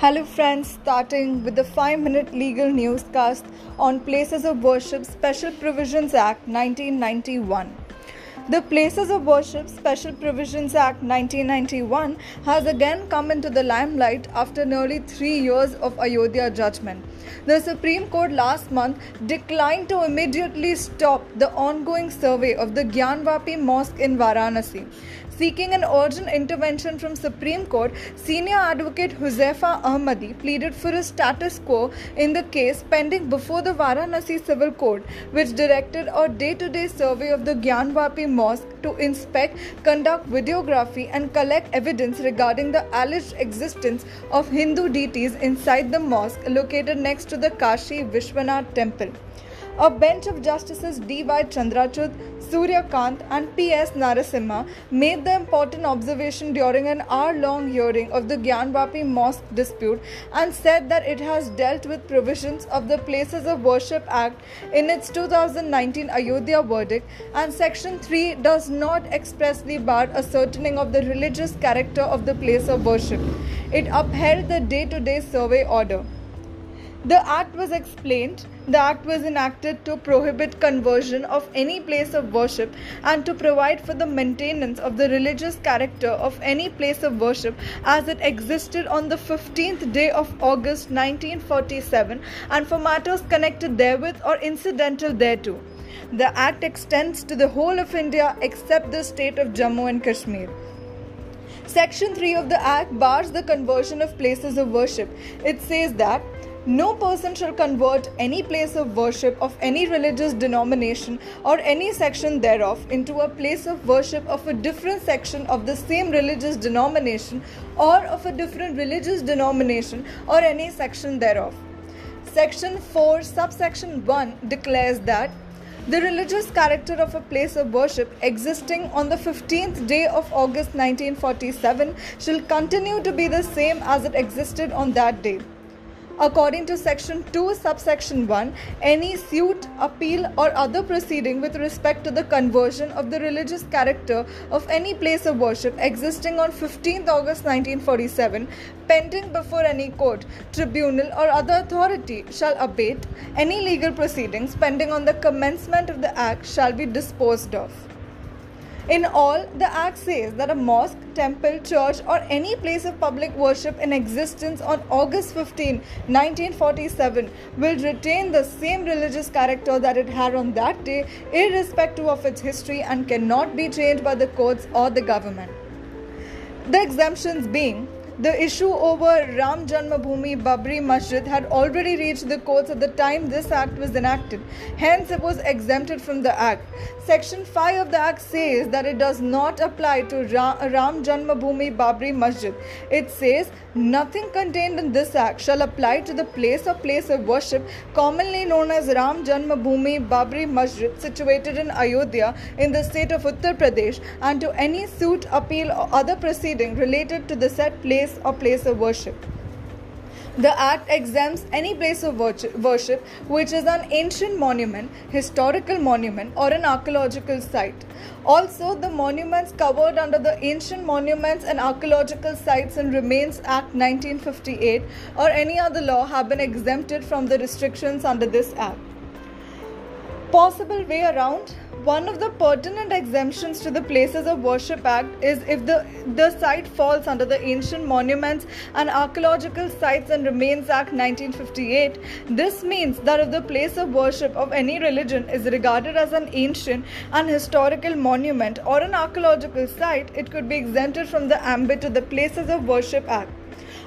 Hello, friends, starting with the 5 minute legal newscast on Places of Worship Special Provisions Act 1991. The Places of Worship Special Provisions Act 1991 has again come into the limelight after nearly three years of Ayodhya judgment. The Supreme Court last month declined to immediately stop the ongoing survey of the Gyanvapi Mosque in Varanasi. Seeking an urgent intervention from Supreme Court, senior advocate Huzaifa Ahmadi pleaded for a status quo in the case pending before the Varanasi Civil Court, which directed a day-to-day survey of the Gyanvapi Mosque to inspect, conduct videography and collect evidence regarding the alleged existence of Hindu deities inside the mosque located next to the Kashi Vishwanath temple. A bench of Justices D.Y. Chandrachud, Surya Kant, and P.S. Narasimha made the important observation during an hour long hearing of the Gyanvapi Mosque dispute and said that it has dealt with provisions of the Places of Worship Act in its 2019 Ayodhya verdict, and Section 3 does not expressly bar ascertaining of the religious character of the place of worship. It upheld the day to day survey order. The act was explained. The act was enacted to prohibit conversion of any place of worship and to provide for the maintenance of the religious character of any place of worship as it existed on the 15th day of August 1947 and for matters connected therewith or incidental thereto. The act extends to the whole of India except the state of Jammu and Kashmir. Section 3 of the Act bars the conversion of places of worship. It says that no person shall convert any place of worship of any religious denomination or any section thereof into a place of worship of a different section of the same religious denomination or of a different religious denomination or any section thereof. Section 4, subsection 1 declares that the religious character of a place of worship existing on the 15th day of August 1947 shall continue to be the same as it existed on that day. According to Section 2, subsection 1, any suit, appeal, or other proceeding with respect to the conversion of the religious character of any place of worship existing on 15th August 1947, pending before any court, tribunal, or other authority, shall abate any legal proceedings pending on the commencement of the Act shall be disposed of. In all, the Act says that a mosque, temple, church, or any place of public worship in existence on August 15, 1947, will retain the same religious character that it had on that day, irrespective of its history, and cannot be changed by the courts or the government. The exemptions being the issue over Ram Janmabhoomi Babri Masjid had already reached the courts at the time this act was enacted. Hence, it was exempted from the act. Section 5 of the act says that it does not apply to Ram Janmabhoomi Babri Masjid. It says nothing contained in this act shall apply to the place or place of worship commonly known as Ram Janmabhoomi Babri Masjid situated in Ayodhya in the state of Uttar Pradesh and to any suit, appeal, or other proceeding related to the said place or place of worship. The Act exempts any place of worship which is an ancient monument, historical monument, or an archaeological site. Also, the monuments covered under the Ancient Monuments and Archaeological Sites and Remains Act 1958 or any other law have been exempted from the restrictions under this Act. Possible way around one of the pertinent exemptions to the Places of Worship Act is if the, the site falls under the Ancient Monuments and Archaeological Sites and Remains Act 1958. This means that if the place of worship of any religion is regarded as an ancient and historical monument or an archaeological site, it could be exempted from the ambit of the Places of Worship Act.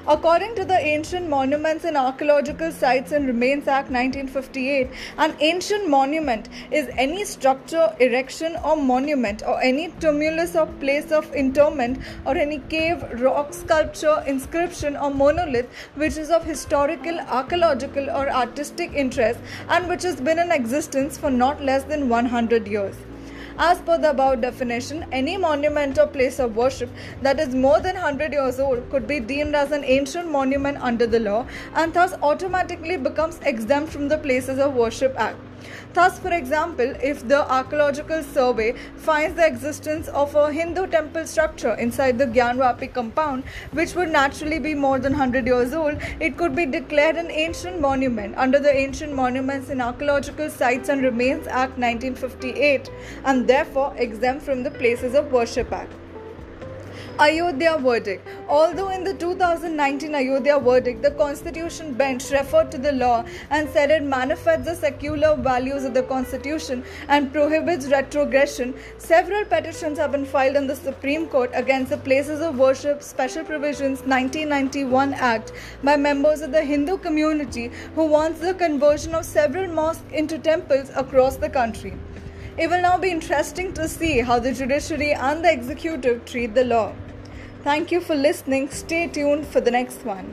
According to the Ancient Monuments and Archaeological Sites and Remains Act 1958, an ancient monument is any structure, erection, or monument, or any tumulus or place of interment, or any cave, rock, sculpture, inscription, or monolith which is of historical, archaeological, or artistic interest and which has been in existence for not less than 100 years. As per the above definition, any monument or place of worship that is more than 100 years old could be deemed as an ancient monument under the law and thus automatically becomes exempt from the Places of Worship Act. Thus, for example, if the archaeological survey finds the existence of a Hindu temple structure inside the Gyanvapi compound, which would naturally be more than 100 years old, it could be declared an ancient monument under the Ancient Monuments in Archaeological Sites and Remains Act 1958 and therefore exempt from the Places of Worship Act. Ayodhya verdict. Although in the 2019 Ayodhya verdict, the Constitution bench referred to the law and said it manifests the secular values of the Constitution and prohibits retrogression, several petitions have been filed in the Supreme Court against the Places of Worship Special Provisions 1991 Act by members of the Hindu community who wants the conversion of several mosques into temples across the country. It will now be interesting to see how the judiciary and the executive treat the law. Thank you for listening. Stay tuned for the next one.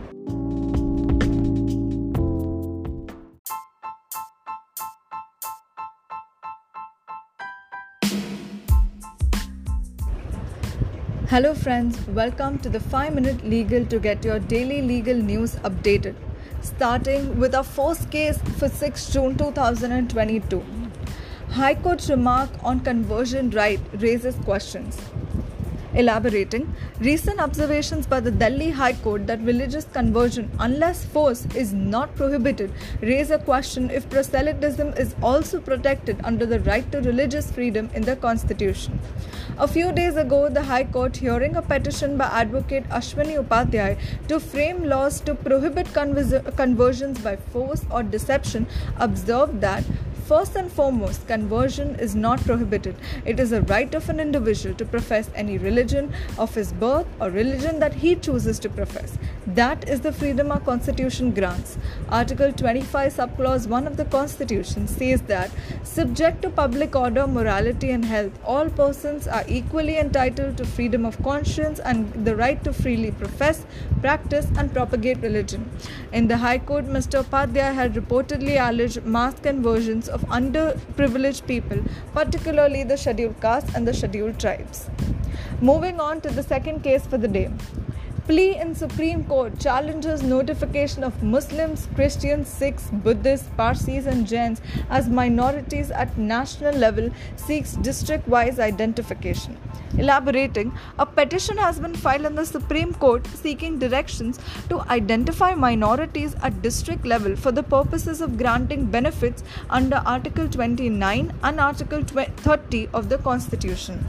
Hello, friends. Welcome to the 5 Minute Legal to get your daily legal news updated. Starting with our first case for 6 June 2022. High Court's remark on conversion right raises questions. Elaborating, recent observations by the Delhi High Court that religious conversion, unless force is not prohibited, raise a question if proselytism is also protected under the right to religious freedom in the Constitution. A few days ago, the High Court, hearing a petition by advocate Ashwini Upadhyay to frame laws to prohibit conversions by force or deception, observed that First and foremost, conversion is not prohibited. It is a right of an individual to profess any religion of his birth or religion that he chooses to profess. That is the freedom our Constitution grants. Article 25, subclause 1 of the Constitution says that, subject to public order, morality, and health, all persons are equally entitled to freedom of conscience and the right to freely profess, practice, and propagate religion. In the High Court, Mr. Upadhyay had reportedly alleged mass conversions of of underprivileged people, particularly the scheduled castes and the scheduled tribes. Moving on to the second case for the day. Plea in Supreme Court challenges notification of Muslims, Christians, Sikhs, Buddhists, Parsis, and Jains as minorities at national level seeks district wise identification. Elaborating, a petition has been filed in the Supreme Court seeking directions to identify minorities at district level for the purposes of granting benefits under Article 29 and Article 30 of the Constitution.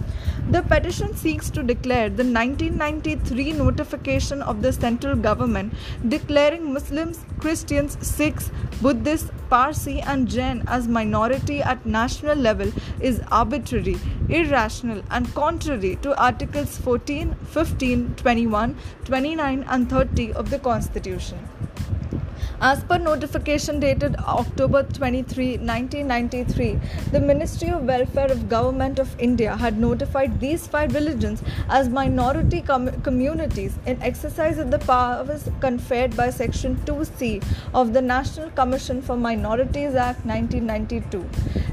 The petition seeks to declare the 1993 notification of the central government declaring Muslims, Christians, Sikhs, Buddhists, Parsi, and Jain as minority at national level is arbitrary, irrational, and contrary to Articles 14, 15, 21, 29, and 30 of the Constitution. As per notification dated October 23, 1993, the Ministry of Welfare of Government of India had notified these five religions as minority com- communities in exercise of the powers conferred by Section 2C of the National Commission for Minorities Act 1992.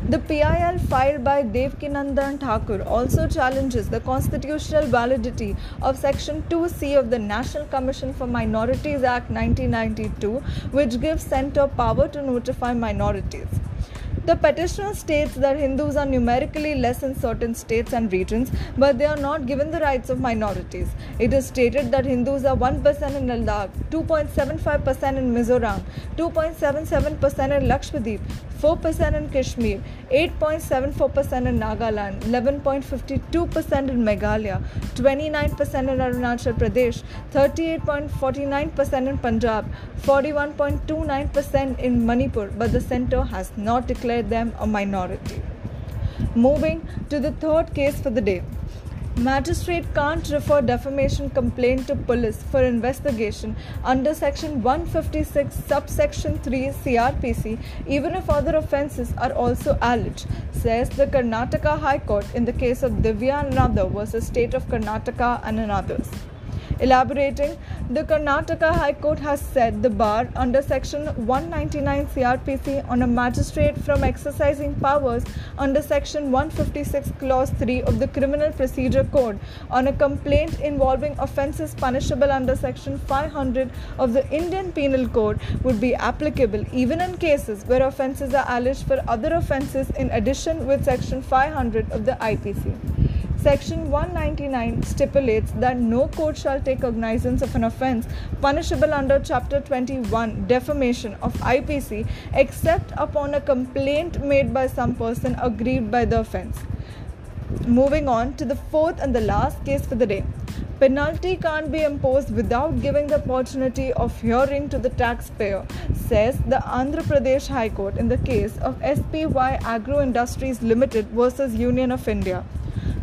The PIL filed by Devkinandan Thakur also challenges the constitutional validity of Section 2C of the National Commission for Minorities Act 1992 which gives center power to notify minorities. The petitioner states that Hindus are numerically less in certain states and regions, but they are not given the rights of minorities. It is stated that Hindus are 1% in Ladakh, 2.75% in Mizoram, 2.77% in Lakshadweep, 4% in Kashmir, 8.74% in Nagaland, 11.52% in Meghalaya, 29% in Arunachal Pradesh, 38.49% in Punjab, 41.29% in Manipur, but the center has not declared them a minority. Moving to the third case for the day. Magistrate can't refer defamation complaint to police for investigation under section 156 subsection 3 CRPC even if other offences are also alleged says the Karnataka High Court in the case of Divya and another versus State of Karnataka and another's. Elaborating, the Karnataka High Court has said the bar under section 199 CRPC on a magistrate from exercising powers under section 156 clause 3 of the Criminal Procedure Code on a complaint involving offences punishable under section 500 of the Indian Penal Code would be applicable even in cases where offences are alleged for other offences in addition with section 500 of the IPC. Section 199 stipulates that no court shall take cognizance of an offence punishable under Chapter 21 defamation of IPC except upon a complaint made by some person aggrieved by the offence. Moving on to the fourth and the last case for the day. Penalty can't be imposed without giving the opportunity of hearing to the taxpayer, says the Andhra Pradesh High Court in the case of SPY Agro Industries Limited versus Union of India.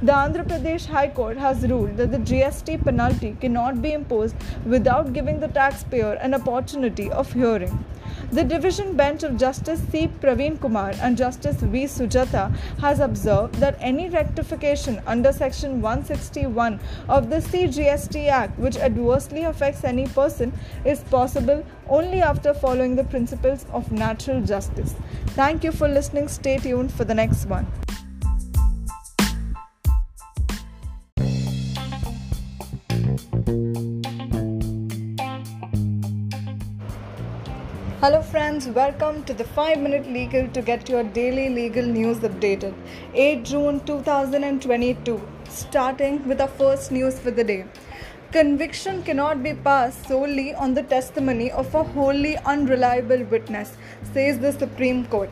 The Andhra Pradesh High Court has ruled that the GST penalty cannot be imposed without giving the taxpayer an opportunity of hearing. The division bench of Justice C. Praveen Kumar and Justice V. Sujata has observed that any rectification under Section 161 of the CGST Act which adversely affects any person is possible only after following the principles of natural justice. Thank you for listening. Stay tuned for the next one. Hello, friends, welcome to the 5 Minute Legal to get your daily legal news updated. 8 June 2022, starting with our first news for the day. Conviction cannot be passed solely on the testimony of a wholly unreliable witness, says the Supreme Court.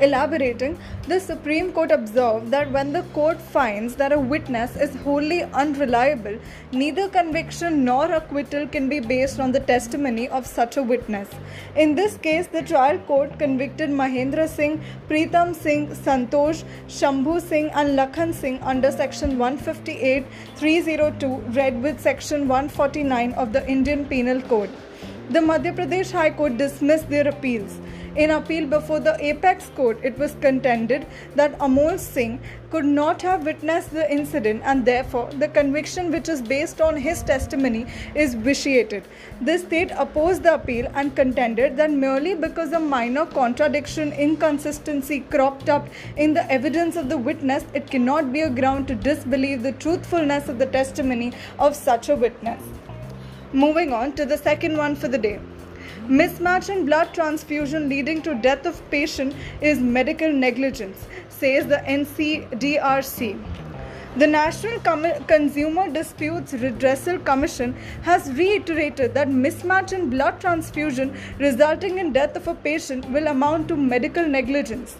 Elaborating, the Supreme Court observed that when the court finds that a witness is wholly unreliable, neither conviction nor acquittal can be based on the testimony of such a witness. In this case, the trial court convicted Mahendra Singh, Pritam Singh, Santosh, Shambhu Singh, and Lakhan Singh under Section 158 302, read with Section 149 of the Indian Penal Code. The Madhya Pradesh High Court dismissed their appeals. In appeal before the apex court, it was contended that Amol Singh could not have witnessed the incident and therefore the conviction which is based on his testimony is vitiated. The state opposed the appeal and contended that merely because a minor contradiction, inconsistency cropped up in the evidence of the witness, it cannot be a ground to disbelieve the truthfulness of the testimony of such a witness. Moving on to the second one for the day. Mismatch in blood transfusion leading to death of patient is medical negligence, says the NCDRC. The National Com- Consumer Disputes Redressal Commission has reiterated that mismatch in blood transfusion resulting in death of a patient will amount to medical negligence.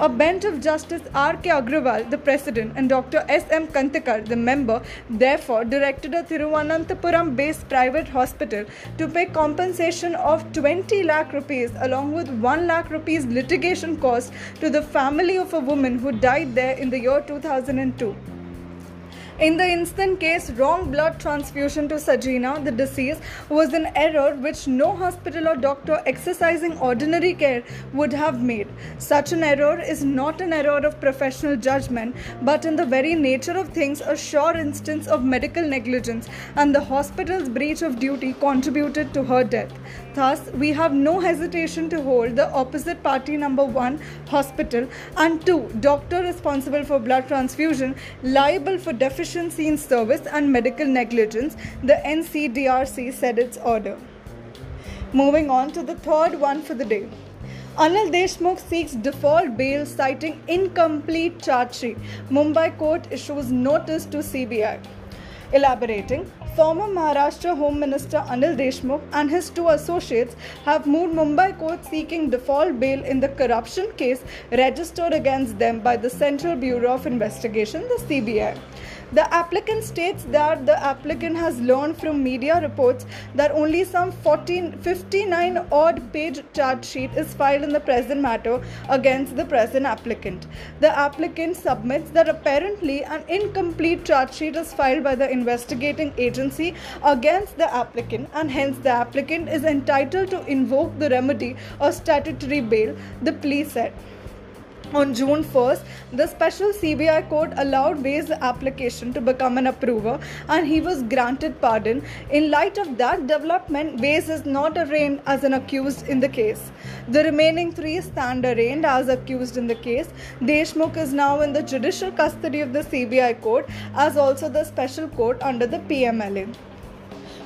A bench of Justice R. K. Agrawal, the president, and Dr. S. M. Kantikar, the member, therefore directed a Thiruvananthapuram based private hospital to pay compensation of 20 lakh rupees along with 1 lakh rupees litigation cost to the family of a woman who died there in the year 2002. In the instant case, wrong blood transfusion to Sajina, the deceased, was an error which no hospital or doctor exercising ordinary care would have made. Such an error is not an error of professional judgment, but in the very nature of things, a sure instance of medical negligence, and the hospital's breach of duty contributed to her death. Thus, we have no hesitation to hold the opposite party number one, hospital, and two, doctor responsible for blood transfusion, liable for deficiency in service and medical negligence, the NCDRC said its order. Moving on to the third one for the day. Anil Deshmukh seeks default bail citing incomplete charge sheet. Mumbai court issues notice to CBI. Elaborating, former Maharashtra Home Minister Anil Deshmukh and his two associates have moved Mumbai court seeking default bail in the corruption case registered against them by the Central Bureau of Investigation, the CBI. The applicant states that the applicant has learned from media reports that only some 14, 59 odd page charge sheet is filed in the present matter against the present applicant. The applicant submits that apparently an incomplete charge sheet is filed by the investigating agency against the applicant and hence the applicant is entitled to invoke the remedy of statutory bail, the plea said. On June 1st, the special CBI court allowed Waze's application to become an approver and he was granted pardon. In light of that development, Waze is not arraigned as an accused in the case. The remaining three stand arraigned as accused in the case. Deshmukh is now in the judicial custody of the CBI court as also the special court under the PMLA.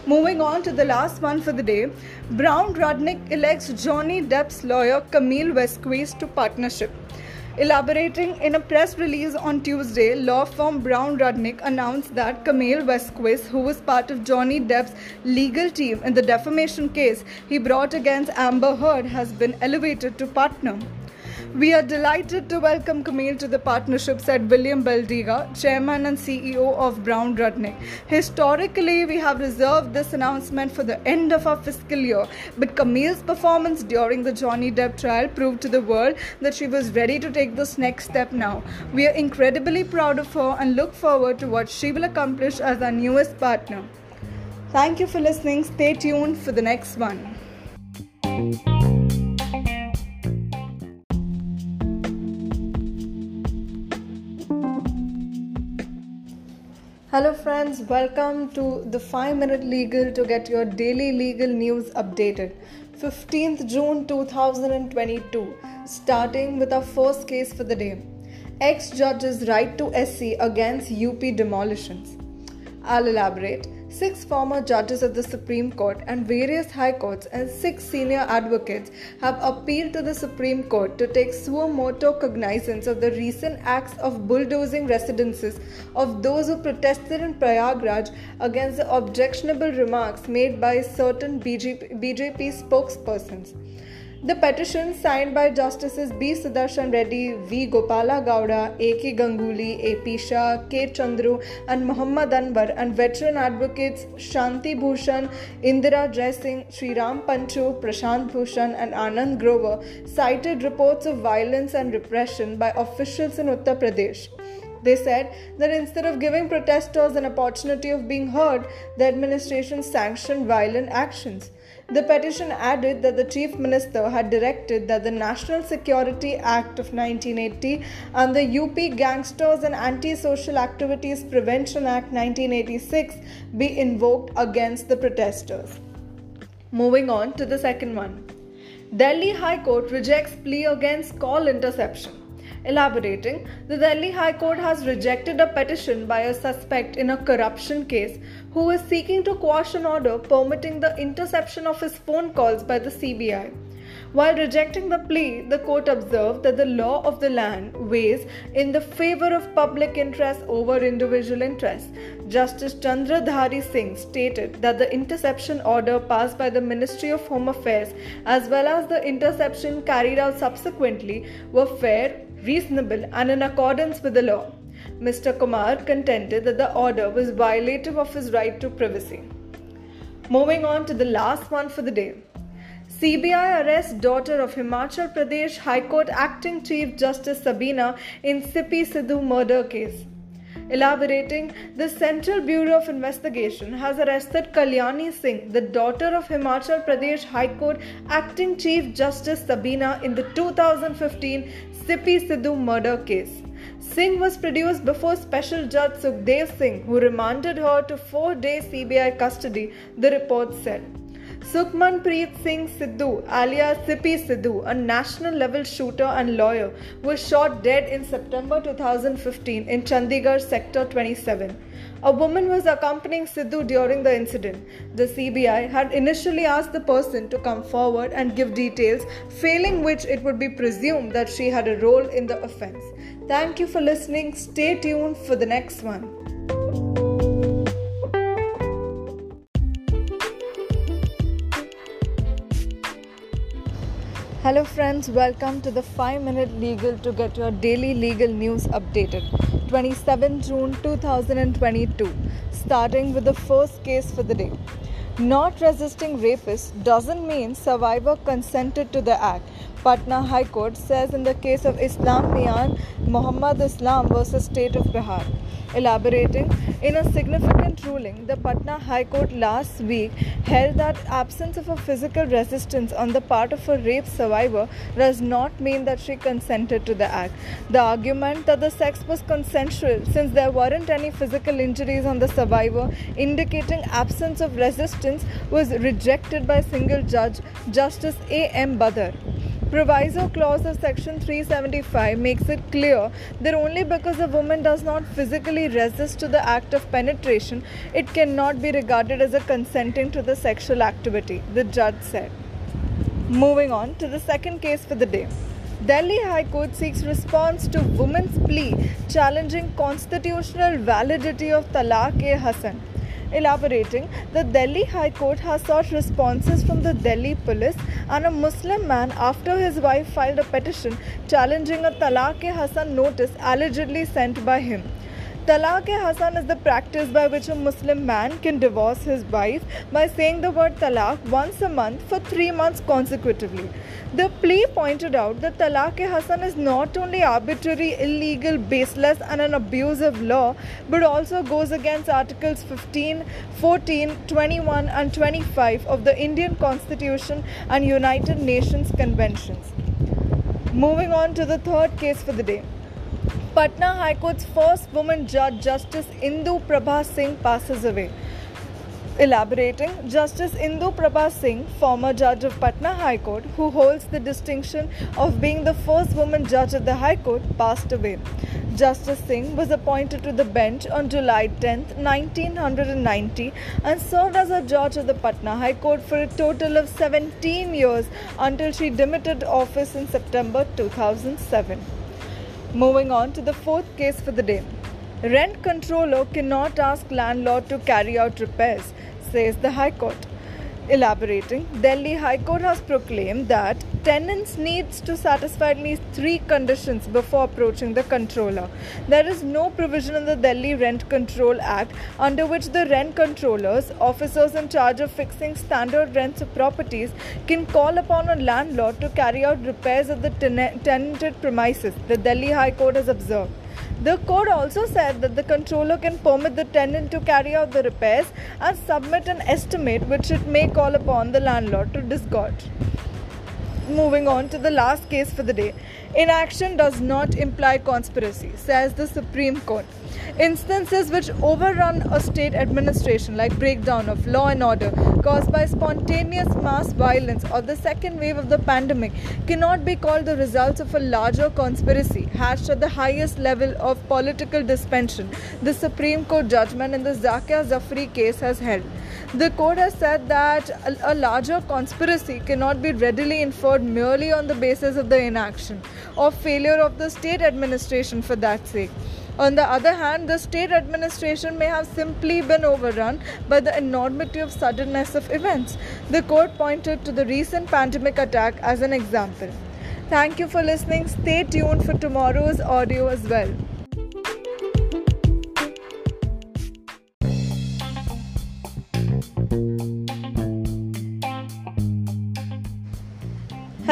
Moving on to the last one for the day, Brown Rudnick elects Johnny Depp's lawyer Camille Vasquez to partnership. Elaborating in a press release on Tuesday, law firm Brown Rudnick announced that Camille Vasquez, who was part of Johnny Depp's legal team in the defamation case he brought against Amber Heard, has been elevated to partner. We are delighted to welcome Camille to the partnership, said William Baldiga, chairman and CEO of Brown Rudnick. Historically, we have reserved this announcement for the end of our fiscal year, but Camille's performance during the Johnny Depp trial proved to the world that she was ready to take this next step now. We are incredibly proud of her and look forward to what she will accomplish as our newest partner. Thank you for listening. Stay tuned for the next one. Hello, friends, welcome to the 5 Minute Legal to get your daily legal news updated. 15th June 2022, starting with our first case for the day ex judge's right to SC against UP demolitions. I'll elaborate. Six former judges of the Supreme Court and various high courts and six senior advocates have appealed to the Supreme Court to take suo motu cognizance of the recent acts of bulldozing residences of those who protested in Prayagraj against the objectionable remarks made by certain BJP, BJP spokespersons. The petition signed by Justices B. Sudarshan Reddy, V. Gopala Gowda, A. K. Ganguly, A. P. Shah, K. Chandru, and Muhammad Anwar, and veteran advocates Shanti Bhushan, Indira Jaising, Sri Ram Panchu, Prashant Bhushan, and Anand Grover cited reports of violence and repression by officials in Uttar Pradesh. They said that instead of giving protesters an opportunity of being heard, the administration sanctioned violent actions. The petition added that the Chief Minister had directed that the National Security Act of 1980 and the UP Gangsters and Anti-Social Activities Prevention Act 1986 be invoked against the protesters. Moving on to the second one. Delhi High Court rejects plea against call interception. Elaborating, the Delhi High Court has rejected a petition by a suspect in a corruption case who is seeking to quash an order permitting the interception of his phone calls by the CBI. While rejecting the plea, the court observed that the law of the land weighs in the favor of public interest over individual interest. Justice Chandradhari Singh stated that the interception order passed by the Ministry of Home Affairs as well as the interception carried out subsequently were fair, reasonable, and in accordance with the law. Mr. Kumar contended that the order was violative of his right to privacy. Moving on to the last one for the day. CBI arrests daughter of Himachal Pradesh High Court Acting Chief Justice Sabina in Sippy Sidhu murder case. Elaborating, the Central Bureau of Investigation has arrested Kalyani Singh, the daughter of Himachal Pradesh High Court Acting Chief Justice Sabina, in the 2015 Sippy Sidhu murder case. Singh was produced before Special Judge Sukhdev Singh, who remanded her to four day CBI custody, the report said. Sukhman Preet Singh Sidhu, alias Sippy Sidhu, a national level shooter and lawyer, was shot dead in September 2015 in Chandigarh Sector 27. A woman was accompanying Sidhu during the incident. The CBI had initially asked the person to come forward and give details, failing which it would be presumed that she had a role in the offense. Thank you for listening. Stay tuned for the next one. Hello, friends, welcome to the 5 Minute Legal to get your daily legal news updated. 27 June 2022, starting with the first case for the day. Not resisting rapists doesn't mean survivor consented to the act. Patna High Court says in the case of Islam Mian Muhammad Islam versus State of Bihar. Elaborating, in a significant ruling, the Patna High Court last week held that absence of a physical resistance on the part of a rape survivor does not mean that she consented to the act. The argument that the sex was consensual since there weren't any physical injuries on the survivor indicating absence of resistance was rejected by single judge Justice A. M. Badar proviso clause of section 375 makes it clear that only because a woman does not physically resist to the act of penetration, it cannot be regarded as a consenting to the sexual activity, the judge said. Moving on to the second case for the day. Delhi High Court seeks response to woman's plea challenging constitutional validity of Talaq-e-Hasan. Elaborating, the Delhi High Court has sought responses from the Delhi police and a Muslim man after his wife filed a petition challenging a Talaq-e-Hasan notice allegedly sent by him. Talaq-e-Hasan is the practice by which a Muslim man can divorce his wife by saying the word talaq once a month for three months consecutively. The plea pointed out that Talaq-e-Hasan is not only arbitrary, illegal, baseless, and an abusive law, but also goes against Articles 15, 14, 21, and 25 of the Indian Constitution and United Nations Conventions. Moving on to the third case for the day. Patna High Court's first woman judge, Justice Indu Prabha Singh, passes away. Elaborating, Justice Indu Prabha Singh, former judge of Patna High Court, who holds the distinction of being the first woman judge at the High Court, passed away. Justice Singh was appointed to the bench on July 10, 1990, and served as a judge of the Patna High Court for a total of 17 years until she demitted office in September 2007. Moving on to the fourth case for the day. Rent controller cannot ask landlord to carry out repairs, says the High Court. Elaborating, Delhi High Court has proclaimed that tenants needs to satisfy at least three conditions before approaching the controller. There is no provision in the Delhi Rent Control Act under which the rent controllers, officers in charge of fixing standard rents of properties, can call upon a landlord to carry out repairs of the ten- tenanted premises, the Delhi High Court has observed. The court also said that the controller can permit the tenant to carry out the repairs and submit an estimate which it may call upon the landlord to disgorge. Moving on to the last case for the day. Inaction does not imply conspiracy, says the Supreme Court. Instances which overrun a state administration, like breakdown of law and order caused by spontaneous mass violence or the second wave of the pandemic, cannot be called the results of a larger conspiracy hatched at the highest level of political dissension. The Supreme Court judgment in the Zakia Jafri case has held. The court has said that a, larger conspiracy cannot be readily inferred merely on the basis of the inaction or failure of the state administration for that sake. On the other hand, the state administration may have simply been overrun by the enormity of suddenness of events. The court pointed to the recent pandemic attack as an example. Thank you for listening. Stay tuned for tomorrow's audio as well.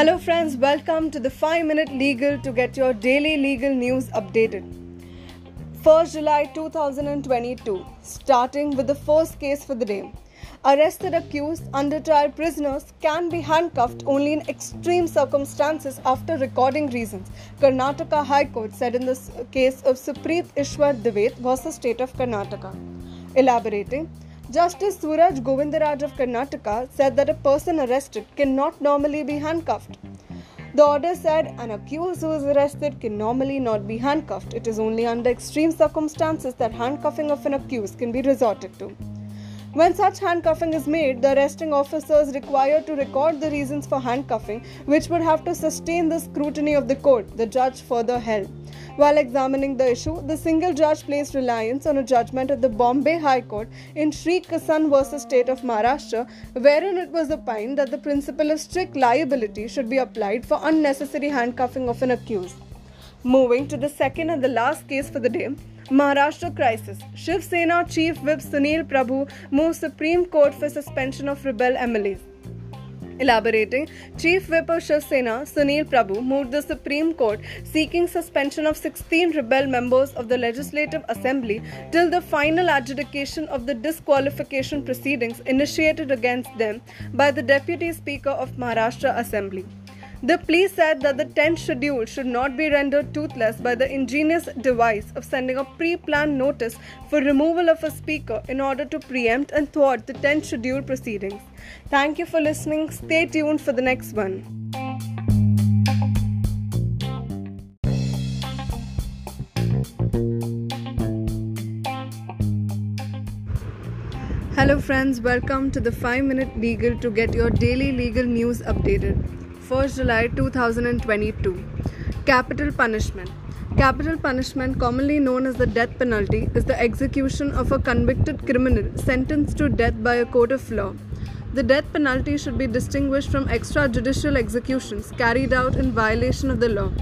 Hello, friends, welcome to the 5 Minute Legal to get your daily legal news updated. 1st July 2022, starting with the first case for the day. Arrested accused under trial prisoners can be handcuffed only in extreme circumstances after recording reasons, Karnataka High Court said in the case of Supreet Ishwar Dwivedi versus State of Karnataka. Elaborating, Justice Suraj Govindaraj of Karnataka said that a person arrested cannot normally be handcuffed. The order said an accused who is arrested can normally not be handcuffed. It is only under extreme circumstances that handcuffing of an accused can be resorted to. When such handcuffing is made, the arresting officer is required to record the reasons for handcuffing, which would have to sustain the scrutiny of the court, the judge further held. While examining the issue, the single judge placed reliance on a judgment of the Bombay High Court in Sri Kisan versus State of Maharashtra, wherein it was opined that the principle of strict liability should be applied for unnecessary handcuffing of an accused. Moving to the second and the last case for the day, Maharashtra crisis. Shiv Sena Chief Whip Sunil Prabhu moves Supreme Court for suspension of rebel MLAs. Elaborating, Chief Whip of Shiv Sena Sunil Prabhu moved the Supreme Court seeking suspension of 16 rebel members of the Legislative Assembly till the final adjudication of the disqualification proceedings initiated against them by the Deputy Speaker of Maharashtra Assembly. The plea said that the 10th schedule should not be rendered toothless by the ingenious device of sending a pre planned notice for removal of a speaker in order to preempt and thwart the 10th schedule proceedings. Thank you for listening. Stay tuned for the next one. Hello, friends, welcome to the 5 Minute Legal to get your daily legal news updated. 1st July 2022. Capital punishment. Capital punishment, commonly known as the death penalty, is the execution of a convicted criminal sentenced to death by a court of law. The death penalty should be distinguished from extrajudicial executions carried out in violation of the law.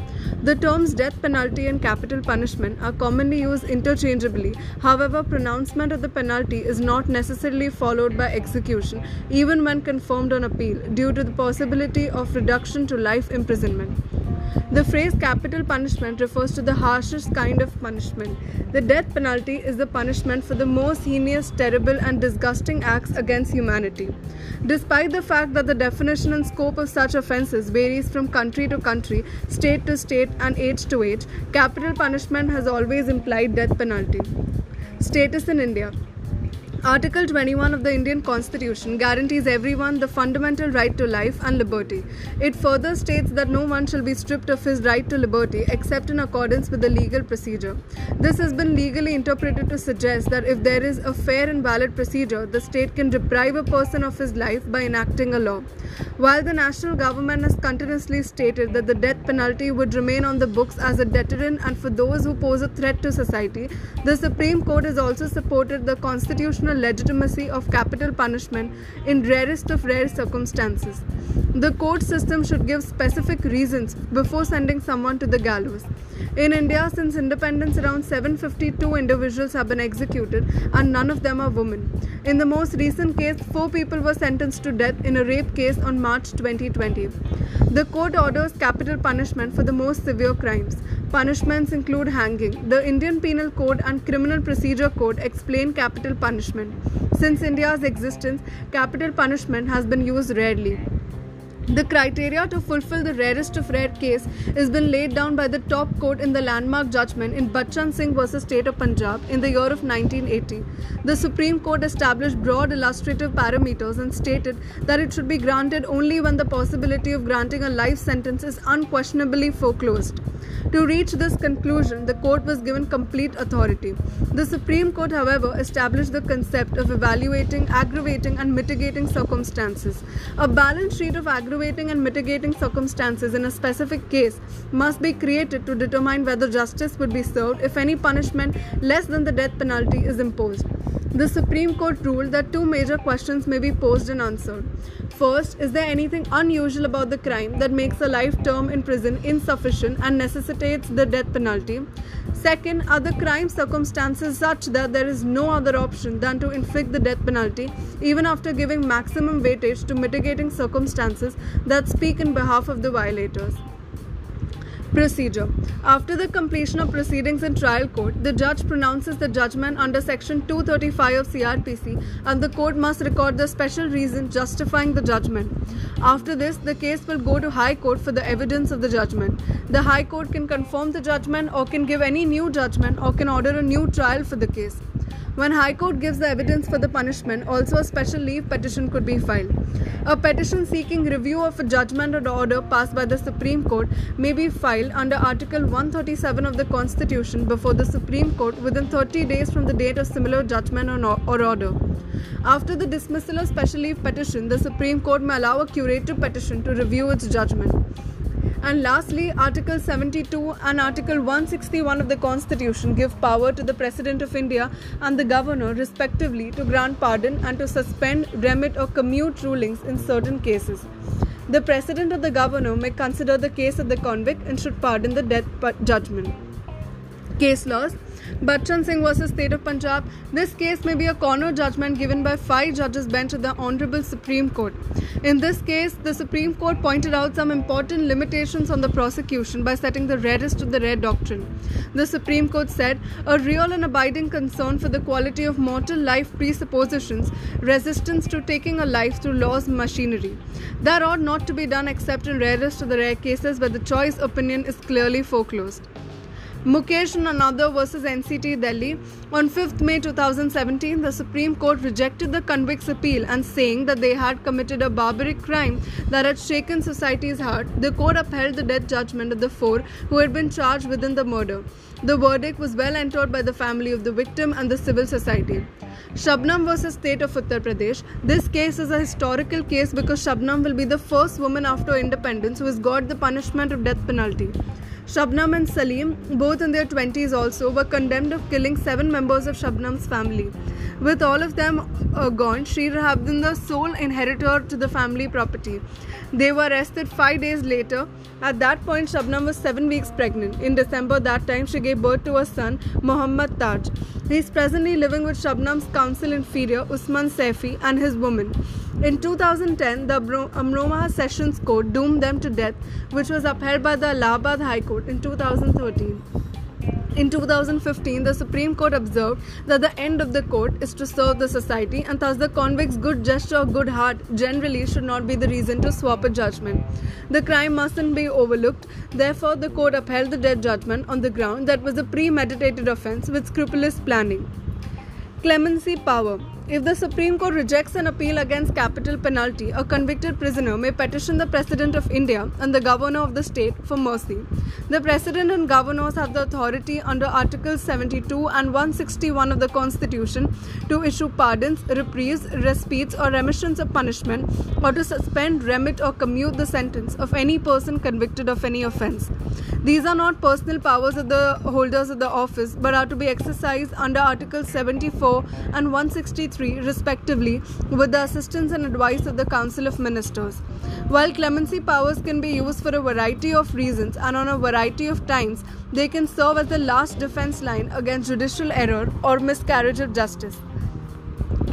The terms death penalty and capital punishment are commonly used interchangeably. However, pronouncement of the penalty is not necessarily followed by execution, even when confirmed on appeal, due to the possibility of reduction to life imprisonment. The phrase capital punishment refers to the harshest kind of punishment. The death penalty is the punishment for the most heinous, terrible, and disgusting acts against humanity. Despite the fact that the definition and scope of such offences varies from country to country, state to state, and age to age, capital punishment has always implied death penalty. Status in India Article 21 of the Indian Constitution guarantees everyone the fundamental right to life and liberty. It further states that no one shall be stripped of his right to liberty except in accordance with the legal procedure. This has been legally interpreted to suggest that if there is a fair and valid procedure, the state can deprive a person of his life by enacting a law. While the national government has continuously stated that the death penalty would remain on the books as a deterrent and for those who pose a threat to society, the Supreme Court has also supported the constitutional legitimacy of capital punishment in rarest of rare circumstances. The court system should give specific reasons before sending someone to the gallows. In India, since independence, around 752 individuals have been executed, and none of them are women. In the most recent case, four people were sentenced to death in a rape case on March 2020. The court orders capital punishment for the most severe crimes. Punishments include hanging. The Indian Penal Code and Criminal Procedure Code explain capital punishment. Since India's existence, capital punishment has been used rarely. The criteria to fulfill the rarest of rare case has been laid down by the top court in the landmark judgment in Bachan Singh vs. State of Punjab in the year of 1980. The Supreme Court established broad illustrative parameters and stated that it should be granted only when the possibility of granting a life sentence is unquestionably foreclosed. To reach this conclusion, the court was given complete authority. The Supreme Court, however, established the concept of evaluating, aggravating, and mitigating circumstances. A balance sheet of aggravating aggravating and mitigating circumstances in a specific case must be created to determine whether justice would be served if any punishment less than the death penalty is imposed. The Supreme Court ruled that two major questions may be posed and answered. First, is there anything unusual about the crime that makes a life term in prison insufficient and necessitates the death penalty? Second, are the crime circumstances such that there is no other option than to inflict the death penalty, even after giving maximum weightage to mitigating circumstances that speak in behalf of the violators? Procedure After the completion of proceedings in trial court, the judge pronounces the judgment under section 235 of CRPC and the court must record the special reason justifying the judgment. After this, the case will go to High Court for the evidence of the judgment. The High Court can confirm the judgment or can give any new judgment or can order a new trial for the case. When High Court gives the evidence for the punishment, also a special leave petition could be filed. A petition seeking review of a judgment or order passed by the Supreme Court may be filed under Article 137 of the Constitution before the Supreme Court within 30 days from the date of similar judgment or order. After the dismissal of special leave petition, the Supreme Court may allow a curative petition to review its judgment. And lastly, Article 72 and Article 161 of the Constitution give power to the President of India and the Governor, respectively, to grant pardon and to suspend, remit, or commute rulings in certain cases. The President or the Governor may consider the case of the convict and should pardon the death judgment. Case laws Bachan Singh versus State of Punjab. This case may be a corner judgment given by five judges bench of the Honorable Supreme Court. In this case, the Supreme Court pointed out some important limitations on the prosecution by setting the rarest to the rare doctrine. The Supreme Court said a real and abiding concern for the quality of mortal life presuppositions resistance to taking a life through law's machinery. That ought not to be done except in rarest of the rare cases where the choice opinion is clearly foreclosed. Mukesh Nanada versus NCT Delhi. On 5th May 2017, the Supreme Court rejected the convicts' appeal and saying that they had committed a barbaric crime that had shaken society's heart, the court upheld the death judgment of the four who had been charged within the murder. The verdict was well entered by the family of the victim and the civil society. Shabnam versus State of Uttar Pradesh. This case is a historical case because Shabnam will be the first woman after independence who has got the punishment of death penalty. Shabnam and Salim, both in their 20s also, were condemned of killing seven members of Shabnam's family. With all of them uh, gone, Sri been the sole inheritor to the family property. They were arrested five days later. At that point, Shabnam was seven weeks pregnant. In December that time, she gave birth to a son, Muhammad Taj. He is presently living with Shabnam's counsel inferior, Usman Saifi, and his woman. In 2010, the Amroha Sessions Court doomed them to death, which was upheld by the Allahabad High Court in 2013. In 2015, the Supreme Court observed that the end of the court is to serve the society, and thus the convict's good gesture or good heart generally should not be the reason to swap a judgment. The crime mustn't be overlooked. Therefore, the court upheld the death judgment on the ground that was a premeditated offense with scrupulous planning. Clemency power. If the Supreme Court rejects an appeal against capital penalty, a convicted prisoner may petition the President of India and the Governor of the state for mercy. The President and Governors have the authority under Articles 72 and 161 of the Constitution to issue pardons, reprieves, respites, or remissions of punishment, or to suspend, remit, or commute the sentence of any person convicted of any offence. These are not personal powers of the holders of the office, but are to be exercised under Articles 74 and 163 respectively, with the assistance and advice of the Council of Ministers. While clemency powers can be used for a variety of reasons and on a variety of times, they can serve as the last defense line against judicial error or miscarriage of justice.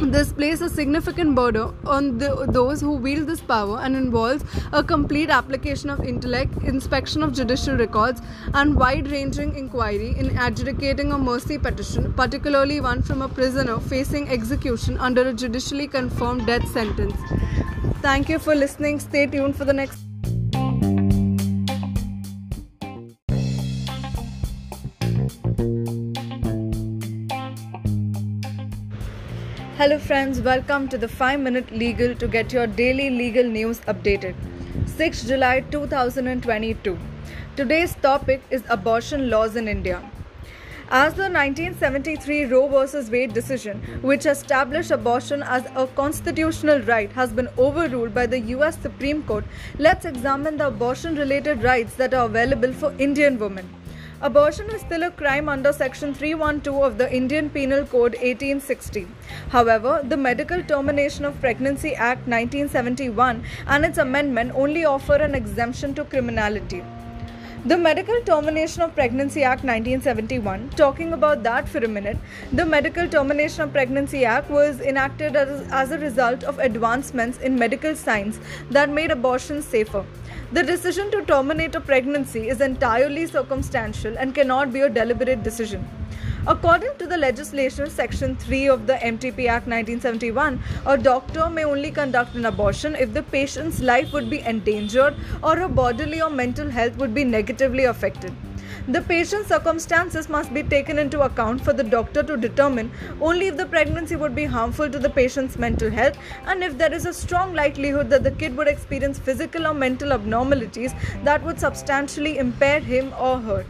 This places a significant burden on the, those who wield this power and involves a complete application of intellect, inspection of judicial records, and wide ranging inquiry in adjudicating a mercy petition, particularly one from a prisoner facing execution under a judicially confirmed death sentence. Thank you for listening. Stay tuned for the next. Hello, friends, welcome to the 5 Minute Legal to get your daily legal news updated. 6 July 2022. Today's topic is abortion laws in India. As the 1973 Roe v. Wade decision, which established abortion as a constitutional right, has been overruled by the US Supreme Court, let's examine the abortion related rights that are available for Indian women. Abortion is still a crime under Section 312 of the Indian Penal Code 1860. However, the Medical Termination of Pregnancy Act 1971 and its amendment only offer an exemption to criminality. The Medical Termination of Pregnancy Act 1971, talking about that for a minute, the Medical Termination of Pregnancy Act was enacted as, as a result of advancements in medical science that made abortion safer. The decision to terminate a pregnancy is entirely circumstantial and cannot be a deliberate decision. According to the legislation, Section 3 of the MTP Act 1971, a doctor may only conduct an abortion if the patient's life would be endangered or her bodily or mental health would be negatively affected. The patient's circumstances must be taken into account for the doctor to determine only if the pregnancy would be harmful to the patient's mental health and if there is a strong likelihood that the kid would experience physical or mental abnormalities that would substantially impair him or her.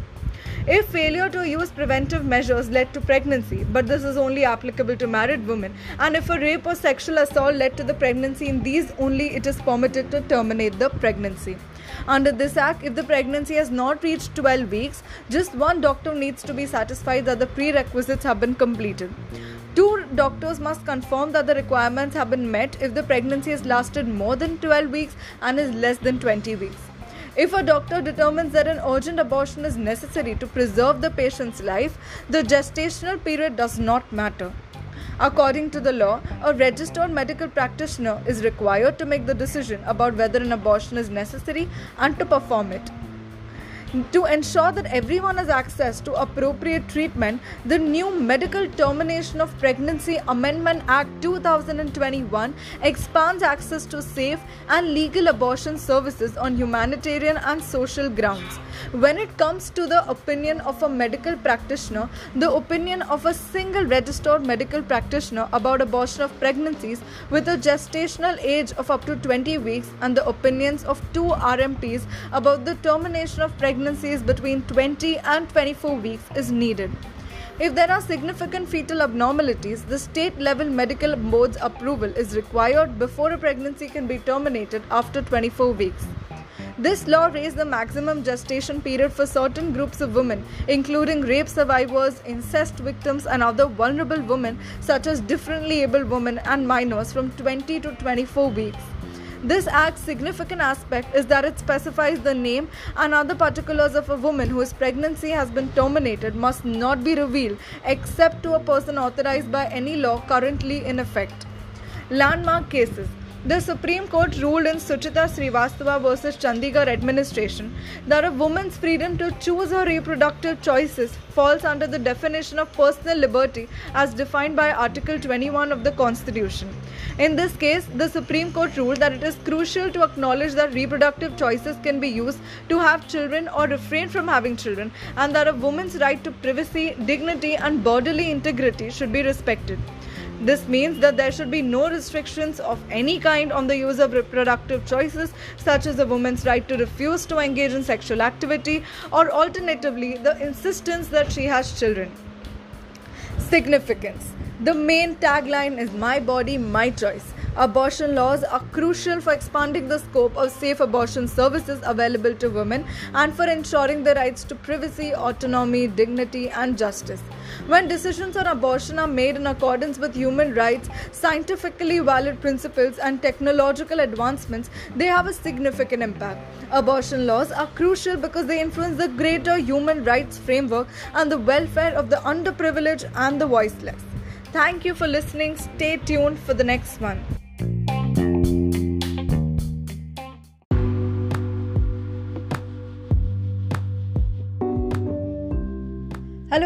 If failure to use preventive measures led to pregnancy, but this is only applicable to married women, and if a rape or sexual assault led to the pregnancy, in these only it is permitted to terminate the pregnancy. Under this act, if the pregnancy has not reached 12 weeks, just one doctor needs to be satisfied that the prerequisites have been completed. Two doctors must confirm that the requirements have been met if the pregnancy has lasted more than 12 weeks and is less than 20 weeks. If a doctor determines that an urgent abortion is necessary to preserve the patient's life, the gestational period does not matter. According to the law, a registered medical practitioner is required to make the decision about whether an abortion is necessary and to perform it. To ensure that everyone has access to appropriate treatment, the new Medical Termination of Pregnancy Amendment Act 2021 expands access to safe and legal abortion services on humanitarian and social grounds. When it comes to the opinion of a medical practitioner, the opinion of a single registered medical practitioner about abortion of pregnancies with a gestational age of up to 20 weeks and the opinions of two RMPs about the termination of pregnancy between 20 and 24 weeks is needed. If there are significant fetal abnormalities, the state level medical board's approval is required before a pregnancy can be terminated after 24 weeks. This law raised the maximum gestation period for certain groups of women, including rape survivors, incest victims, and other vulnerable women, such as differently able women and minors, from 20 to 24 weeks. This act's significant aspect is that it specifies the name and other particulars of a woman whose pregnancy has been terminated must not be revealed except to a person authorized by any law currently in effect. Landmark cases the Supreme Court ruled in Suchita Srivastava versus Chandigarh administration that a woman's freedom to choose her reproductive choices falls under the definition of personal liberty as defined by Article 21 of the Constitution. In this case, the Supreme Court ruled that it is crucial to acknowledge that reproductive choices can be used to have children or refrain from having children, and that a woman's right to privacy, dignity, and bodily integrity should be respected. This means that there should be no restrictions of any kind on the use of reproductive choices, such as a woman's right to refuse to engage in sexual activity, or alternatively, the insistence that she has children. Significance The main tagline is My Body, My Choice. Abortion laws are crucial for expanding the scope of safe abortion services available to women and for ensuring their rights to privacy, autonomy, dignity, and justice. When decisions on abortion are made in accordance with human rights, scientifically valid principles, and technological advancements, they have a significant impact. Abortion laws are crucial because they influence the greater human rights framework and the welfare of the underprivileged and the voiceless. Thank you for listening. Stay tuned for the next one. Hello,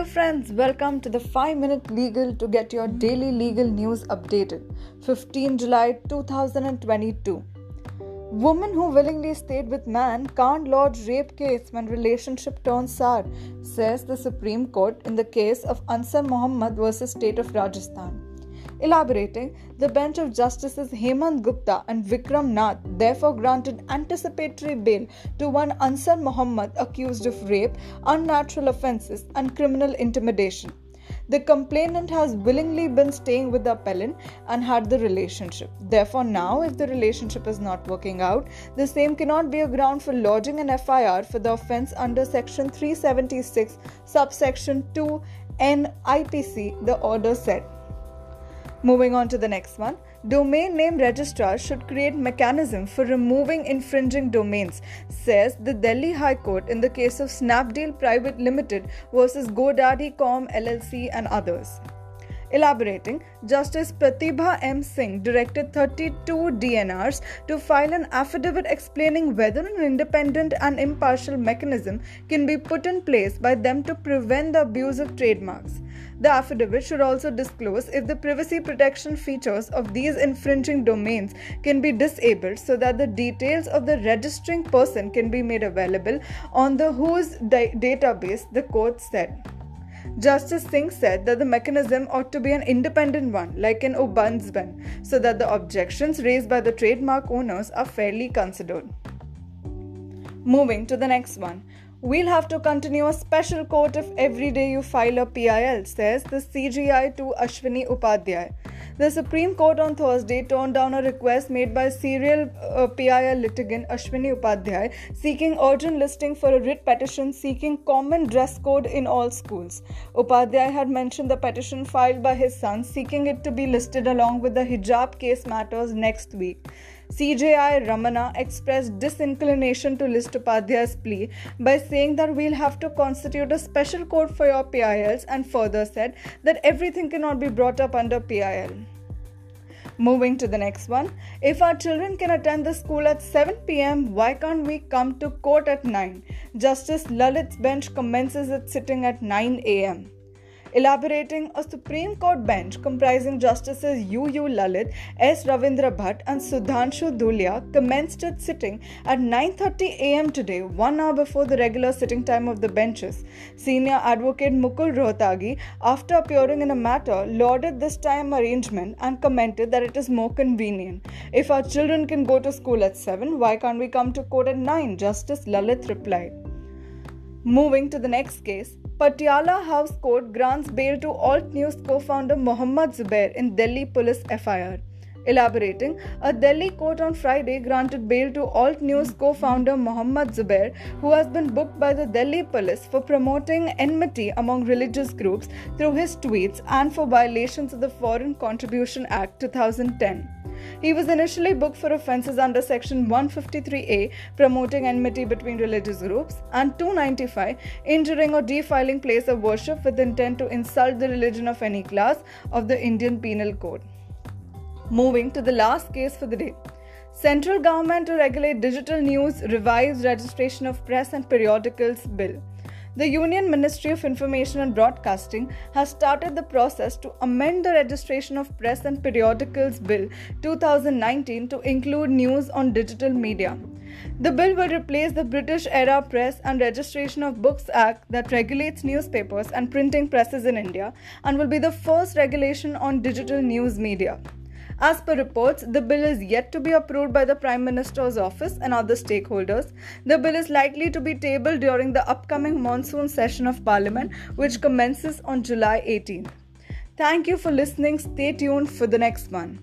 friends, welcome to the 5 Minute Legal to get your daily legal news updated. 15 July 2022. Woman who willingly stayed with man can't lodge rape case when relationship turns sour, says the Supreme Court in the case of Ansar Mohammed versus State of Rajasthan. Elaborating, the bench of Justices Hemant Gupta and Vikram Nath therefore granted anticipatory bail to one Ansar Mohammed accused of rape, unnatural offences, and criminal intimidation. The complainant has willingly been staying with the appellant and had the relationship. Therefore, now, if the relationship is not working out, the same cannot be a ground for lodging an FIR for the offence under Section 376, subsection 2 NIPC, the order said. Moving on to the next one. Domain name registrars should create mechanism for removing infringing domains, says the Delhi High Court in the case of Snapdeal Private Limited versus GoDaddy.com LLC and others. Elaborating, Justice Pratibha M. Singh directed 32 DNRs to file an affidavit explaining whether an independent and impartial mechanism can be put in place by them to prevent the abuse of trademarks. The affidavit should also disclose if the privacy protection features of these infringing domains can be disabled so that the details of the registering person can be made available on the WHOIS di- database, the court said. Justice Singh said that the mechanism ought to be an independent one, like an ombudsman, so that the objections raised by the trademark owners are fairly considered. Moving to the next one. We'll have to continue a special court if every day you file a PIL, says the CJI to Ashwini Upadhyay. The Supreme Court on Thursday turned down a request made by serial uh, PIL litigant Ashwini Upadhyay seeking urgent listing for a writ petition seeking common dress code in all schools. Upadhyay had mentioned the petition filed by his son seeking it to be listed along with the hijab case matters next week. CJI Ramana expressed disinclination to list Upadhyay's plea by saying that we'll have to constitute a special court for your PILs and further said that everything cannot be brought up under PIL. Moving to the next one. If our children can attend the school at 7 pm, why can't we come to court at 9? Justice Lalit's bench commences its sitting at 9 am. Elaborating, a Supreme Court bench comprising Justices U. U. Lalit, S. Ravindra Bhatt, and Sudhanshu Dhulia commenced its sitting at 9:30 a.m. today, one hour before the regular sitting time of the benches. Senior Advocate Mukul Rohatgi, after appearing in a matter, lauded this time arrangement and commented that it is more convenient. If our children can go to school at 7, why can't we come to court at 9? Justice Lalit replied. Moving to the next case, Patiala House Court grants bail to Alt News co founder Mohammad Zubair in Delhi police FIR. Elaborating, a Delhi court on Friday granted bail to Alt News co founder Mohammad Zubair, who has been booked by the Delhi police for promoting enmity among religious groups through his tweets and for violations of the Foreign Contribution Act 2010. He was initially booked for offences under Section 153A, promoting enmity between religious groups, and 295, injuring or defiling place of worship with intent to insult the religion of any class of the Indian Penal Code. Moving to the last case for the day. Central government to regulate digital news revives registration of press and periodicals bill. The Union Ministry of Information and Broadcasting has started the process to amend the Registration of Press and Periodicals Bill 2019 to include news on digital media. The bill will replace the British era Press and Registration of Books Act that regulates newspapers and printing presses in India and will be the first regulation on digital news media. As per reports, the bill is yet to be approved by the Prime Minister's office and other stakeholders. The bill is likely to be tabled during the upcoming monsoon session of Parliament, which commences on July 18th. Thank you for listening. Stay tuned for the next one.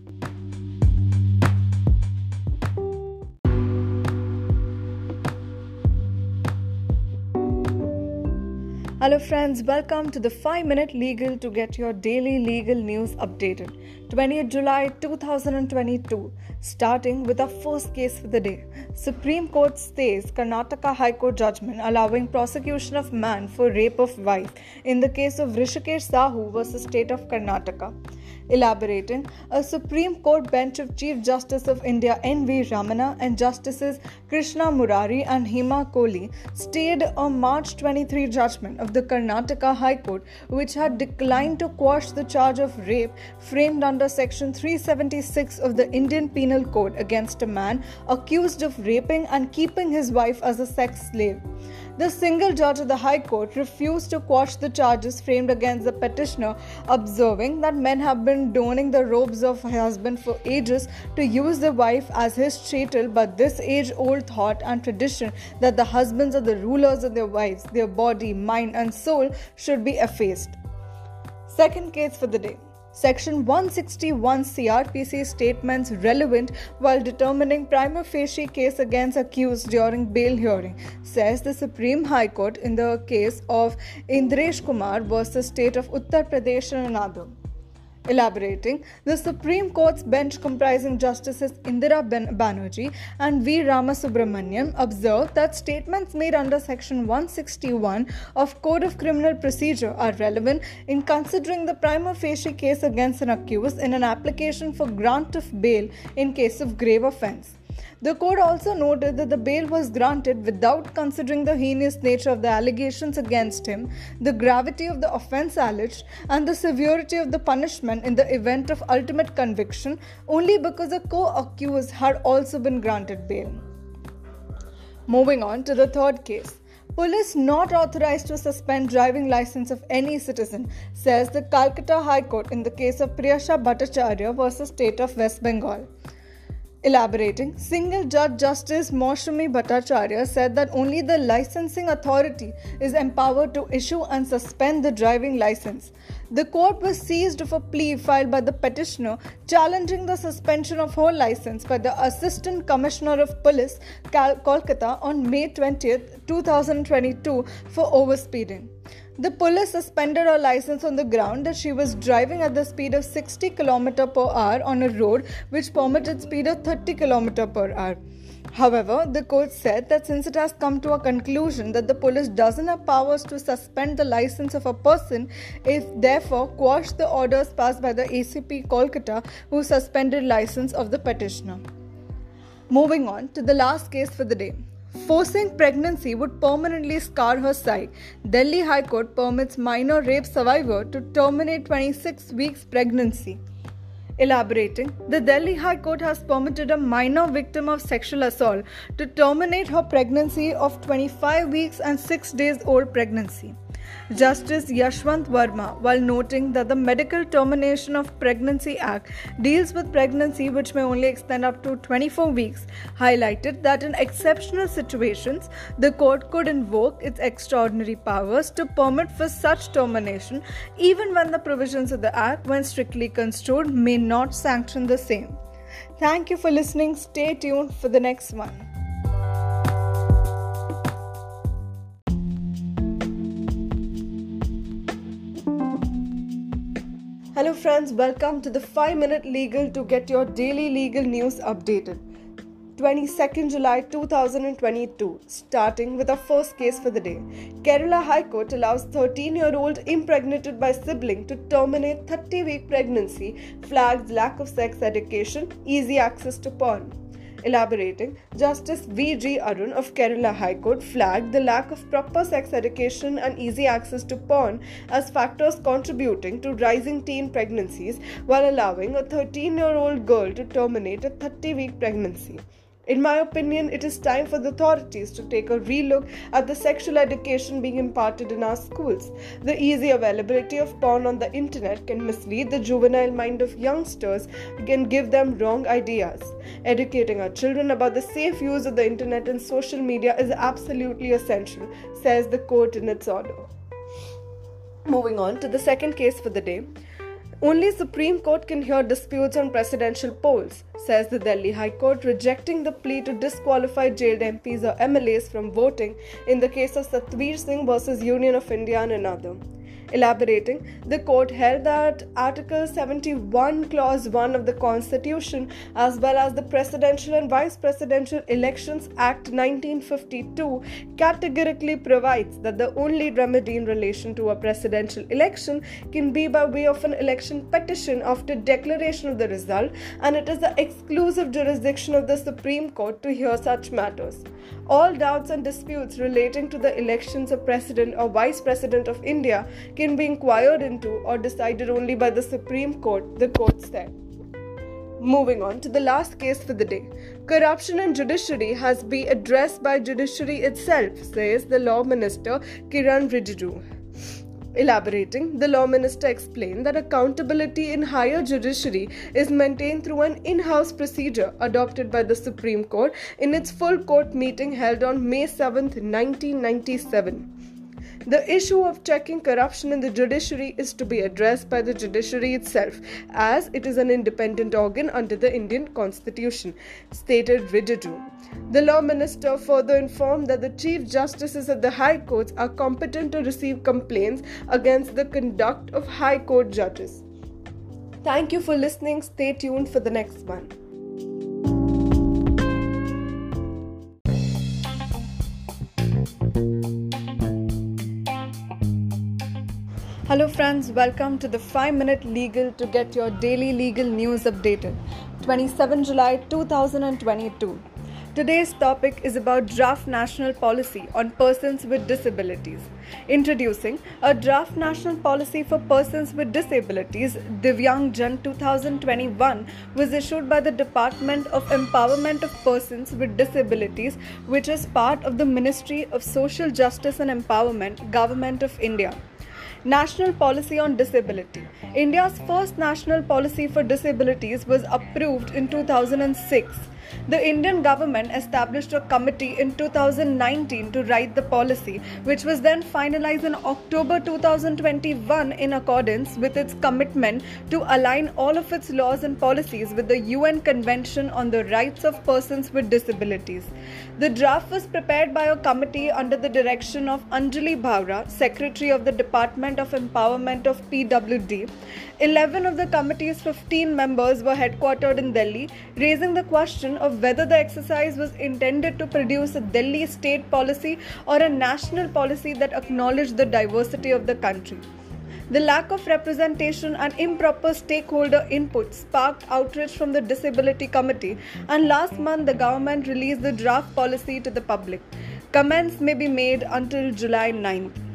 Hello, friends, welcome to the 5 Minute Legal to get your daily legal news updated. 20th July 2022, starting with our first case for the day. Supreme Court stays Karnataka High Court judgment allowing prosecution of man for rape of wife in the case of Rishikesh Sahu versus State of Karnataka. Elaborating, a Supreme Court bench of Chief Justice of India N.V. Ramana and Justices Krishna Murari and Hema Kohli stayed a March 23 judgment of the Karnataka High Court, which had declined to quash the charge of rape framed under Section 376 of the Indian Penal Code against a man accused of raping and keeping his wife as a sex slave. The single judge of the High Court refused to quash the charges framed against the petitioner, observing that men have been donning the robes of husband for ages to use the wife as his chattel, but this age old thought and tradition that the husbands are the rulers of their wives, their body, mind, and soul should be effaced. Second case for the day. Section 161 CRPC statements relevant while determining prima facie case against accused during bail hearing, says the Supreme High Court in the case of Indresh Kumar versus State of Uttar Pradesh and another. Elaborating, the Supreme Court's bench comprising Justices Indira Banerjee and V. Ramasubramanian observed that statements made under Section 161 of Code of Criminal Procedure are relevant in considering the prima facie case against an accused in an application for grant of bail in case of grave offense. The court also noted that the bail was granted without considering the heinous nature of the allegations against him, the gravity of the offense alleged, and the severity of the punishment in the event of ultimate conviction, only because a co accused had also been granted bail. Moving on to the third case. Police not authorized to suspend driving license of any citizen, says the Calcutta High Court in the case of Priyasha Bhattacharya versus State of West Bengal. Elaborating, single judge Justice Moushumi Bhattacharya said that only the licensing authority is empowered to issue and suspend the driving license. The court was seized of a plea filed by the petitioner challenging the suspension of her license by the Assistant Commissioner of Police, Kolkata, on May 20, 2022, for overspeeding. The police suspended her license on the ground that she was driving at the speed of 60 km per hour on a road which permitted speed of 30 km per hour. However, the court said that since it has come to a conclusion that the police doesn't have powers to suspend the license of a person, it therefore quashed the orders passed by the ACP Kolkata who suspended license of the petitioner. Moving on to the last case for the day. Forcing pregnancy would permanently scar her sight. Delhi High Court permits minor rape survivor to terminate 26 weeks pregnancy. Elaborating, the Delhi High Court has permitted a minor victim of sexual assault to terminate her pregnancy of 25 weeks and 6 days old pregnancy. Justice Yashwant Verma, while noting that the Medical Termination of Pregnancy Act deals with pregnancy which may only extend up to 24 weeks, highlighted that in exceptional situations, the court could invoke its extraordinary powers to permit for such termination, even when the provisions of the Act, when strictly construed, may not sanction the same. Thank you for listening. Stay tuned for the next one. Hello, friends, welcome to the 5 Minute Legal to get your daily legal news updated. 22nd July 2022, starting with our first case for the day. Kerala High Court allows 13 year old impregnated by sibling to terminate 30 week pregnancy, flags lack of sex education, easy access to porn. Elaborating, Justice V.G. Arun of Kerala High Court flagged the lack of proper sex education and easy access to porn as factors contributing to rising teen pregnancies while allowing a 13 year old girl to terminate a 30 week pregnancy. In my opinion, it is time for the authorities to take a relook at the sexual education being imparted in our schools. The easy availability of porn on the internet can mislead the juvenile mind of youngsters and give them wrong ideas. Educating our children about the safe use of the internet and social media is absolutely essential, says the court in its order. Moving on to the second case for the day. Only Supreme Court can hear disputes on presidential polls, says the Delhi High Court, rejecting the plea to disqualify jailed MPs or MLAs from voting in the case of Satveer Singh versus Union of India and another. Elaborating, the court held that Article 71, Clause 1 of the Constitution, as well as the Presidential and Vice Presidential Elections Act 1952, categorically provides that the only remedy in relation to a presidential election can be by way of an election petition after declaration of the result, and it is the exclusive jurisdiction of the Supreme Court to hear such matters. All doubts and disputes relating to the elections of President or Vice President of India can be inquired into or decided only by the Supreme Court, the court said. Moving on to the last case for the day. Corruption in judiciary has been addressed by judiciary itself, says the law minister Kiran Rijiju. Elaborating, the law minister explained that accountability in higher judiciary is maintained through an in house procedure adopted by the Supreme Court in its full court meeting held on May 7, 1997. The issue of checking corruption in the judiciary is to be addressed by the judiciary itself, as it is an independent organ under the Indian Constitution, stated Rijiju. The law minister further informed that the chief justices of the high courts are competent to receive complaints against the conduct of high court judges. Thank you for listening. Stay tuned for the next one. Hello, friends, welcome to the 5 Minute Legal to get your daily legal news updated. 27 July 2022. Today's topic is about draft national policy on persons with disabilities. Introducing a draft national policy for persons with disabilities, Divyang Jan 2021, was issued by the Department of Empowerment of Persons with Disabilities, which is part of the Ministry of Social Justice and Empowerment, Government of India. National Policy on Disability. India's first national policy for disabilities was approved in 2006. The Indian government established a committee in 2019 to write the policy, which was then finalized in October 2021 in accordance with its commitment to align all of its laws and policies with the UN Convention on the Rights of Persons with Disabilities. The draft was prepared by a committee under the direction of Anjali Bhawra, Secretary of the Department of Empowerment of PWD. 11 of the committee's 15 members were headquartered in Delhi, raising the question of whether the exercise was intended to produce a Delhi state policy or a national policy that acknowledged the diversity of the country. The lack of representation and improper stakeholder input sparked outrage from the Disability Committee, and last month the government released the draft policy to the public. Comments may be made until July 9th.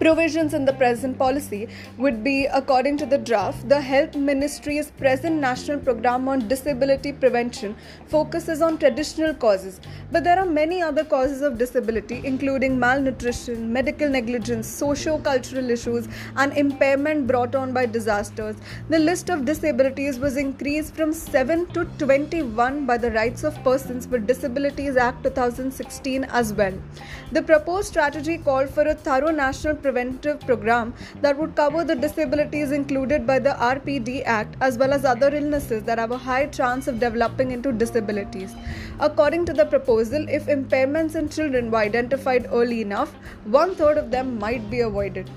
Provisions in the present policy would be, according to the draft, the Health Ministry's present national program on disability prevention focuses on traditional causes, but there are many other causes of disability, including malnutrition, medical negligence, socio cultural issues, and impairment brought on by disasters. The list of disabilities was increased from 7 to 21 by the Rights of Persons with Disabilities Act 2016 as well. The proposed strategy called for a thorough national preventive program that would cover the disabilities included by the RPD Act as well as other illnesses that have a high chance of developing into disabilities. According to the proposal, if impairments in children were identified early enough, one third of them might be avoided.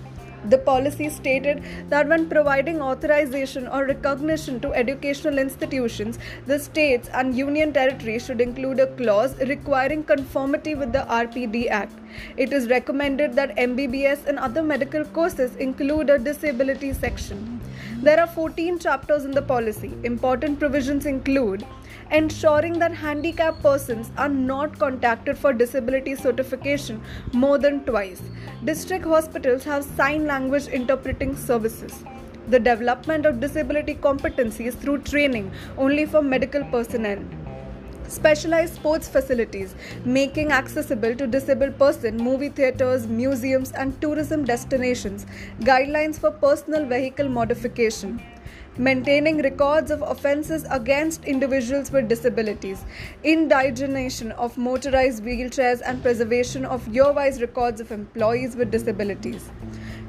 The policy stated that when providing authorization or recognition to educational institutions, the states and union territories should include a clause requiring conformity with the RPD Act. It is recommended that MBBS and other medical courses include a disability section. There are 14 chapters in the policy. Important provisions include ensuring that handicapped persons are not contacted for disability certification more than twice. District hospitals have sign language interpreting services. The development of disability competencies through training only for medical personnel specialized sports facilities making accessible to disabled person movie theaters museums and tourism destinations guidelines for personal vehicle modification maintaining records of offences against individuals with disabilities, indigenation of motorized wheelchairs, and preservation of year-wise records of employees with disabilities.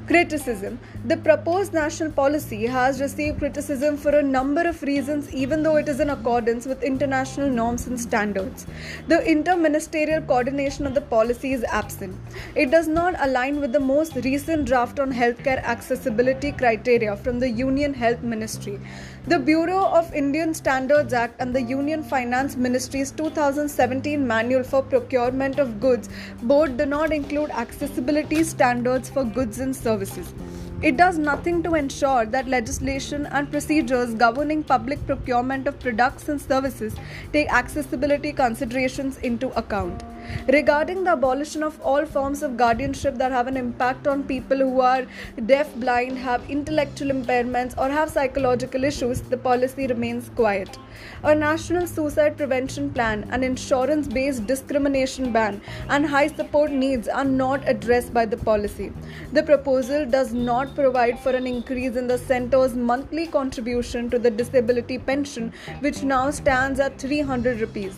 Criticism The proposed national policy has received criticism for a number of reasons, even though it is in accordance with international norms and standards. The interministerial coordination of the policy is absent. It does not align with the most recent draft on healthcare accessibility criteria from the Union Health Ministry. The Bureau of Indian Standards Act and the Union Finance Ministry's 2017 Manual for Procurement of Goods both do not include accessibility standards for goods and services. It does nothing to ensure that legislation and procedures governing public procurement of products and services take accessibility considerations into account. Regarding the abolition of all forms of guardianship that have an impact on people who are deaf, blind, have intellectual impairments, or have psychological issues, the policy remains quiet. A national suicide prevention plan, an insurance based discrimination ban, and high support needs are not addressed by the policy. The proposal does not provide for an increase in the center's monthly contribution to the disability pension, which now stands at 300 rupees.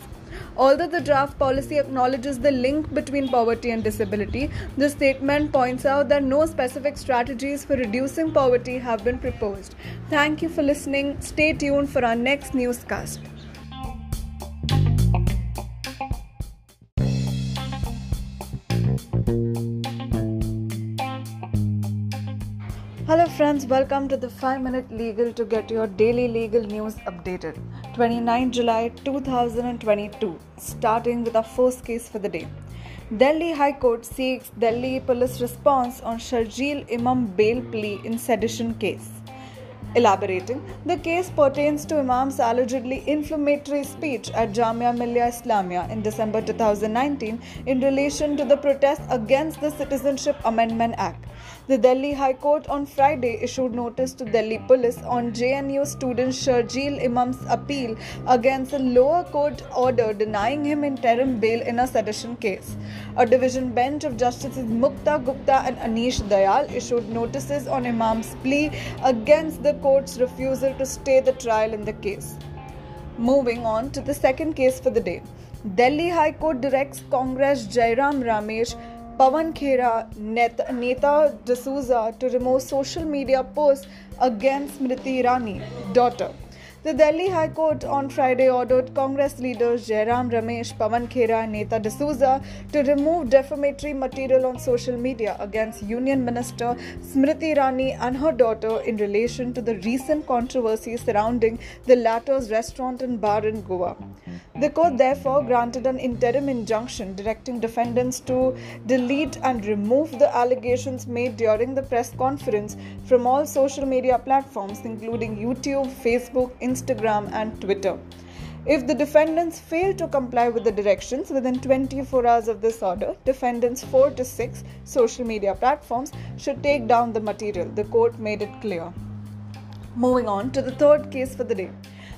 Although the draft policy acknowledges the link between poverty and disability, the statement points out that no specific strategies for reducing poverty have been proposed. Thank you for listening. Stay tuned for our next newscast. Hello, friends, welcome to the 5 Minute Legal to get your daily legal news updated. 29 July 2022, starting with our first case for the day. Delhi High Court seeks Delhi police response on Sharjeel Imam bail plea in sedition case. Elaborating, the case pertains to Imam's allegedly inflammatory speech at Jamia Millia Islamia in December 2019 in relation to the protest against the Citizenship Amendment Act. The Delhi High Court on Friday issued notice to Delhi police on JNU student Sharjeel Imam's appeal against a lower court order denying him interim bail in a sedition case. A division bench of Justices Mukta Gupta and Anish Dayal issued notices on Imam's plea against the court's refusal to stay the trial in the case. Moving on to the second case for the day. Delhi High Court directs Congress Jairam Ramesh, Pawan Khera, Neta, Neta D'Souza to remove social media posts against Smriti Irani, daughter. The Delhi High Court on Friday ordered Congress leaders Jairam Ramesh, Pawan Khera, and Netta D'Souza to remove defamatory material on social media against Union Minister Smriti Irani and her daughter in relation to the recent controversy surrounding the latter's restaurant and bar in Goa. The court therefore granted an interim injunction directing defendants to delete and remove the allegations made during the press conference from all social media platforms, including YouTube, Facebook, Instagram, and Twitter. If the defendants fail to comply with the directions within 24 hours of this order, defendants 4 to 6 social media platforms should take down the material. The court made it clear. Moving on to the third case for the day.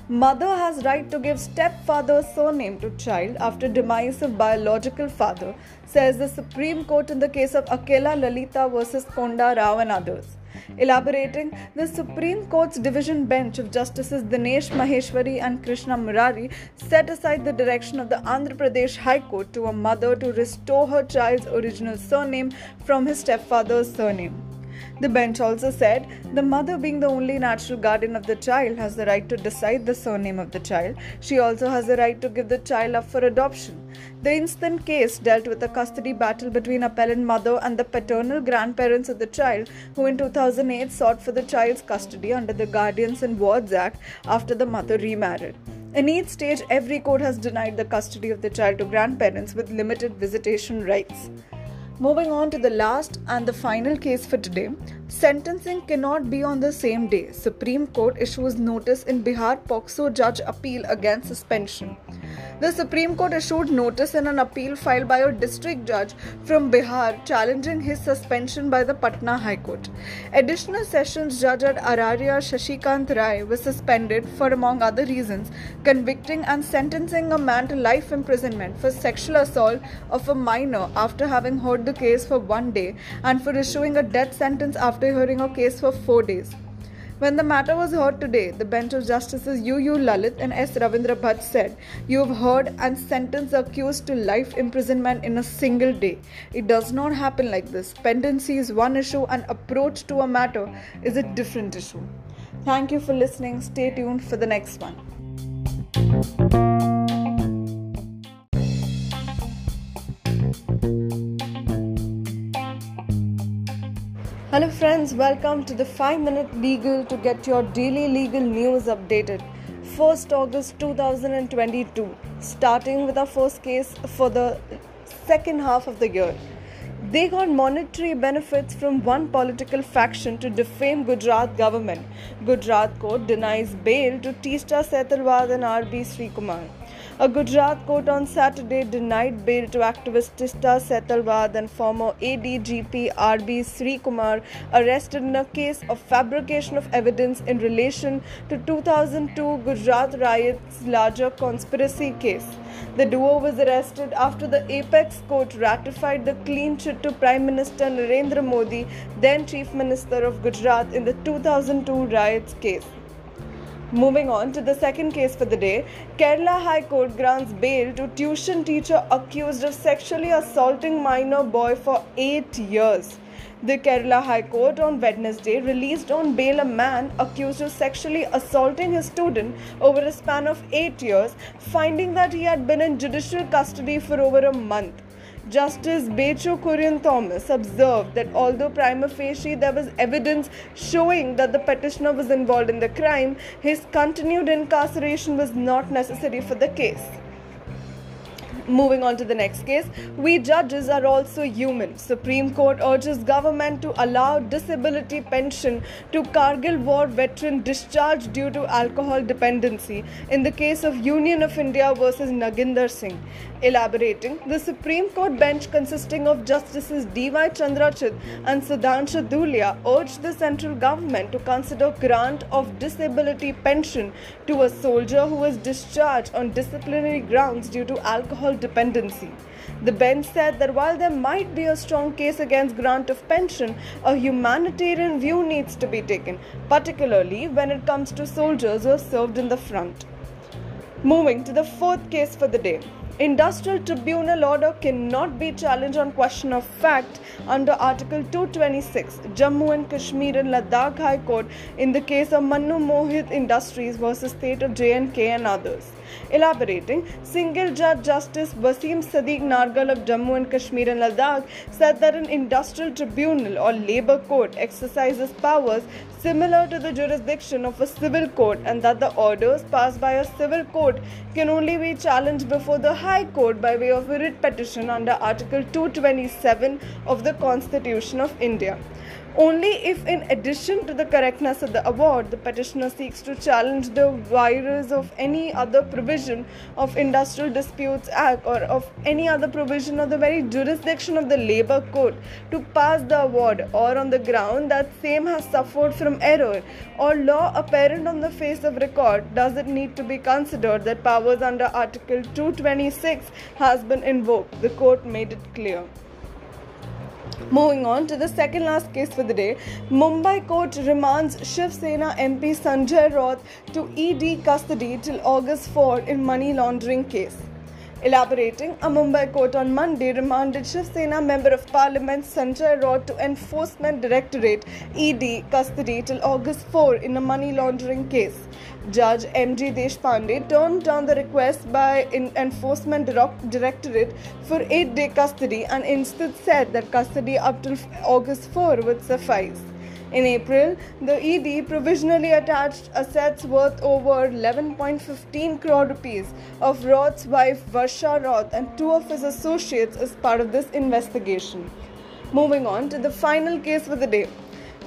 Mother has right to give stepfather's surname to child after demise of biological father, says the Supreme Court in the case of Akella Lalitha versus Konda Rao and others. Elaborating, the Supreme Court's division bench of Justices Dinesh Maheshwari and Krishna Murari set aside the direction of the Andhra Pradesh High Court to a mother to restore her child's original surname from his stepfather's surname. The bench also said the mother, being the only natural guardian of the child, has the right to decide the surname of the child. She also has the right to give the child up for adoption. The instant case dealt with a custody battle between appellant mother and the paternal grandparents of the child, who in 2008 sought for the child's custody under the Guardians and Wards Act after the mother remarried. In each stage, every court has denied the custody of the child to grandparents with limited visitation rights. Moving on to the last and the final case for today. Sentencing cannot be on the same day. Supreme Court issues notice in Bihar POCSO judge appeal against suspension. The Supreme Court issued notice in an appeal filed by a district judge from Bihar challenging his suspension by the Patna High Court. Additional sessions judge at Araria Shashikant Rai was suspended for, among other reasons, convicting and sentencing a man to life imprisonment for sexual assault of a minor after having heard the case for one day and for issuing a death sentence after hearing a case for four days. When the matter was heard today, the bench of Justices U. U. Lalit and S. Ravindra Bhatt said, You have heard and sentenced the accused to life imprisonment in a single day. It does not happen like this. Pendency is one issue, and approach to a matter is a different issue. Thank you for listening. Stay tuned for the next one. Hello, friends, welcome to the 5 Minute Legal to get your daily legal news updated. 1st August 2022, starting with our first case for the second half of the year. They got monetary benefits from one political faction to defame Gujarat government. Gujarat court denies bail to Teesta Setalvad and RB Srikumar. A Gujarat court on Saturday denied bail to activist Teesta Setalvad and former ADGP RB Srikumar arrested in a case of fabrication of evidence in relation to 2002 Gujarat riots larger conspiracy case. The duo was arrested after the apex court ratified the clean chit to Prime Minister Narendra Modi, then Chief Minister of Gujarat, in the 2002 riots case. Moving on to the second case for the day, Kerala High Court grants bail to tuition teacher accused of sexually assaulting minor boy for 8 years. The Kerala High Court on Wednesday released on bail a man accused of sexually assaulting his student over a span of 8 years, finding that he had been in judicial custody for over a month. Justice Bechu Kurian Thomas observed that although prima facie there was evidence showing that the petitioner was involved in the crime, his continued incarceration was not necessary for the case. Moving on to the next case, we judges are also human. Supreme Court urges government to allow disability pension to Kargil war veteran discharged due to alcohol dependency in the case of Union of India versus Naginder Singh. Elaborating, the Supreme Court bench consisting of Justices D.Y. Chandrachud and Sudhanshu Dhulia urged the central government to consider grant of disability pension to a soldier who was discharged on disciplinary grounds due to alcohol dependency. The bench said that while there might be a strong case against grant of pension, a humanitarian view needs to be taken, particularly when it comes to soldiers who have served in the front. Moving to the fourth case for the day. Industrial Tribunal order cannot be challenged on question of fact under Article 226 Jammu and Kashmir and Ladakh High Court in the case of Manu Mohit Industries versus State of J&K and others. Elaborating, single judge Justice Wasim Sadiq Nargal of Jammu and Kashmir and Ladakh said that an industrial tribunal or labor court exercises powers similar to the jurisdiction of a civil court and that the orders passed by a civil court can only be challenged before the High Court by way of a writ petition under Article 227 of the Constitution of India. Only if, in addition to the correctness of the award, the petitioner seeks to challenge the vires of any other provision of Industrial Disputes Act or of any other provision of the very jurisdiction of the Labour Court to pass the award, or on the ground that same has suffered from error or law apparent on the face of record, does it need to be considered that powers under Article 226 has been invoked. The court made it clear. Moving on to the second last case for the day, Mumbai court remands Shiv Sena MP Sanjay Raut to ED custody till August 4 in money laundering case. Elaborating, a Mumbai court on Monday remanded Shiv Sena Member of Parliament Sanjay Raut to Enforcement Directorate ED custody till August 4 in a money laundering case. Judge M.G. Deshpande turned down the request by Enforcement Directorate for 8 day custody and instead said that custody up till August 4 would suffice. In April, the ED provisionally attached assets worth over 11.15 crore rupees of Raut's wife Varsha Roth and two of his associates as part of this investigation. Moving on to the final case for the day.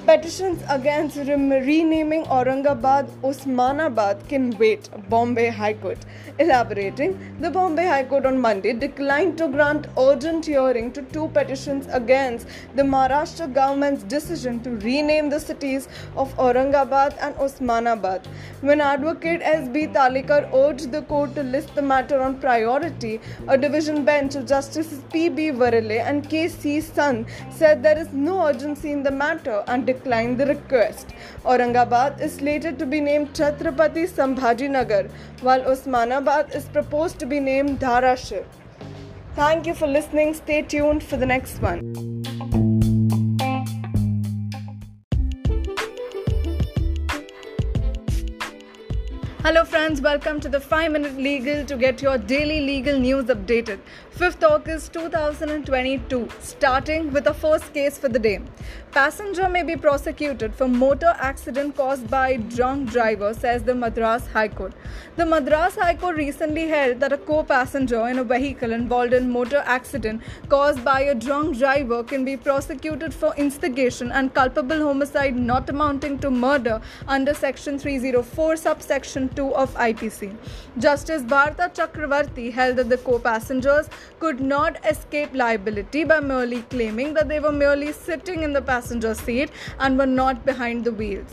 Petitions against renaming Aurangabad Osmanabad can wait, Bombay High Court. Elaborating, the Bombay High Court on Monday declined to grant urgent hearing to two petitions against the Maharashtra government's decision to rename the cities of Aurangabad and Osmanabad. When advocate S.B. Talikar urged the court to list the matter on priority, a division bench of Justices P.B. Varale and K.C. Sant said there is no urgency in the matter and declined the request. Aurangabad is slated to be named Chhatrapati Sambhajinagar, while Osmanabad is proposed to be named Dharashiv. Thank you for listening. Stay tuned for the next one. Hello, friends, welcome to the 5 Minute Legal to get your daily legal news updated. 5th August 2022, starting with the first case for the day. Passenger may be prosecuted for motor accident caused by drunk driver, says the Madras High Court. The Madras High Court recently held that a co passenger in a vehicle involved in motor accident caused by a drunk driver can be prosecuted for instigation and culpable homicide not amounting to murder under Section 304, subsection 2 of IPC. Justice Bharata Chakravarti held that the co passengers could not escape liability by merely claiming that they were merely sitting in the passenger seat and were not behind the wheels.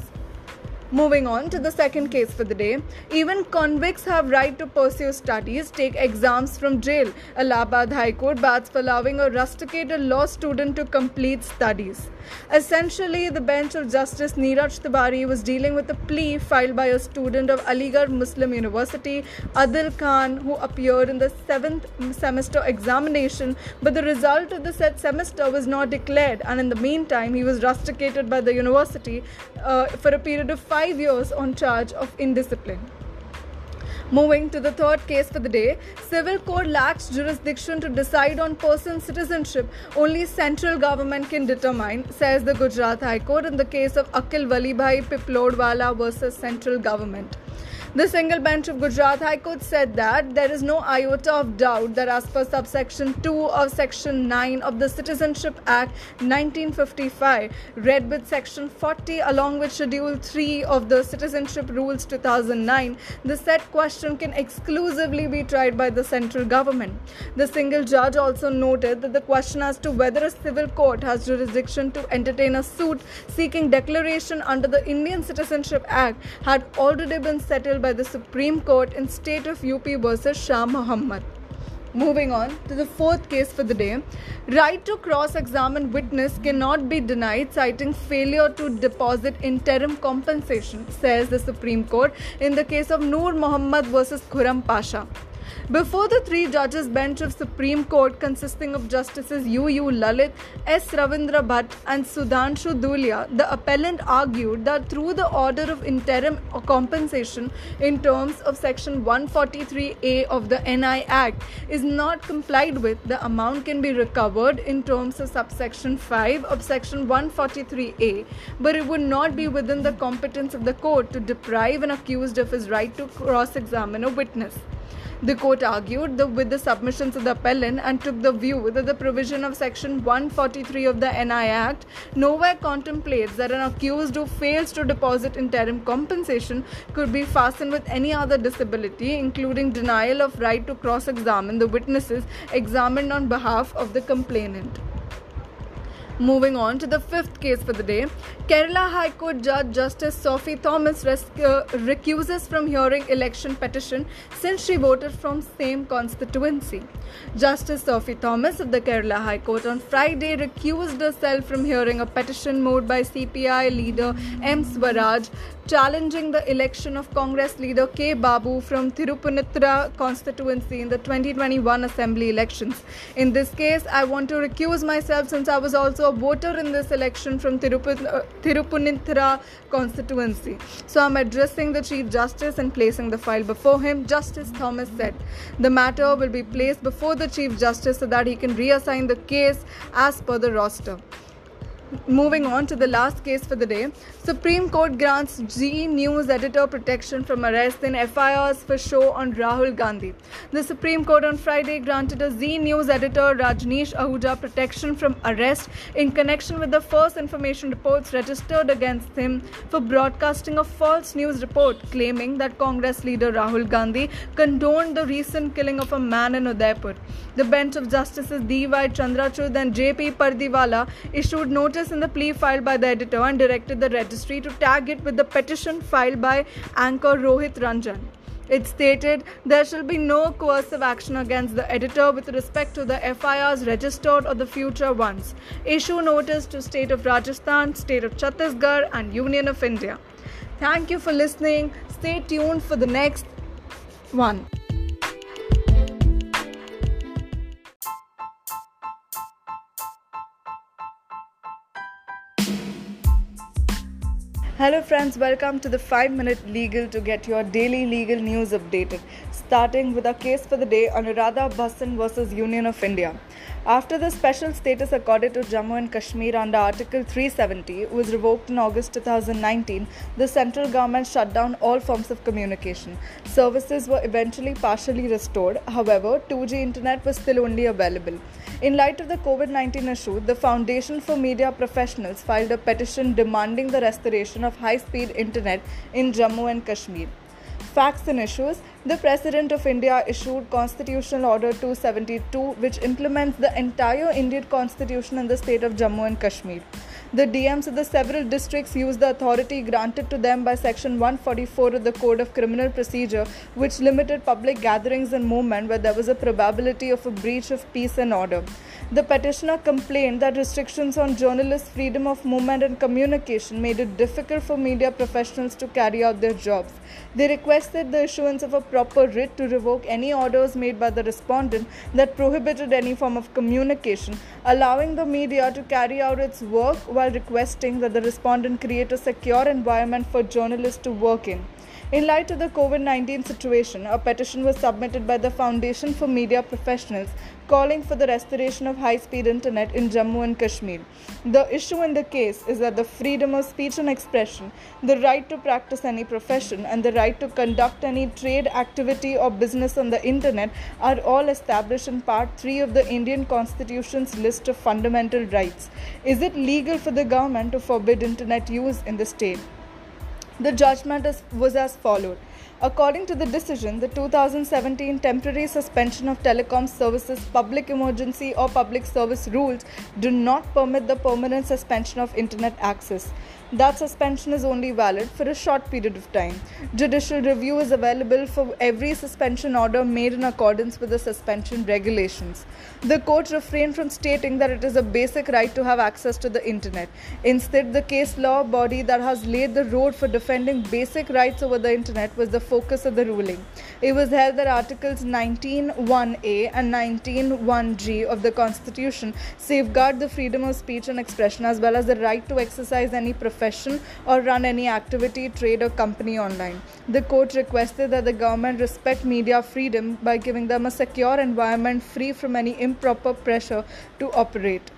Moving on to the second case for the day. Even convicts have right to pursue studies, take exams from jail. A Allahabad High Court bats for allowing a rusticated law student to complete studies. Essentially, the bench of Justice Neeraj Tiwari was dealing with a plea filed by a student of Aligarh Muslim University, Adil Khan, who appeared in the seventh semester examination, but the result of the said semester was not declared, and in the meantime, he was rusticated by the university uh, for a period of five years on charge of indiscipline. Moving to the third case for the day, civil court lacks jurisdiction to decide on person citizenship. Only central government can determine, says the Gujarat High Court in the case of Akil Walibhai Piplodwala versus central government. The single bench of Gujarat High Court said that there is no iota of doubt that, as per subsection 2 of section 9 of the Citizenship Act 1955, read with section 40 along with schedule 3 of the Citizenship Rules 2009, the said question can exclusively be tried by the central government. The single judge also noted that the question as to whether a civil court has jurisdiction to entertain a suit seeking declaration under the Indian Citizenship Act had already been settled by the Supreme Court in state of UP versus Shah Muhammad. Moving on to the fourth case for the day. Right to cross examine witness cannot be denied, citing failure to deposit interim compensation, says the Supreme Court in the case of Noor Muhammad versus Khurram Pasha. Before the three judges bench of Supreme Court consisting of Justices U. U. Lalit, S. Ravindra Bhatt and Sudhanshu Dhulia, the appellant argued that through the order of interim compensation in terms of section 143A of the NI Act is not complied with, the amount can be recovered in terms of subsection 5 of section 143A, but it would not be within the competence of the court to deprive an accused of his right to cross-examine a witness. The court argued the, with the submissions of the appellant and took the view that the provision of section 143 of the NI Act nowhere contemplates that an accused who fails to deposit interim compensation could be fastened with any other disability, including denial of right to cross examine the witnesses examined on behalf of the complainant. Moving on to the fifth case for the day, Kerala High Court Judge Justice Sophie Thomas recuses from hearing election petition since she voted from same constituency. Justice Sophie Thomas of the Kerala High Court on Friday recused herself from hearing a petition moved by CPI leader M. Swaraj challenging the election of Congress leader K. Babu from Thirupunithura constituency in the 2021 assembly elections. In this case, I want to recuse myself since I was also a voter in this election from Tirupun- uh, Thirupunithura constituency. So I'm addressing the Chief Justice and placing the file before him. Justice Thomas said the matter will be placed before the Chief Justice so that he can reassign the case as per the roster. Moving on to the last case for the day, Supreme Court grants Zee News editor protection from arrest in FIRs for show on Rahul Gandhi. The Supreme Court on Friday granted a Zee News editor Rajneesh Ahuja protection from arrest in connection with the first information reports registered against him for broadcasting a false news report claiming that Congress leader Rahul Gandhi condoned the recent killing of a man in Udaipur. The bench of Justices D.Y. Chandrachud and J.P. Pardiwala issued notice in the plea filed by the editor and directed the registry to tag it with the petition filed by anchor Rohit Ranjan. It stated there shall be no coercive action against the editor with respect to the FIRs registered or the future ones. Issue notice to State of Rajasthan, State of Chhattisgarh, and Union of India. Thank you for listening. Stay tuned for the next one. Hello, friends, welcome to the 5 Minute Legal to get your daily legal news updated. Starting with our case for the day Anuradha Bhasin versus Union of India. After the special status accorded to Jammu and Kashmir under Article 370 was revoked in August 2019, the central government shut down all forms of communication. Services were eventually partially restored, however, 2G internet was still only available. In light of the COVID 19 issue, the Foundation for Media Professionals filed a petition demanding the restoration of high speed internet in Jammu and Kashmir. Facts and issues The President of India issued Constitutional Order 272, which implements the entire Indian Constitution in the state of Jammu and Kashmir. The DMs of the several districts use the authority granted to them by Section 144 of the Code of Criminal Procedure, which limited public gatherings and movement where there was a probability of a breach of peace and order. The petitioner complained that restrictions on journalists' freedom of movement and communication made it difficult for media professionals to carry out their jobs. They requested the issuance of a proper writ to revoke any orders made by the respondent that prohibited any form of communication, allowing the media to carry out its work while requesting that the respondent create a secure environment for journalists to work in. In light of the COVID 19 situation, a petition was submitted by the Foundation for Media Professionals calling for the restoration of high speed internet in Jammu and Kashmir. The issue in the case is that the freedom of speech and expression, the right to practice any profession, and the right to conduct any trade activity or business on the internet are all established in Part 3 of the Indian Constitution's list of fundamental rights. Is it legal for the government to forbid internet use in the state? The judgment is, was as followed. According to the decision, the 2017 temporary suspension of telecom services public emergency or public service rules do not permit the permanent suspension of internet access. that suspension is only valid for a short period of time. Judicial review is available for every suspension order made in accordance with the suspension regulations. The court refrained from stating that it is a basic right to have access to the internet. Instead, the case law body that has laid the road for defending basic rights over the internet was the focus of the ruling. It was held that Articles 19.1a and 19.1g of the Constitution safeguard the freedom of speech and expression as well as the right to exercise any profession or run any activity, trade, or company online. The court requested that the government respect media freedom by giving them a secure environment free from any improper pressure to operate.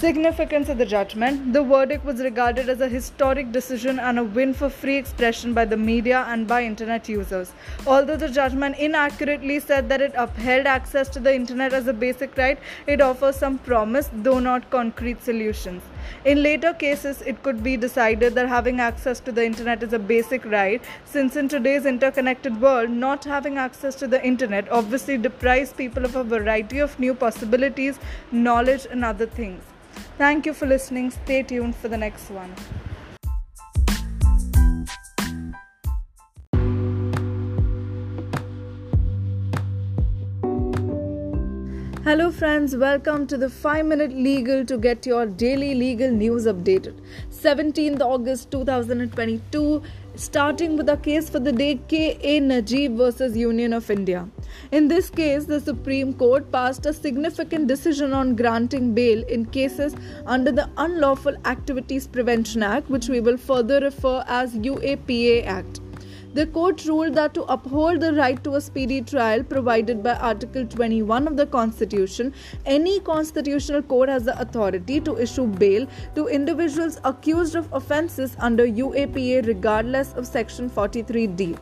Significance of the judgment The verdict was regarded as a historic decision and a win for free expression by the media and by internet users. Although the judgment inaccurately said that it upheld access to the internet as a basic right, it offers some promise, though not concrete solutions. In later cases, it could be decided that having access to the internet is a basic right, since in today's interconnected world, not having access to the internet obviously deprives people of a variety of new possibilities, knowledge, and other things. Thank you for listening. Stay tuned for the next one. Hello, friends, welcome to the 5 Minute Legal to get your daily legal news updated. 17th August 2022, starting with a case for the day K.A. Najeeb versus Union of India. In this case, the Supreme Court passed a significant decision on granting bail in cases under the Unlawful Activities Prevention Act, which we will further refer as UAPA Act. The court ruled that to uphold the right to a speedy trial provided by Article 21 of the Constitution, any constitutional court has the authority to issue bail to individuals accused of offences under UAPA regardless of Section 43D.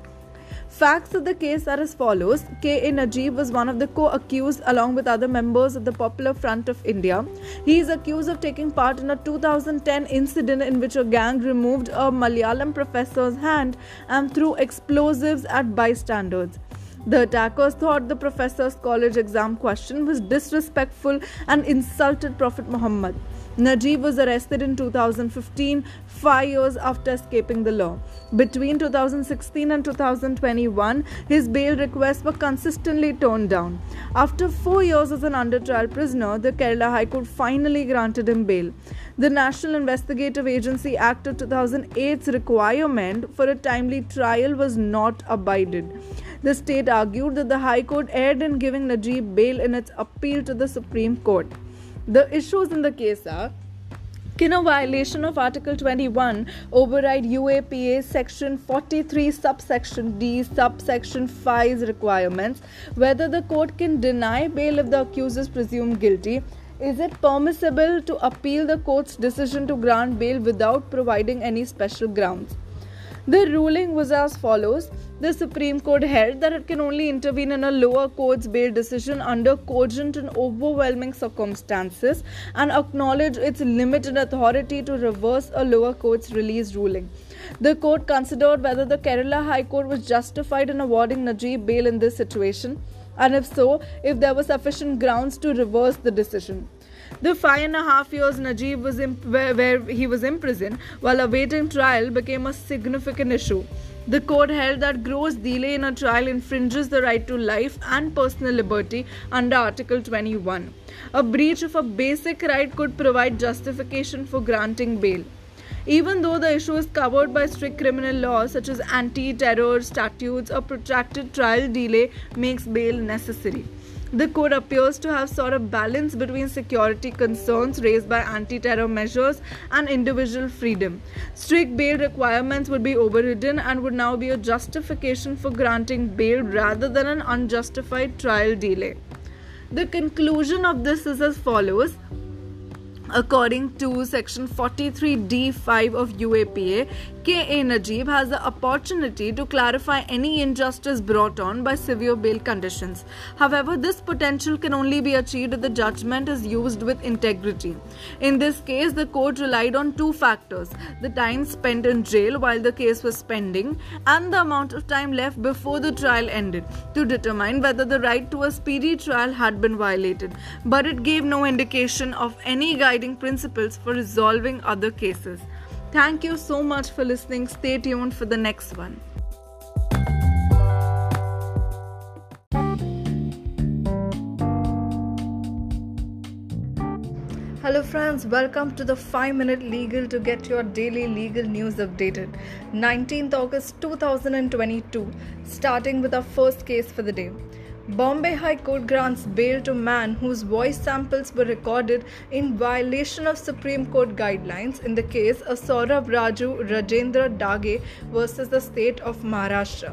Facts of the case are as follows K.A. Najeeb was one of the co accused along with other members of the Popular Front of India. He is accused of taking part in a 2010 incident in which a gang removed a Malayalam professor's hand and threw explosives at bystanders. The attackers thought the professor's college exam question was disrespectful and insulted Prophet Muhammad. Najeeb was arrested in 2015, five years after escaping the law. Between 2016 and 2021, his bail requests were consistently toned down. After four years as an under trial prisoner, the Kerala High Court finally granted him bail. The National Investigative Agency Act of 2008's requirement for a timely trial was not abided. The state argued that the High Court erred in giving Najeeb bail in its appeal to the Supreme Court. The issues in the case are can a violation of Article 21 override UAPA Section 43 subsection D subsection 5's requirements? Whether the court can deny bail if the accused is presumed guilty? Is it permissible to appeal the court's decision to grant bail without providing any special grounds? The ruling was as follows The Supreme Court held that it can only intervene in a lower court's bail decision under cogent and overwhelming circumstances and acknowledge its limited authority to reverse a lower court's release ruling. The court considered whether the Kerala High Court was justified in awarding Najeeb bail in this situation, and if so, if there were sufficient grounds to reverse the decision. The five and a half years Najeeb was in, where, where he was imprisoned while awaiting trial became a significant issue. The court held that gross delay in a trial infringes the right to life and personal liberty under Article 21. A breach of a basic right could provide justification for granting bail. Even though the issue is covered by strict criminal laws such as anti terror statutes, a protracted trial delay makes bail necessary. The court appears to have sought a balance between security concerns raised by anti terror measures and individual freedom. Strict bail requirements would be overridden and would now be a justification for granting bail rather than an unjustified trial delay. The conclusion of this is as follows According to section 43D5 of UAPA, K.A. Najeeb has the opportunity to clarify any injustice brought on by severe bail conditions. However, this potential can only be achieved if the judgment is used with integrity. In this case, the court relied on two factors the time spent in jail while the case was pending and the amount of time left before the trial ended to determine whether the right to a speedy trial had been violated. But it gave no indication of any guiding principles for resolving other cases. Thank you so much for listening. Stay tuned for the next one. Hello, friends, welcome to the 5 Minute Legal to get your daily legal news updated. 19th August 2022, starting with our first case for the day. Bombay High Court grants bail to man whose voice samples were recorded in violation of Supreme Court guidelines in the case of Saurabh Raju Rajendra Dage versus the state of Maharashtra.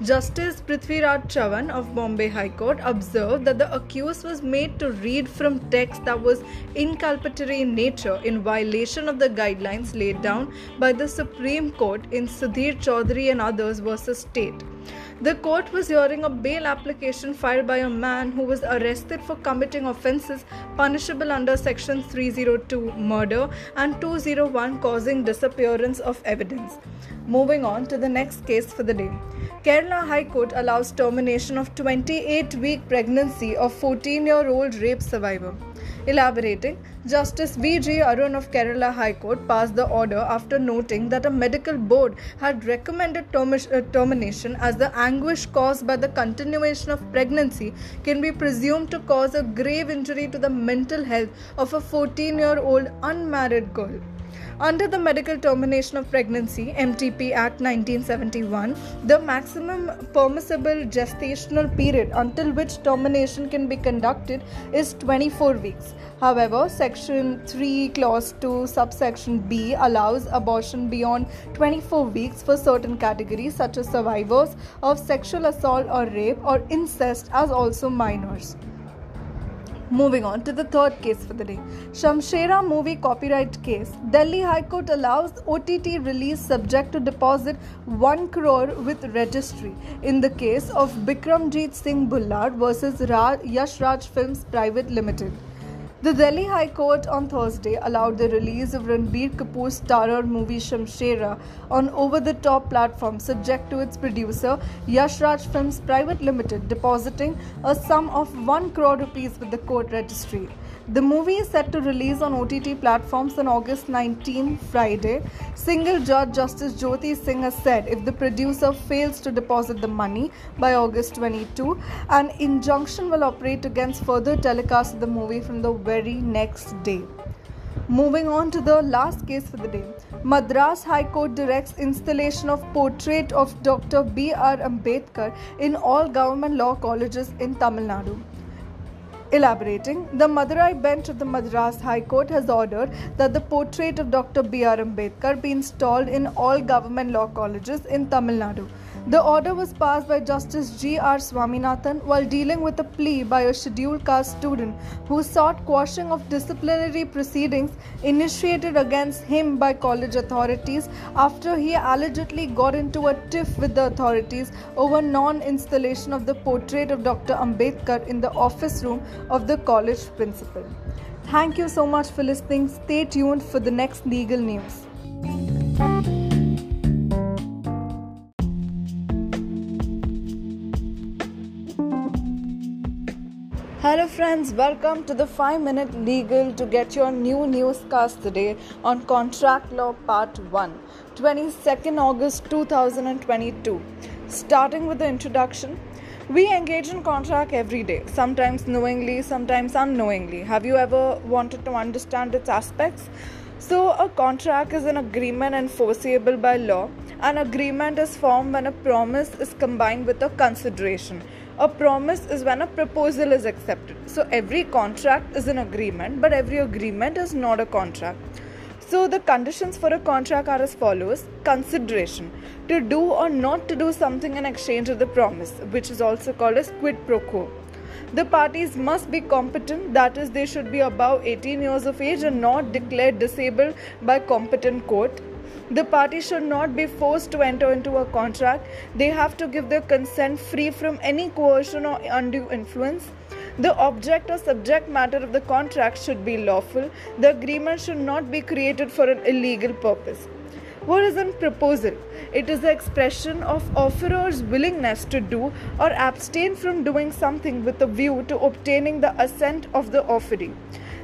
Justice Prithviraj Chavan of Bombay High Court observed that the accused was made to read from text that was inculpatory in nature in violation of the guidelines laid down by the Supreme Court in Sudhir Chaudhary and others versus state. The court was hearing a bail application filed by a man who was arrested for committing offences punishable under section 302 murder and 201 causing disappearance of evidence. Moving on to the next case for the day. Kerala High Court allows termination of 28 week pregnancy of 14 year old rape survivor. Elaborating, Justice V.G. Arun of Kerala High Court passed the order after noting that a medical board had recommended uh, termination as the anguish caused by the continuation of pregnancy can be presumed to cause a grave injury to the mental health of a 14 year old unmarried girl. Under the Medical Termination of Pregnancy MTP Act 1971, the maximum permissible gestational period until which termination can be conducted is 24 weeks. However, Section 3, Clause 2, subsection B allows abortion beyond 24 weeks for certain categories such as survivors of sexual assault or rape or incest as also minors. Moving on to the third case for the day. Shamshera movie copyright case. Delhi High Court allows OTT release subject to deposit 1 crore with registry in the case of Bikramjeet Singh Bhullar versus Raj, Yash Raj Films Private Limited. The Delhi High Court on Thursday allowed the release of Ranbir Kapoor's starrer movie Shamshera on over-the-top platform subject to its producer Yash Raj Films Private Limited depositing a sum of 1 crore rupees with the court registry. The movie is set to release on OTT platforms on August 19, Friday. Single judge Justice Jyoti Singh has said if the producer fails to deposit the money by August 22, an injunction will operate against further telecast of the movie from the very next day. Moving on to the last case for the day. Madras High Court directs installation of portrait of Dr. B. R. Ambedkar in all government law colleges in Tamil Nadu. Elaborating, the Madurai bench of the Madras High Court has ordered that the portrait of Dr. B. R. Ambedkar be installed in all government law colleges in Tamil Nadu. The order was passed by Justice G. R. Swaminathan while dealing with a plea by a scheduled caste student who sought quashing of disciplinary proceedings initiated against him by college authorities after he allegedly got into a tiff with the authorities over non installation of the portrait of Dr. Ambedkar in the office room of the college principal. Thank you so much for listening. Stay tuned for the next legal news. Hello, friends, welcome to the 5 Minute Legal to get your new newscast today on Contract Law Part 1, 22nd August 2022. Starting with the introduction, we engage in contract every day, sometimes knowingly, sometimes unknowingly. Have you ever wanted to understand its aspects? So, a contract is an agreement enforceable by law. An agreement is formed when a promise is combined with a consideration. A promise is when a proposal is accepted. So, every contract is an agreement, but every agreement is not a contract. So, the conditions for a contract are as follows consideration to do or not to do something in exchange of the promise, which is also called as quid pro quo. The parties must be competent, that is, they should be above 18 years of age and not declared disabled by competent court. The parties should not be forced to enter into a contract. They have to give their consent free from any coercion or undue influence. The object or subject matter of the contract should be lawful. The agreement should not be created for an illegal purpose. What is a proposal? It is the expression of offerer's willingness to do or abstain from doing something with a view to obtaining the assent of the offeree.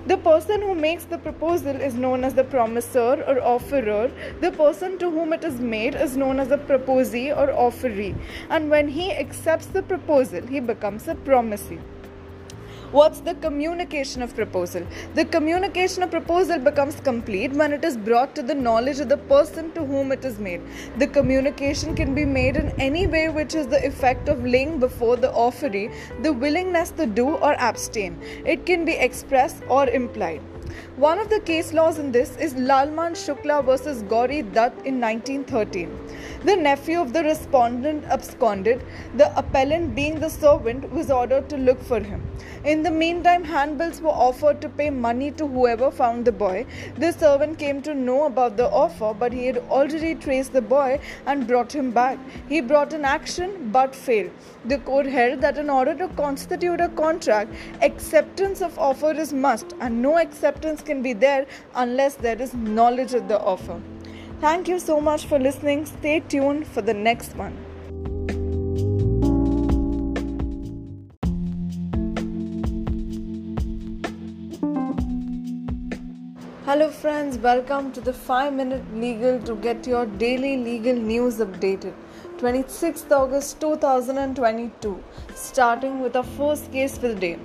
The person who makes the proposal is known as the promisor or offerer. The person to whom it is made is known as a proposee or offeree. And when he accepts the proposal, he becomes a promisee. What's the communication of proposal? The communication of proposal becomes complete when it is brought to the knowledge of the person to whom it is made. The communication can be made in any way which is the effect of laying before the offeree the willingness to do or abstain. It can be expressed or implied. One of the case laws in this is Lalman Shukla versus Gauri Dutt in 1913. The nephew of the respondent absconded. The appellant, being the servant, was ordered to look for him. In the meantime, handbills were offered to pay money to whoever found the boy. The servant came to know about the offer, but he had already traced the boy and brought him back. He brought an action but failed. The court held that in order to constitute a contract, acceptance of offer is must, and no acceptance can be there unless there is knowledge of the offer. Thank you so much for listening. Stay tuned for the next one. Hello, friends, welcome to the 5 Minute Legal to get your daily legal news updated. 26th August 2022, starting with our first case for the day.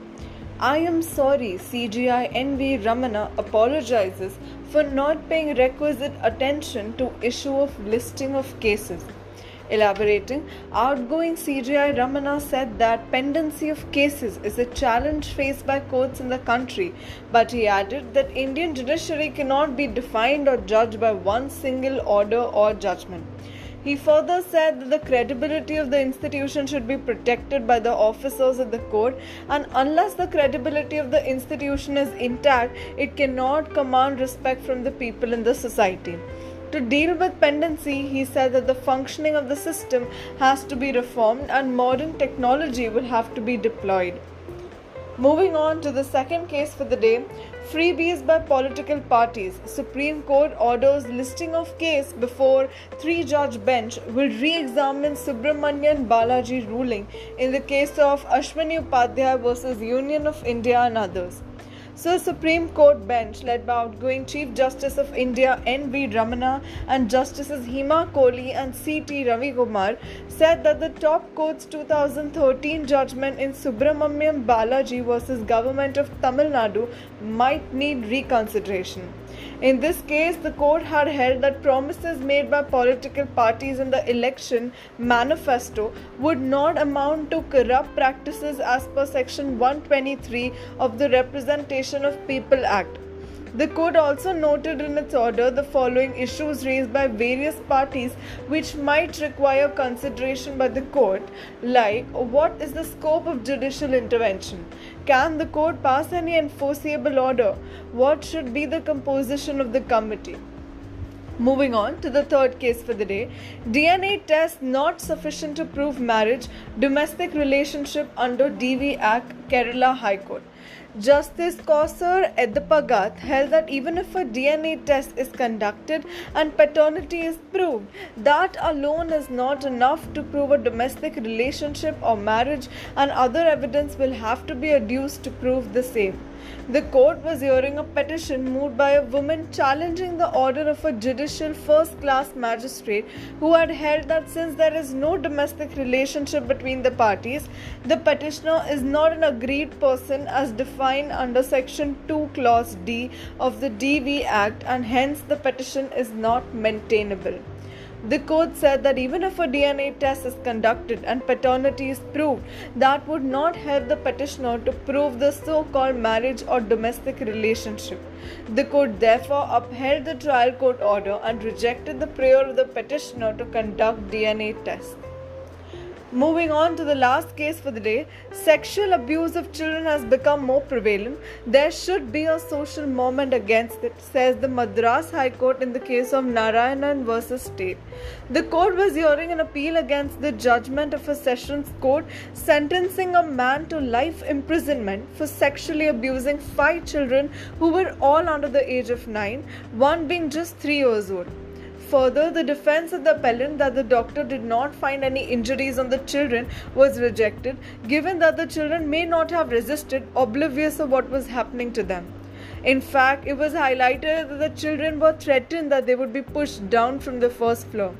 I am sorry, CJI NV Ramana apologizes for not paying requisite attention to issue of listing of cases. Elaborating, outgoing CJI Ramana said that pendency of cases is a challenge faced by courts in the country, but he added that Indian judiciary cannot be defined or judged by one single order or judgment. He further said that the credibility of the institution should be protected by the officers of the court, and unless the credibility of the institution is intact, it cannot command respect from the people in the society. To deal with pendency, he said that the functioning of the system has to be reformed and modern technology will have to be deployed. Moving on to the second case for the day freebies by political parties. Supreme Court orders listing of case before three judge bench will re examine Subramanian Balaji ruling in the case of Ashwini Upadhyay versus Union of India and others. So, Supreme Court bench, led by outgoing Chief Justice of India N.V. Ramana and Justices Hema Kohli and C.T. Ravi Kumar, said that the top court's 2013 judgment in Subramaniam Balaji versus Government of Tamil Nadu might need reconsideration. In this case, the court had held that promises made by political parties in the election manifesto would not amount to corrupt practices as per section 123 of the Representation of People Act. The court also noted in its order the following issues raised by various parties which might require consideration by the court, like what is the scope of judicial intervention? Can the court pass any enforceable order? What should be the composition of the committee? Moving on to the third case for the day DNA test not sufficient to prove marriage, domestic relationship under DV Act, Kerala High Court. Justice Kausar Edappagath held that even if a DNA test is conducted and paternity is proved, that alone is not enough to prove a domestic relationship or marriage, and other evidence will have to be adduced to prove the same. The court was hearing a petition moved by a woman challenging the order of a judicial first class magistrate who had held that since there is no domestic relationship between the parties, the petitioner is not an aggrieved person as defined under Section 2, Clause D of the DV Act, and hence the petition is not maintainable. The court said that even if a DNA test is conducted and paternity is proved, that would not help the petitioner to prove the so called marriage or domestic relationship. The court therefore upheld the trial court order and rejected the prayer of the petitioner to conduct DNA tests. Moving on to the last case for the day, sexual abuse of children has become more prevalent. There should be a social movement against it, says the Madras High Court in the case of Narayanan versus State. The court was hearing an appeal against the judgment of a sessions court sentencing a man to life imprisonment for sexually abusing five children who were all under the age of nine, one being just three years old. Further, the defense of the appellant that the doctor did not find any injuries on the children was rejected, given that the children may not have resisted, oblivious of what was happening to them. In fact, it was highlighted that the children were threatened that they would be pushed down from the first floor.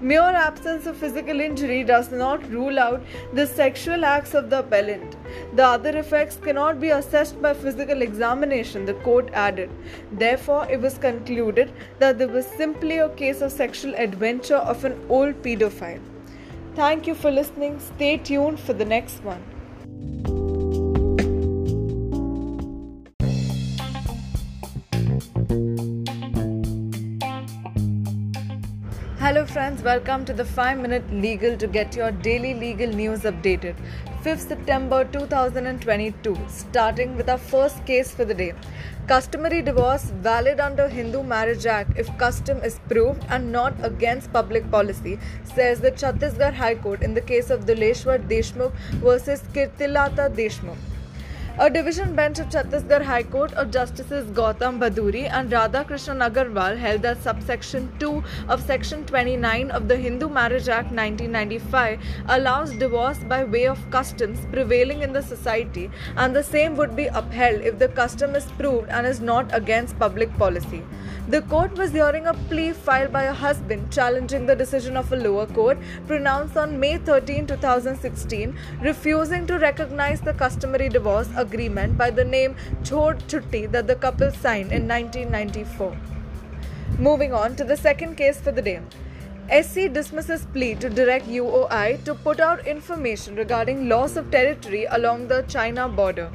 Mere absence of physical injury does not rule out the sexual acts of the appellant. The other effects cannot be assessed by physical examination, the court added. Therefore, it was concluded that there was simply a case of sexual adventure of an old pedophile. Thank you for listening. Stay tuned for the next one. Hello, friends, welcome to the 5 Minute Legal to get your daily legal news updated. 5th September 2022, starting with our first case for the day. Customary divorce valid under Hindu Marriage Act if custom is proved and not against public policy, says the Chhattisgarh High Court in the case of Duleshwar Deshmukh versus Kirtilata Deshmukh. A division bench of Chhattisgarh High Court of Justices Gautam Bhaduri and Radhakrishnan Agarwal held that subsection 2 of section 29 of the Hindu Marriage Act 1995 allows divorce by way of customs prevailing in the society and the same would be upheld if the custom is proved and is not against public policy. The court was hearing a plea filed by a husband challenging the decision of a lower court pronounced on May 13, 2016, refusing to recognize the customary divorce agreement by the name Chhod Chutti that the couple signed in 1994. Moving on to the second case for the day. SC dismisses plea to direct UOI to put out information regarding loss of territory along the China border.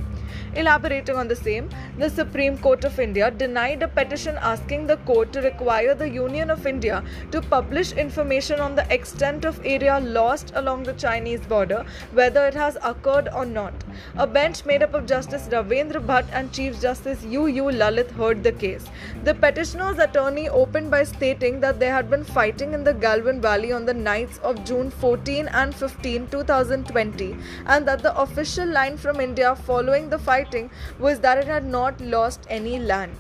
Elaborating on the same, the Supreme Court of India denied a petition asking the court to require the Union of India to publish information on the extent of area lost along the Chinese border, whether it has occurred or not. A bench made up of Justice Ravindra Bhatt and Chief Justice U. U. Lalit heard the case. The petitioner's attorney opened by stating that they had been fighting in the Galwan Valley on the nights of June 14 and 15, 2020, and that the official line from India following the fight was that it had not lost any land.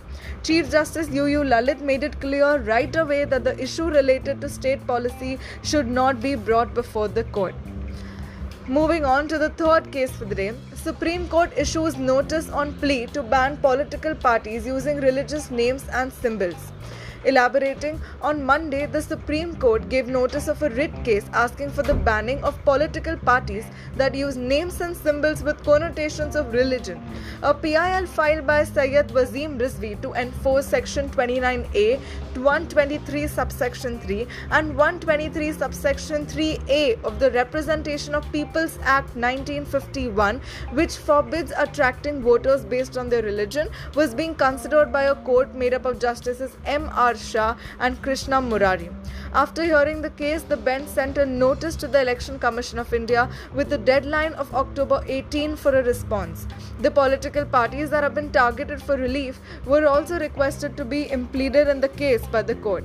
Chief Justice U. U. Lalit made it clear right away that the issue related to state policy should not be brought before the court. Moving on to the third case for the day, Supreme Court issues notice on plea to ban political parties using religious names and symbols. Elaborating, on Monday, the Supreme Court gave notice of a writ case asking for the banning of political parties that use names and symbols with connotations of religion. A PIL filed by Syed Wasim Rizvi to enforce Section 29A, 123 subsection 3, and 123 subsection 3A of the Representation of Peoples Act 1951, which forbids attracting voters based on their religion, was being considered by a court made up of Justices M. And Krishna Murari. After hearing the case, the bench sent a notice to the Election Commission of India with a deadline of October 18 for a response. The political parties that have been targeted for relief were also requested to be impleaded in the case by the court.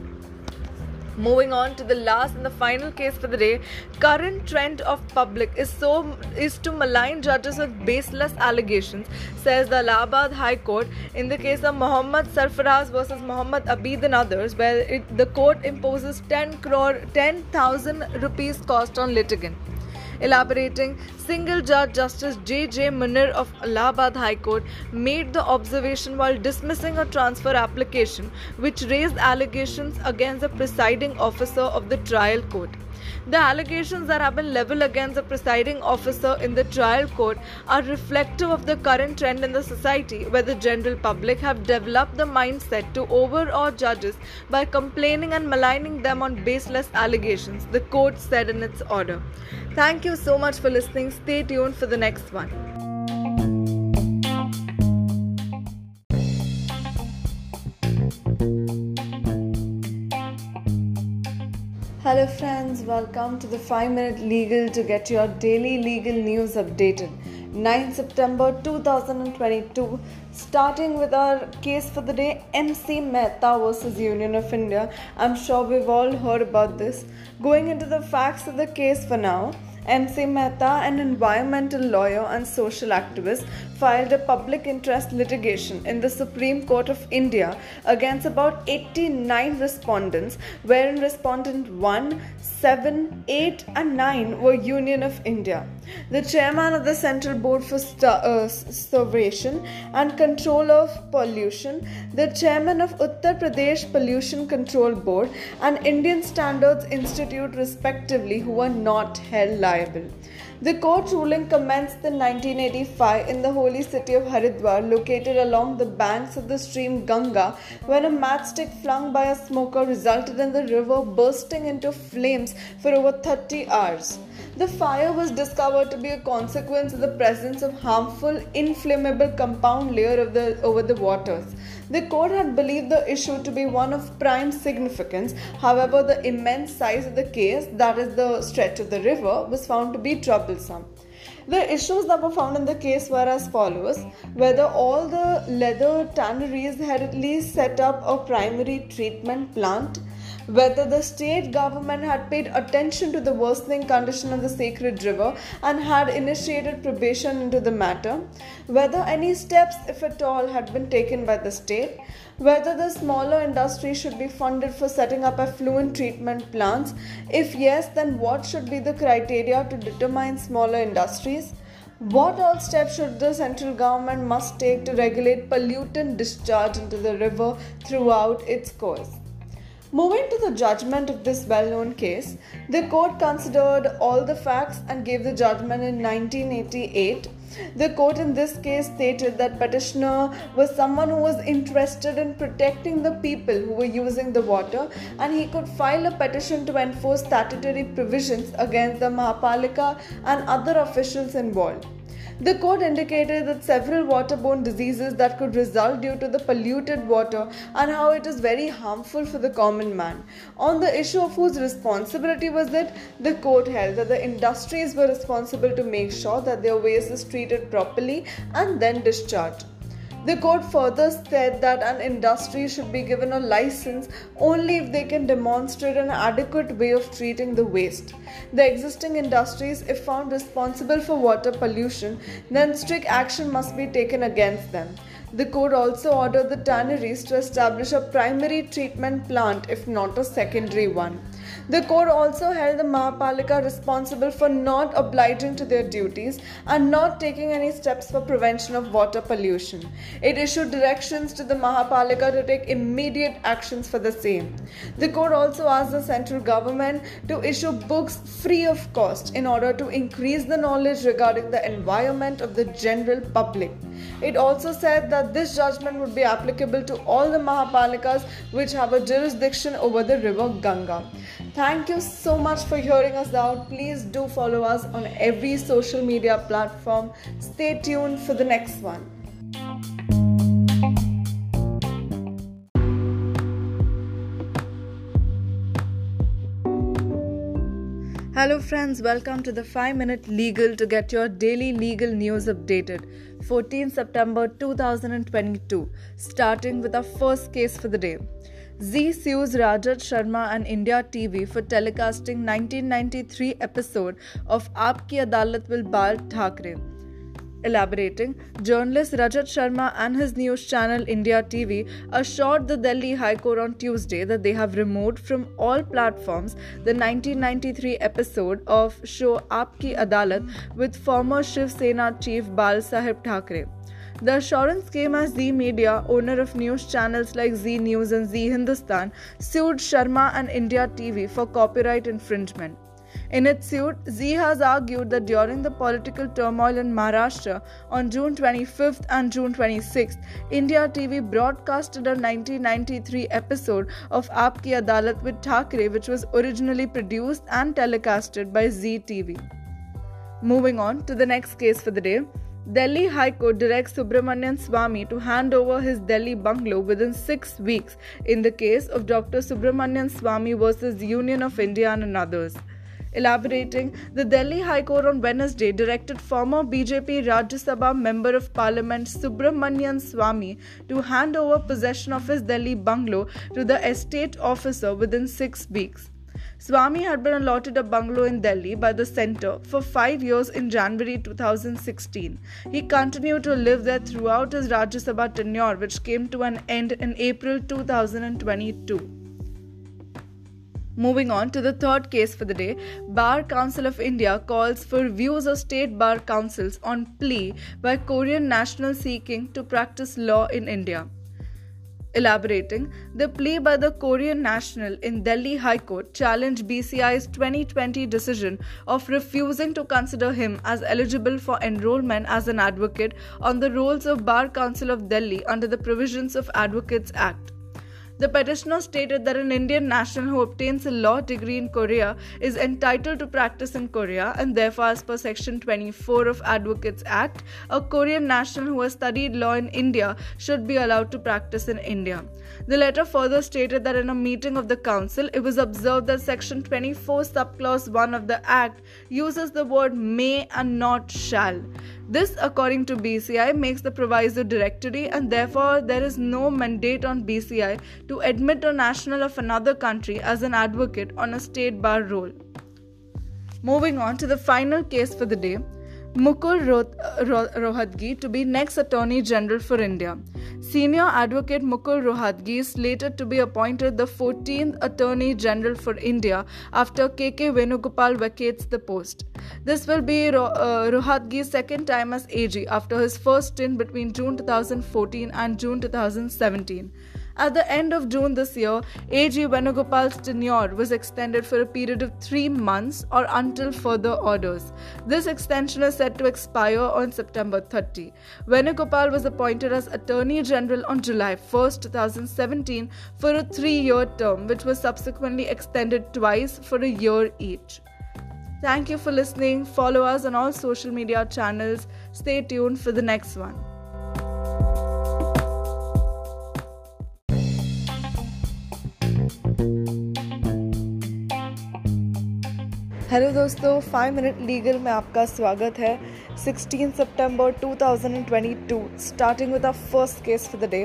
Moving on to the last and the final case for the day, current trend of public is so is to malign judges with baseless allegations, says the Allahabad High Court in the case of Muhammad Sarfaraz versus Muhammad Abid and others, where it, the court imposes 10 crore 10,000 rupees cost on litigant. Elaborating, single judge Justice J. J. Munir of Allahabad High Court made the observation while dismissing a transfer application which raised allegations against the presiding officer of the trial court. The allegations that have been leveled against the presiding officer in the trial court are reflective of the current trend in the society where the general public have developed the mindset to overawe judges by complaining and maligning them on baseless allegations, the court said in its order. Thank you so much for listening. Stay tuned for the next one. Hello, friends, welcome to the 5 Minute Legal to get your daily legal news updated. 9 September 2022, starting with our case for the day MC Mehta versus Union of India. I'm sure we've all heard about this. Going into the facts of the case for now. MC Mehta, an environmental lawyer and social activist, filed a public interest litigation in the Supreme Court of India against about 89 respondents, wherein respondent 1, 7, 8, and 9 were Union of India. the chairman of the Central Board for Conservation uh, and Control of Pollution, the chairman of Uttar Pradesh Pollution Control Board, and Indian Standards Institute, respectively, who were not held liable. The court ruling commenced in 1985 in the holy city of Haridwar, located along the banks of the stream Ganga, when a matchstick flung by a smoker resulted in the river bursting into flames for over 30 hours. The fire was discovered to be a consequence of the presence of harmful inflammable compound layer of the, over the waters. The court had believed the issue to be one of prime significance. However, the immense size of the case, that is the stretch of the river, was found to be troublesome. The issues that were found in the case were as follows whether all the leather tanneries had at least set up a primary treatment plant whether the state government had paid attention to the worsening condition of the sacred river and had initiated probation into the matter, whether any steps, if at all, had been taken by the state, whether the smaller industry should be funded for setting up effluent treatment plants. If yes, then what should be the criteria to determine smaller industries? What all steps should the central government must take to regulate pollutant discharge into the river throughout its course? Moving to the judgment of this well known case, the court considered all the facts and gave the judgment in 1988. The court in this case stated that petitioner was someone who was interested in protecting the people who were using the water and he could file a petition to enforce statutory provisions against the Mahapalika and other officials involved. The court indicated that several waterborne diseases that could result due to the polluted water and how it is very harmful for the common man. On the issue of whose responsibility was it, the court held that the industries were responsible to make sure that their waste is treated properly and then discharged. The court further said that an industry should be given a license only if they can demonstrate an adequate way of treating the waste. The existing industries, if found responsible for water pollution, then strict action must be taken against them. The court also ordered the tanneries to establish a primary treatment plant, if not a secondary one. The court also held the Mahapalika responsible for not obliging to their duties and not taking any steps for prevention of water pollution. It issued directions to the Mahapalika to take immediate actions for the same. The court also asked the central government to issue books free of cost in order to increase the knowledge regarding the environment of the general public. It also said that this judgment would be applicable to all the Mahapalikas which have a jurisdiction over the river Ganga. Thank you so much for hearing us out. Please do follow us on every social media platform. Stay tuned for the next one. Hello, friends, welcome to the 5 Minute Legal to get your daily legal news updated. 14 September 2022, starting with our first case for the day. Zee sues Rajat Sharma and India TV for telecasting 1993 episode of Aapki Adalat will Bal Thackeray. Elaborating, journalist Rajat Sharma and his news channel India TV assured the Delhi High Court on Tuesday that they have removed from all platforms the 1993 episode of show Aapki Adalat with former Shiv Sena chief Balasaheb Thackeray. The assurance came as Zee Media, owner of news channels like Zee News and Zee Hindustan, sued Sharma and India TV for copyright infringement. In its suit, Zee has argued that during the political turmoil in Maharashtra on June 25th and June 26th, India TV broadcasted a 1993 episode of Aapki Adalat with Thackeray, which was originally produced and telecasted by Zee TV. Moving on to the next case for the day. Delhi High Court directs Subramanian Swamy to hand over his Delhi bungalow within six weeks in the case of Dr. Subramanian Swamy versus Union of India and others. Elaborating, the Delhi High Court on Wednesday directed former BJP Rajya Sabha Member of Parliament Subramanian Swamy to hand over possession of his Delhi bungalow to the estate officer within six weeks. Swamy had been allotted a bungalow in Delhi by the centre for five years in January 2016. He continued to live there throughout his Rajya Sabha tenure, which came to an end in April 2022. Moving on to the third case for the day, Bar Council of India calls for views of state bar councils on plea by Korean nationals seeking to practice law in India. Elaborating, the plea by the Korean national in Delhi High Court challenged BCI's 2020 decision of refusing to consider him as eligible for enrollment as an advocate on the rolls of Bar Council of Delhi under the provisions of Advocates Act. The petitioner stated that an Indian national who obtains a law degree in Korea is entitled to practice in Korea and therefore as per section 24 of Advocates Act a Korean national who has studied law in India should be allowed to practice in India. The letter further stated that in a meeting of the council it was observed that section 24 subclause 1 of the act uses the word may and not shall. This, according to BCI, makes the proviso directory, and therefore there is no mandate on BCI to admit a national of another country as an advocate on a state bar roll. Moving on to the final case for the day, Mukul Rohatgi to be next Attorney General for India. Senior advocate Mukul Rohatgi is slated to be appointed the 14th Attorney General for India after KK Venugopal vacates the post. This will be uh, Rohatgi's second time as AG after his first stint between June 2014 and June 2017. At the end of June this year, AG Venugopal's tenure was extended for a period of three months or until further orders. This extension is set to expire on September 30. Venugopal was appointed as Attorney General on July 1, 2017 for a three year term, which was subsequently extended twice for a year each. Thank you for listening. Follow us on all social media channels. Stay tuned for the next one. Hello दोस्तों five minute legal में आपका स्वागत है। 16 सितंबर 2022 starting with the first case for the day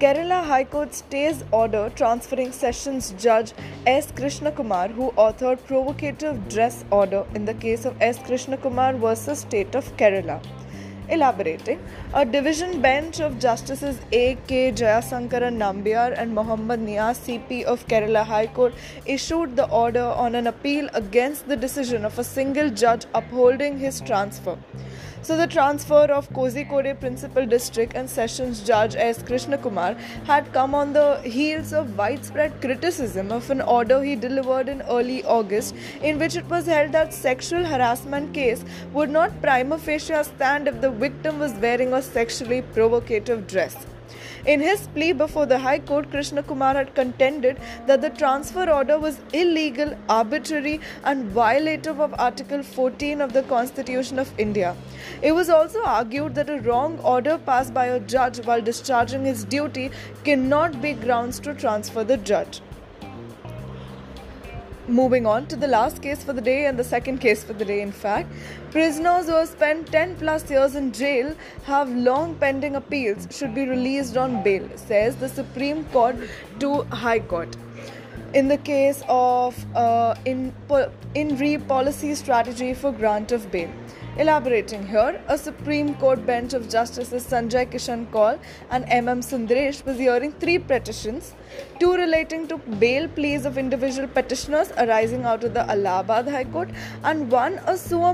Kerala high court stays order transferring sessions जज S Krishna Kumar who authored provocative dress order in the case of S Krishna Kumar versus state of Kerala Elaborating, a division bench of Justices A. K. Jayasankaran Nambiar and Mohammad Niaz CP of Kerala High Court issued the order on an appeal against the decision of a single judge upholding his transfer. So the transfer of Kozhikode Principal District and Sessions Judge S. Krishna Kumar had come on the heels of widespread criticism of an order he delivered in early August in which it was held that sexual harassment case would not prima facie stand if the victim was wearing a sexually provocative dress. In his plea before the High Court, Krishna Kumar had contended that the transfer order was illegal, arbitrary, and violative of Article 14 of the Constitution of India. It was also argued that a wrong order passed by a judge while discharging his duty cannot be grounds to transfer the judge. Moving on to the last case for the day and the second case for the day, in fact. Prisoners who have spent 10 plus years in jail have long pending appeals should be released on bail, says the Supreme Court to High Court. In the case of uh, in, in re policy strategy for grant of bail. Elaborating here, a Supreme Court bench of Justices Sanjay Kishan Kaul and M.M. Sundaresh was hearing three petitions, two relating to bail pleas of individual petitioners arising out of the Allahabad High Court, and one a suo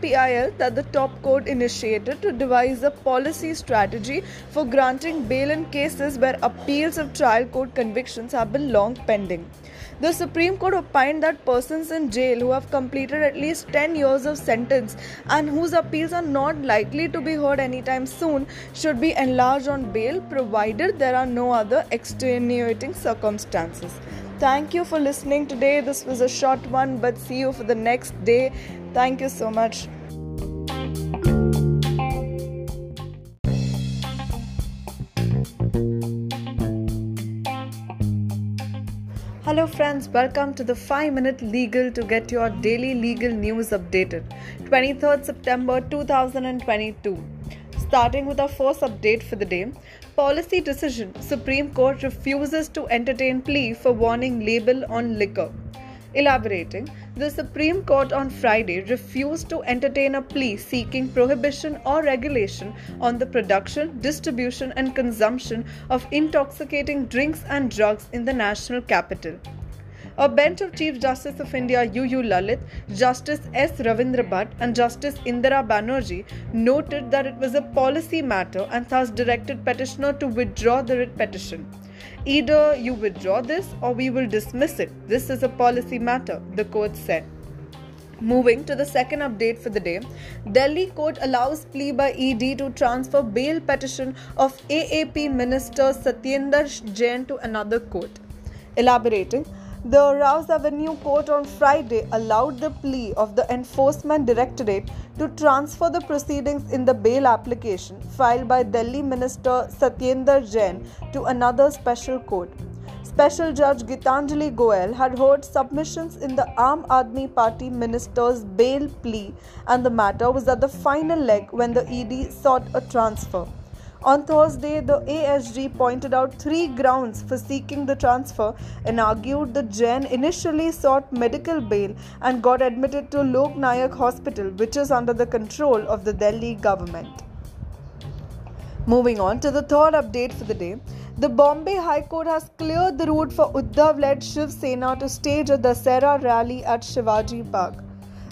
PIL that the top court initiated to devise a policy strategy for granting bail in cases where appeals of trial court convictions have been long pending. The Supreme Court opined that persons in jail who have completed at least 10 years of sentence and whose appeals are not likely to be heard anytime soon should be enlarged on bail provided there are no other extenuating circumstances. Thank you for listening today. This was a short one, but see you for the next day. Thank you so much. Hello, friends, welcome to the 5 Minute Legal to get your daily legal news updated. 23rd September 2022. Starting with our first update for the day Policy decision Supreme Court refuses to entertain plea for warning label on liquor. Elaborating, the Supreme Court on Friday refused to entertain a plea seeking prohibition or regulation on the production, distribution, and consumption of intoxicating drinks and drugs in the national capital. A bench of Chief Justice of India UU Lalit, Justice S. Ravindra Bhatt, and Justice Indira Banerjee noted that it was a policy matter and thus directed petitioner to withdraw the writ petition. Either you withdraw this or we will dismiss it. This is a policy matter, the court said. Moving to the second update for the day, Delhi court allows plea by ED to transfer bail petition of AAP Minister Satyendra Jain to another court. Elaborating, the Rouse Avenue Court on Friday allowed the plea of the Enforcement Directorate to transfer the proceedings in the bail application filed by Delhi Minister Satyendra Jain to another special court. Special Judge Gitanjali Goel had heard submissions in the Aam Aadmi Party minister's bail plea, and the matter was at the final leg when the ED sought a transfer. On Thursday, the ASG pointed out three grounds for seeking the transfer and argued that Jain initially sought medical bail and got admitted to Lok Nayak Hospital, which is under the control of the Delhi government. Moving on to the third update for the day. The Bombay High Court has cleared the route for Uddhav led Shiv Sena to stage a Dasera rally at Shivaji Park.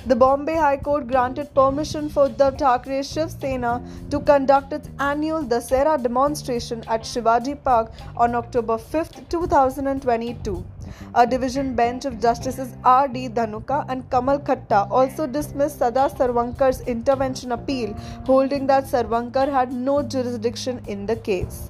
The Bombay High Court granted permission for Uddhav Thackeray Shiv Sena to conduct its annual Dasera demonstration at Shivaji Park on October 5, 2022. A division bench of Justices R. D. Dhanuka and Kamal Khata also dismissed Sada Sarvankar's intervention appeal, holding that Sarvankar had no jurisdiction in the case.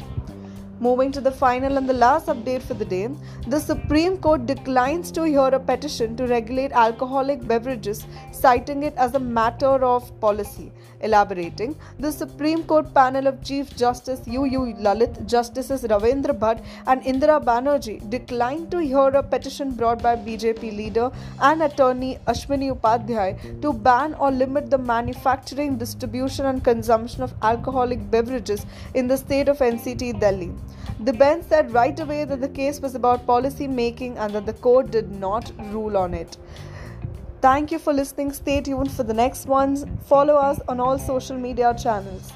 Moving to the final and the last update for the day, the Supreme Court declines to hear a petition to regulate alcoholic beverages, citing it as a matter of policy. Elaborating, the Supreme Court panel of Chief Justice U. U. Lalit, Justices Ravindra Bhatt, and Indira Banerjee declined to hear a petition brought by BJP leader and attorney Ashwini Upadhyay to ban or limit the manufacturing, distribution, and consumption of alcoholic beverages in the state of NCT Delhi. The bench said right away that the case was about policy making and that the court did not rule on it. Thank you for listening. Stay tuned for the next ones. Follow us on all social media channels.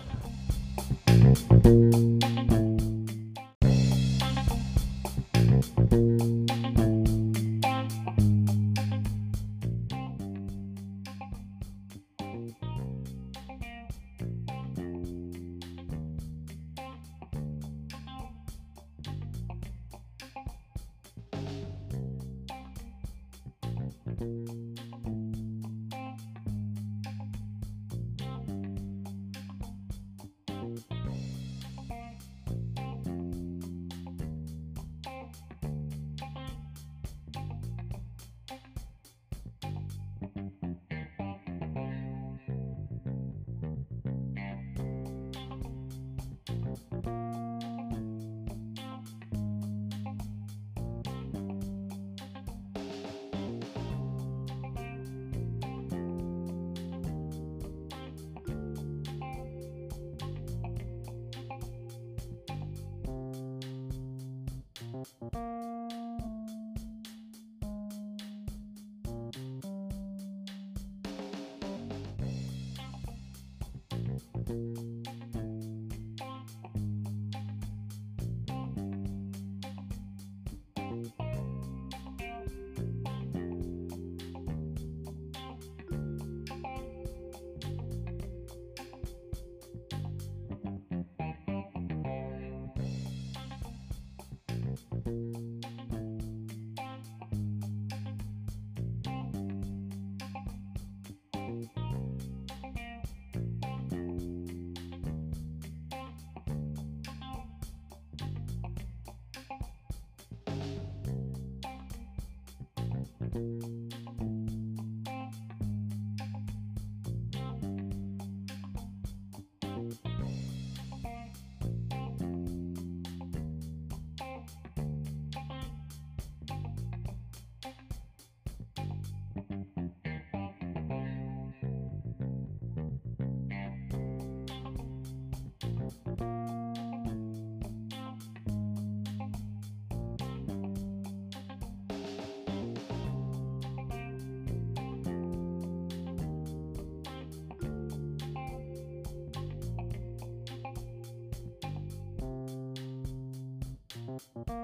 Bye.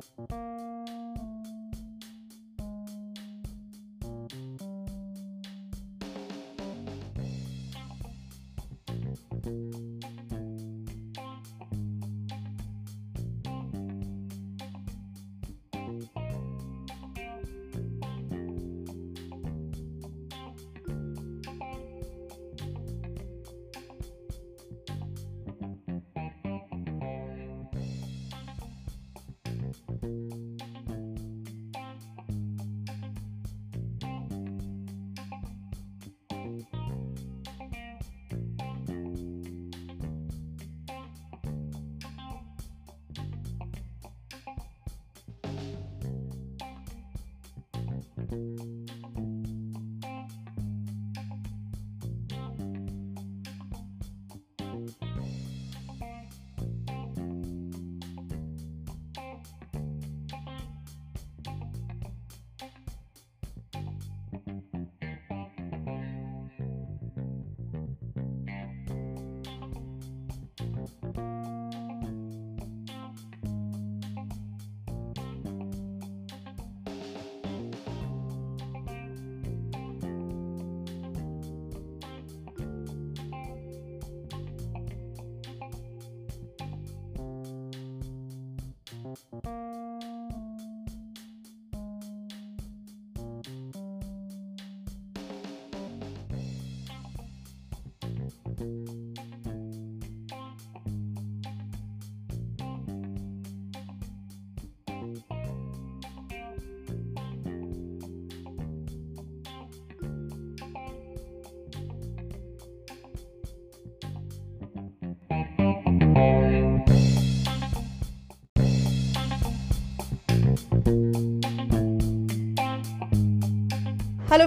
you Hello,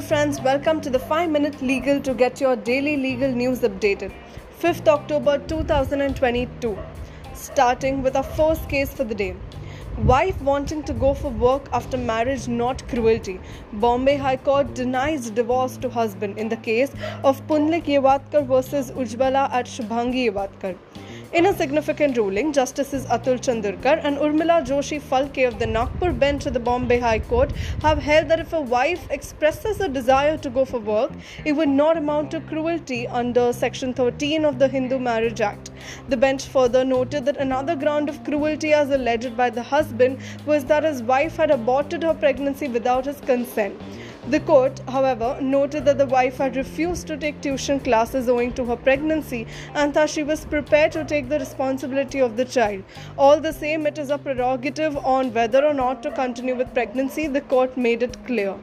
friends, welcome to the 5 Minute Legal to get your daily legal news updated. 5th October 2022. Starting with our first case for the day. Wife wanting to go for work after marriage not cruelty. Bombay High Court denies divorce to husband in the case of Pundlik Yevatkar versus Ujjwala at Shubhangi Yevatkar. In a significant ruling, Justices Atul Chandurkar and Urmila Joshi Phalke of the Nagpur bench of the Bombay High Court have held that if a wife expresses a desire to go for work, it would not amount to cruelty under Section 13 of the Hindu Marriage Act. The bench further noted that another ground of cruelty as alleged by the husband was that his wife had aborted her pregnancy without his consent. The court, however, noted that the wife had refused to take tuition classes owing to her pregnancy and thus she was prepared to take the responsibility of the child. All the same, it is a prerogative on whether or not to continue with pregnancy, the court made it clear.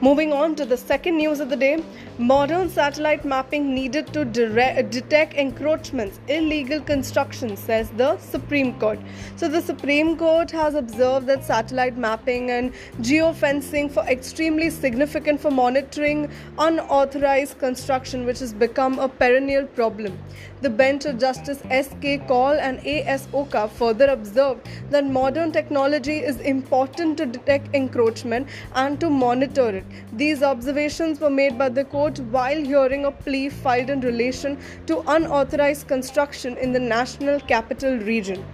Moving on to the second news of the day modern satellite mapping needed to dire- detect encroachments, illegal construction, says the Supreme Court. So, the Supreme Court has observed that satellite mapping and geofencing for extremely significant for monitoring unauthorized construction, which has become a perennial problem. The bench of Justice S.K. Kaul and A.S. Oka further observed that modern technology is important to detect encroachment and to monitor it. These observations were made by the court while hearing a plea filed in relation to unauthorized construction in the National Capital Region.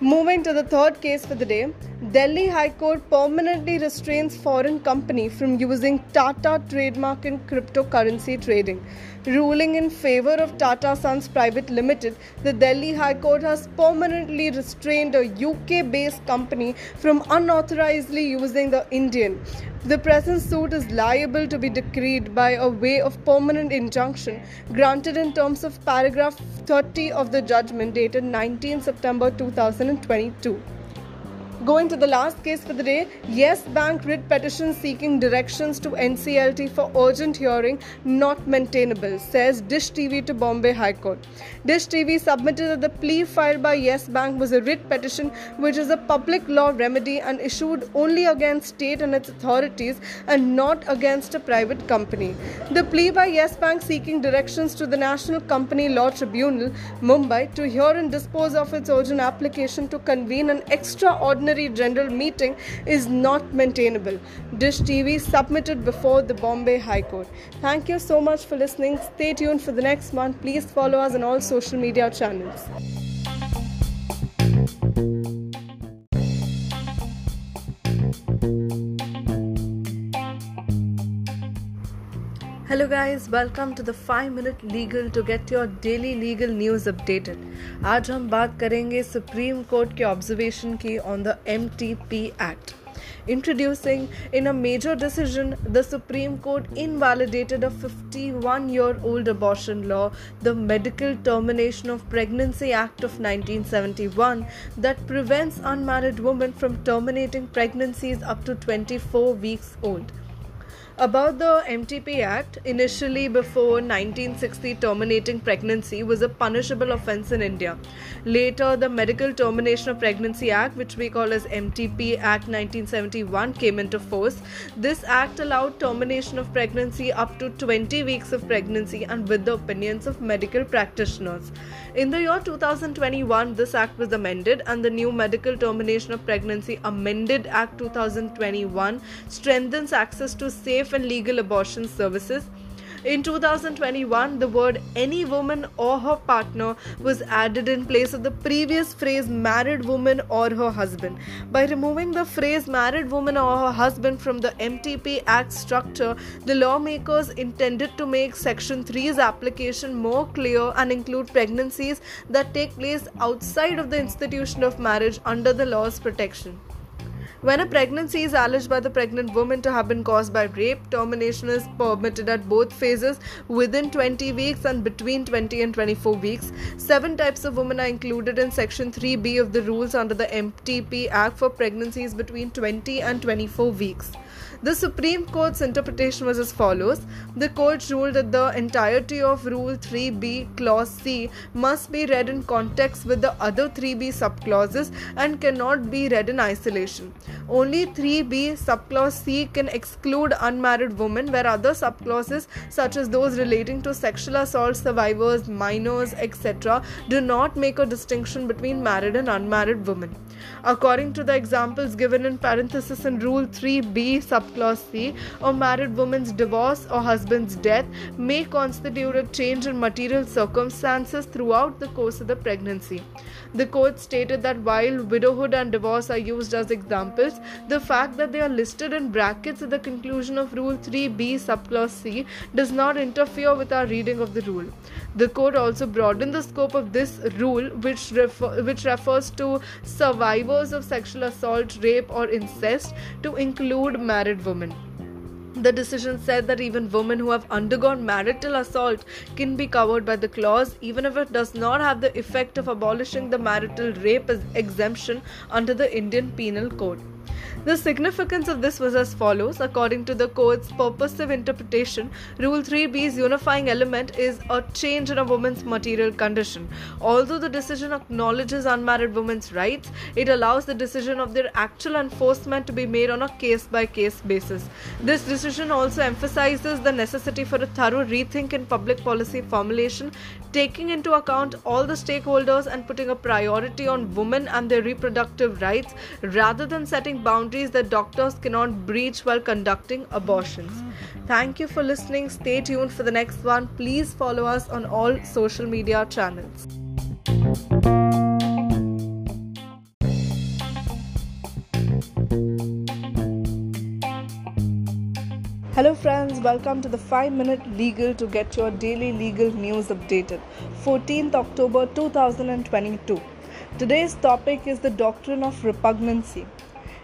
Moving to the third case for the day, Delhi High Court permanently restrains foreign company from using Tata trademark in cryptocurrency trading. Ruling in favor of Tata Sons Private Limited, the Delhi High Court has permanently restrained a UK-based company from unauthorizedly using the Indian. The present suit is liable to be decreed by a way of permanent injunction granted in terms of paragraph 30 of the judgment dated 19 September 2022. Going to the last case for the day, Yes Bank writ petition seeking directions to NCLT for urgent hearing not maintainable, says Dish TV to Bombay High Court. Dish TV submitted that the plea filed by Yes Bank was a writ petition which is a public law remedy and issued only against state and its authorities and not against a private company. The plea by Yes Bank seeking directions to the National Company Law Tribunal, Mumbai, to hear and dispose of its urgent application to convene an extraordinary general meeting is not maintainable. Dish TV submitted before the Bombay High Court. Thank you so much for listening. Stay tuned for the next one. Please follow us on all social media channels. Hello guys, welcome to the 5 minute legal to get your daily legal news updated. आज हम बात करेंगे supreme court के observation की on the MTP Act. Introducing in a major decision, the Supreme Court invalidated a 51 year old abortion law, the Medical Termination of Pregnancy Act of 1971, that prevents unmarried women from terminating pregnancies up to 24 weeks old. About the MTP Act, initially before 1960, terminating pregnancy was a punishable offense in India. Later, the Medical Termination of Pregnancy Act, which we call as MTP Act 1971, came into force. This act allowed termination of pregnancy up to 20 weeks of pregnancy and with the opinions of medical practitioners. In the year 2021, this act was amended, and the new Medical Termination of Pregnancy Amended Act 2021 strengthens access to safe and legal abortion services. In 2021, the word any woman or her partner was added in place of the previous phrase married woman or her husband. By removing the phrase married woman or her husband from the MTP Act structure, the lawmakers intended to make Section 3's application more clear and include pregnancies that take place outside of the institution of marriage under the law's protection. When a pregnancy is alleged by the pregnant woman to have been caused by rape, termination is permitted at both phases within 20 weeks and between 20 and 24 weeks. Seven types of women are included in Section 3B of the rules under the MTP Act for pregnancies between 20 and 24 weeks. The Supreme Court's interpretation was as follows The court ruled that the entirety of Rule 3b, Clause C, must be read in context with the other 3b subclauses and cannot be read in isolation. Only 3b, subclause C, can exclude unmarried women, where other subclauses, such as those relating to sexual assault survivors, minors, etc., do not make a distinction between married and unmarried women. According to the examples given in parenthesis in Rule 3b, subclause C, a married woman's divorce or husband's death may constitute a change in material circumstances throughout the course of the pregnancy. The court stated that while widowhood and divorce are used as examples, the fact that they are listed in brackets at the conclusion of Rule 3b, subclause C, does not interfere with our reading of the rule. The court also broadened the scope of this rule, which, refer- which refers to survivors of sexual assault, rape, or incest, to include married women. The decision said that even women who have undergone marital assault can be covered by the clause, even if it does not have the effect of abolishing the marital rape exemption under the Indian Penal Code. The significance of this was as follows according to the court's purposive interpretation. Rule 3b's unifying element is a change in a woman's material condition. Although the decision acknowledges unmarried women's rights, it allows the decision of their actual enforcement to be made on a case by case basis. This decision also emphasizes the necessity for a thorough rethink in public policy formulation, taking into account all the stakeholders and putting a priority on women and their reproductive rights rather than setting boundaries boundaries that doctors cannot breach while conducting abortions. Thank you for listening. Stay tuned for the next one. Please follow us on all social media channels. Hello, friends, welcome to the 5 Minute Legal to get your daily legal news updated. 14th October 2022. Today's topic is the doctrine of repugnancy.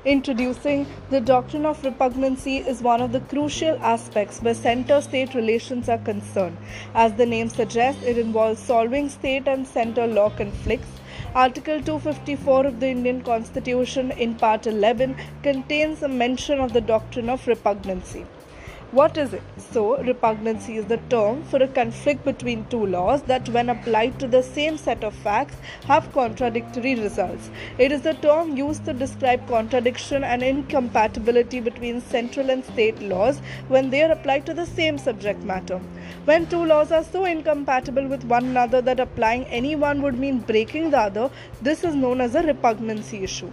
Introducing the doctrine of repugnancy is one of the crucial aspects where center state relations are concerned. As the name suggests, it involves solving state and center law conflicts. Article 254 of the Indian Constitution in Part 11 contains a mention of the doctrine of repugnancy. What is it? So, repugnancy is the term for a conflict between two laws that, when applied to the same set of facts, have contradictory results. It is the term used to describe contradiction and incompatibility between central and state laws when they are applied to the same subject matter. When two laws are so incompatible with one another that applying any one would mean breaking the other, this is known as a repugnancy issue.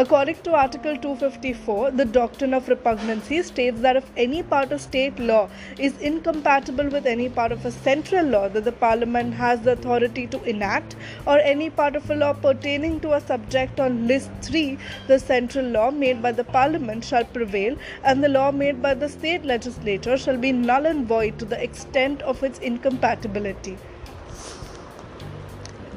According to Article 254, the doctrine of repugnancy states that if any part of state law is incompatible with any part of a central law that the Parliament has the authority to enact, or any part of a law pertaining to a subject on list 3, the central law made by the Parliament shall prevail, and the law made by the state legislature shall be null and void to the extent of its incompatibility.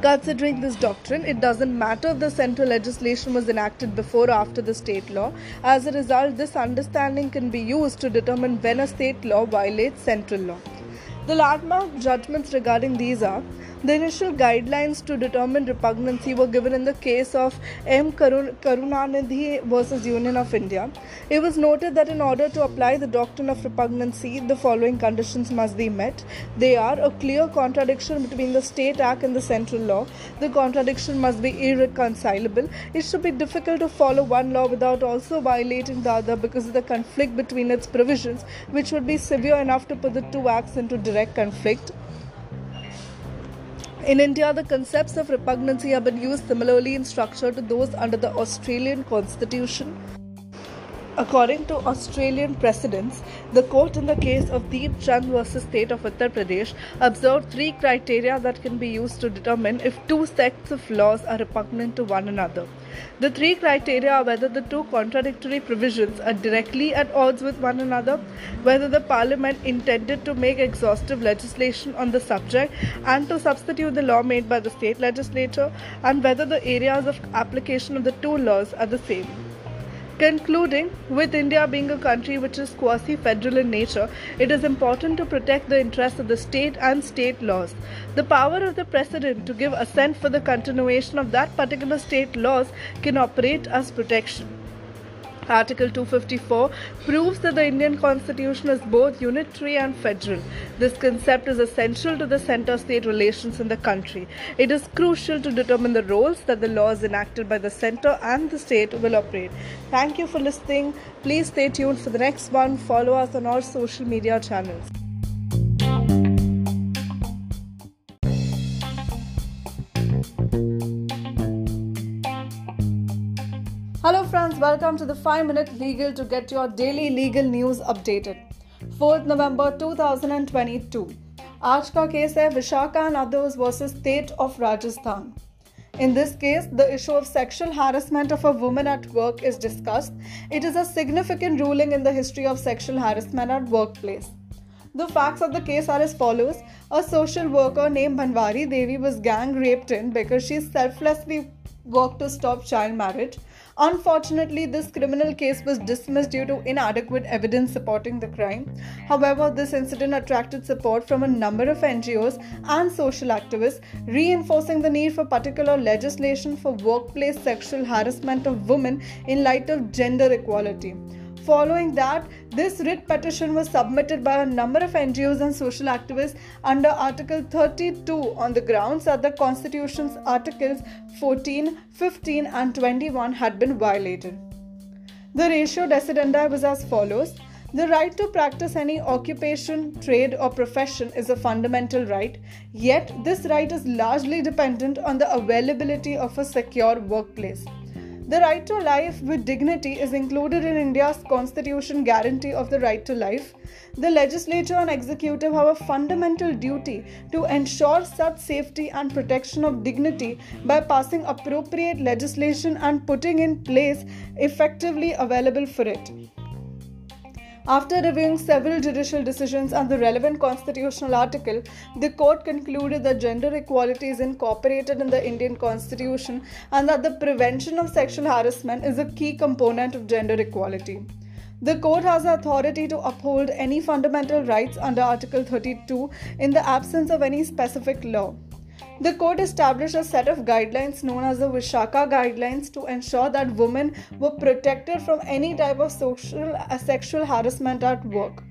Considering this doctrine, it doesn't matter if the central legislation was enacted before or after the state law. As a result, this understanding can be used to determine when a state law violates central law. The landmark judgments regarding these are the initial guidelines to determine repugnancy were given in the case of M. Karunanidhi versus Union of India. It was noted that in order to apply the doctrine of repugnancy, the following conditions must be met. They are a clear contradiction between the state act and the central law. The contradiction must be irreconcilable. It should be difficult to follow one law without also violating the other because of the conflict between its provisions, which would be severe enough to put the two acts into direct conflict. In India, the concepts of repugnancy have been used similarly in structure to those under the Australian Constitution. According to Australian precedents, the court in the case of Deep Chand versus State of Uttar Pradesh observed three criteria that can be used to determine if two sets of laws are repugnant to one another. The three criteria are whether the two contradictory provisions are directly at odds with one another, whether the parliament intended to make exhaustive legislation on the subject and to substitute the law made by the state legislature, and whether the areas of application of the two laws are the same. Concluding, with India being a country which is quasi federal in nature, it is important to protect the interests of the state and state laws. The power of the president to give assent for the continuation of that particular state laws can operate as protection. Article 254 proves that the Indian Constitution is both unitary and federal. This concept is essential to the center state relations in the country. It is crucial to determine the roles that the laws enacted by the center and the state will operate. Thank you for listening. Please stay tuned for the next one. Follow us on our social media channels. Hello, friends, welcome to the 5 Minute Legal to get your daily legal news updated. 4th November 2022. आज का case है Vishakha and others versus state of In this case, the issue of sexual harassment of a woman at work is discussed. It is a significant ruling in the history of sexual harassment at workplace. The facts of the case are as follows. A social worker named Bhanwari Devi was gang raped in because she selflessly worked to stop child marriage. Unfortunately, this criminal case was dismissed due to inadequate evidence supporting the crime. However, this incident attracted support from a number of NGOs and social activists, reinforcing the need for particular legislation for workplace sexual harassment of women in light of gender equality. Following that, this writ petition was submitted by a number of NGOs and social activists under Article 32 on the grounds that the Constitution's Articles 14, 15, and 21 had been violated. The ratio decidendi was as follows. The right to practice any occupation, trade, or profession is a fundamental right, yet, this right is largely dependent on the availability of a secure workplace. The right to life with dignity is included in India's constitution guarantee of the right to life. The legislature and executive have a fundamental duty to ensure such safety and protection of dignity by passing appropriate legislation and putting in place effectively available for it. After reviewing several judicial decisions and the relevant constitutional article, the court concluded that gender equality is incorporated in the Indian constitution and that the prevention of sexual harassment is a key component of gender equality. The court has the authority to uphold any fundamental rights under Article 32 in the absence of any specific law. The court established a set of guidelines known as the Vishaka guidelines to ensure that women were protected from any type of social uh, sexual harassment at work.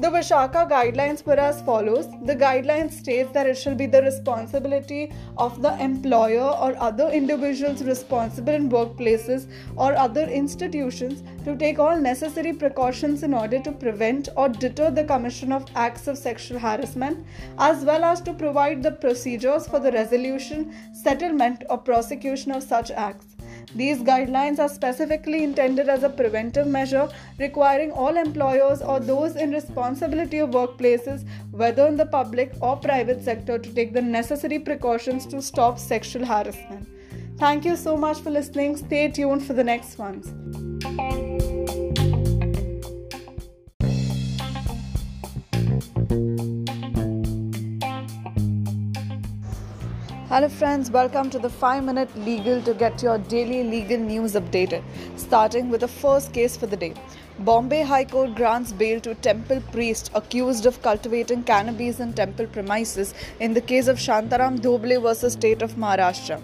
The Vishaka guidelines were as follows. The guidelines states that it shall be the responsibility of the employer or other individuals responsible in workplaces or other institutions to take all necessary precautions in order to prevent or deter the commission of acts of sexual harassment as well as to provide the procedures for the resolution, settlement or prosecution of such acts. These guidelines are specifically intended as a preventive measure requiring all employers or those in responsibility of workplaces, whether in the public or private sector, to take the necessary precautions to stop sexual harassment. Thank you so much for listening. Stay tuned for the next ones. Hello, friends, welcome to the 5 Minute Legal to get your daily legal news updated. Starting with the first case for the day. Bombay High Court grants bail to temple priest accused of cultivating cannabis in temple premises in the case of Shantaram Dhoble versus State of Maharashtra.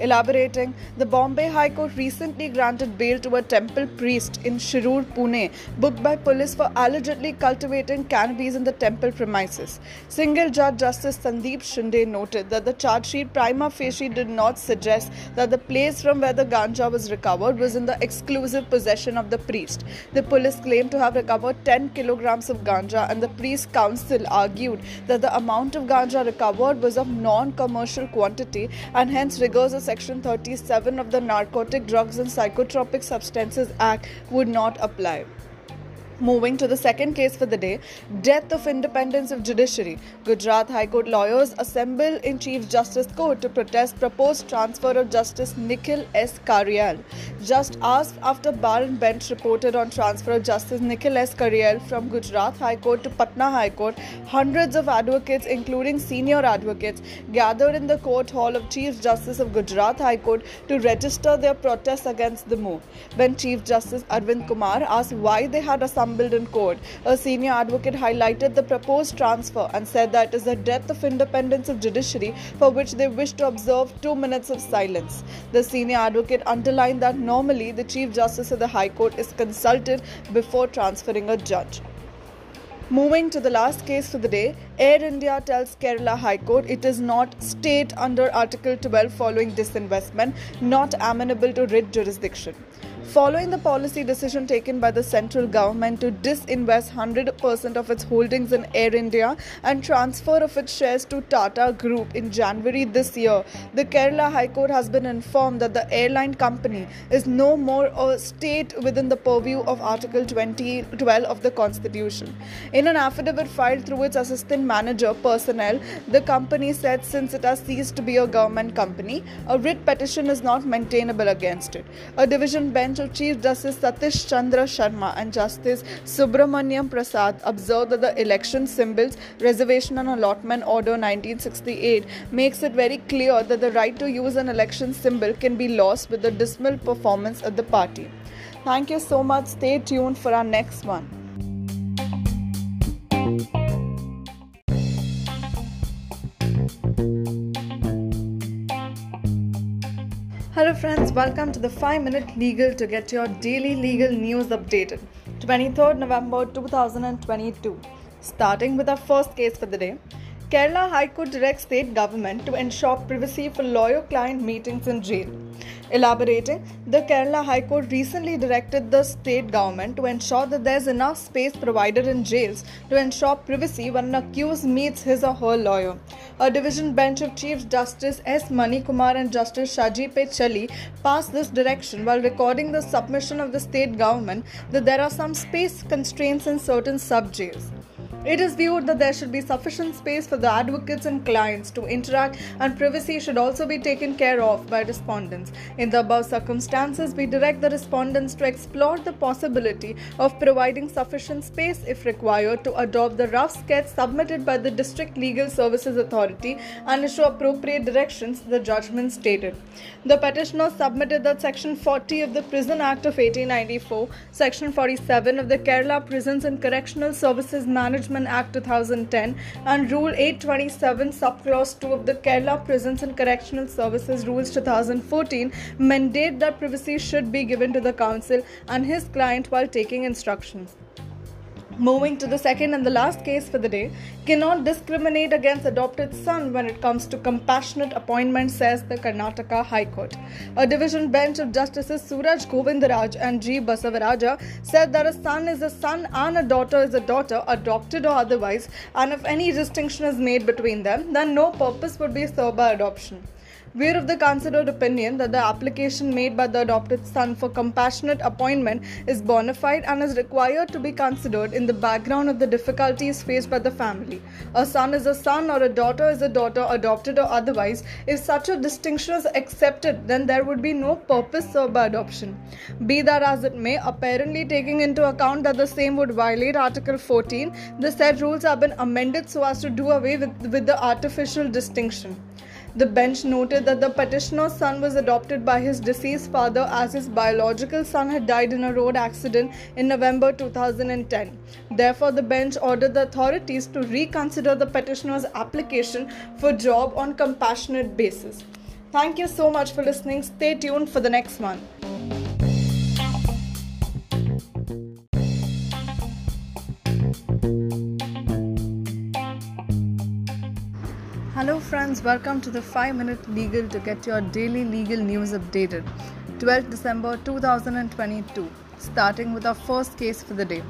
Elaborating, the Bombay High Court recently granted bail to a temple priest in Shirur, Pune, booked by police for allegedly cultivating cannabis in the temple premises. Single Judge Justice Sandeep Shinde noted that the charge sheet prima facie did not suggest that the place from where the ganja was recovered was in the exclusive possession of the priest. The police claimed to have recovered 10 kilograms of ganja, and the priest counsel argued that the amount of ganja recovered was of non commercial quantity and hence rigors Section 37 of the Narcotic Drugs and Psychotropic Substances Act would not apply. Moving to the second case for the day Death of Independence of Judiciary. Gujarat High Court lawyers assemble in Chief Justice Court to protest proposed transfer of Justice Nikhil S. Kariel. Just asked after bar and bench reported on transfer of Justice Nikhil S. Kariel from Gujarat High Court to Patna High Court, hundreds of advocates, including senior advocates, gathered in the court hall of Chief Justice of Gujarat High Court to register their protest against the move. When Chief Justice Arvind Kumar asked why they had assembled in court. A senior advocate highlighted the proposed transfer and said that it is the death of independence of judiciary for which they wish to observe two minutes of silence. The senior advocate underlined that normally the Chief Justice of the High Court is consulted before transferring a judge. Moving to the last case for the day, Air India tells Kerala High Court it is not state under Article 12 following disinvestment, not amenable to writ jurisdiction. Following the policy decision taken by the central government to disinvest 100% of its holdings in Air India and transfer of its shares to Tata Group in January this year, the Kerala High Court has been informed that the airline company is no more a state within the purview of Article 2012 of the Constitution. In an affidavit filed through its assistant manager personnel, the company said since it has ceased to be a government company, a writ petition is not maintainable against it. A division bench Chief Justice Satish Chandra Sharma and Justice Subramonium Prasad observed that the election symbols Reservation and Allotment Order 1968 makes it very clear that the right to use an election symbol can be lost with the dismal performance of the party. Thank you so much. Stay tuned for our next one. Hello, friends, welcome to the 5 Minute Legal to get your daily legal news updated. 23rd November 2022. Starting with our first case for the day. Kerala High Court directs state government to ensure privacy for lawyer client meetings in jail. Elaborating, the Kerala High Court recently directed the state government to ensure that there's enough space provided in jails to ensure privacy when an accused meets his or her lawyer. A division bench of Chief Justice S. Manikumar and Justice Shaji Chaly passed this direction while recording the submission of the state government that there are some space constraints in certain sub jails. It is viewed that there should be sufficient space for the advocates and clients to interact, and privacy should also be taken care of by respondents. In the above circumstances, we direct the respondents to explore the possibility of providing sufficient space if required to adopt the rough sketch submitted by the District Legal Services Authority and issue appropriate directions, the judgment stated. The petitioner submitted that Section 40 of the Prison Act of 1894, Section 47 of the Kerala Prisons and Correctional Services Management Act 2010 and Rule 827 Subclause 2 of the Kerala Prisons and Correctional Services Rules 2014 mandate that privacy should be given to the counsel and his client while taking instructions. Moving to the second and the last case for the day, cannot discriminate against adopted son when it comes to compassionate appointment, says the Karnataka High Court. A division bench of Justices Suraj Govindaraj and G. Basavaraja said that a son is a son and a daughter is a daughter, adopted or otherwise, and if any distinction is made between them, then no purpose would be served by adoption. We are of the considered opinion that the application made by the adopted son for compassionate appointment is bona fide and is required to be considered in the background of the difficulties faced by the family. A son is a son or a daughter is a daughter, adopted or otherwise. If such a distinction is accepted, then there would be no purpose served by adoption. Be that as it may, apparently taking into account that the same would violate Article 14, the said rules have been amended so as to do away with, with the artificial distinction. The bench noted that the petitioner's son was adopted by his deceased father as his biological son had died in a road accident in November 2010. Therefore, the bench ordered the authorities to reconsider the petitioner's application for job on compassionate basis. Thank you so much for listening. Stay tuned for the next one. Hello, friends, welcome to the 5 Minute Legal to get your daily legal news updated. 12th December 2022. Starting with our first case for the day.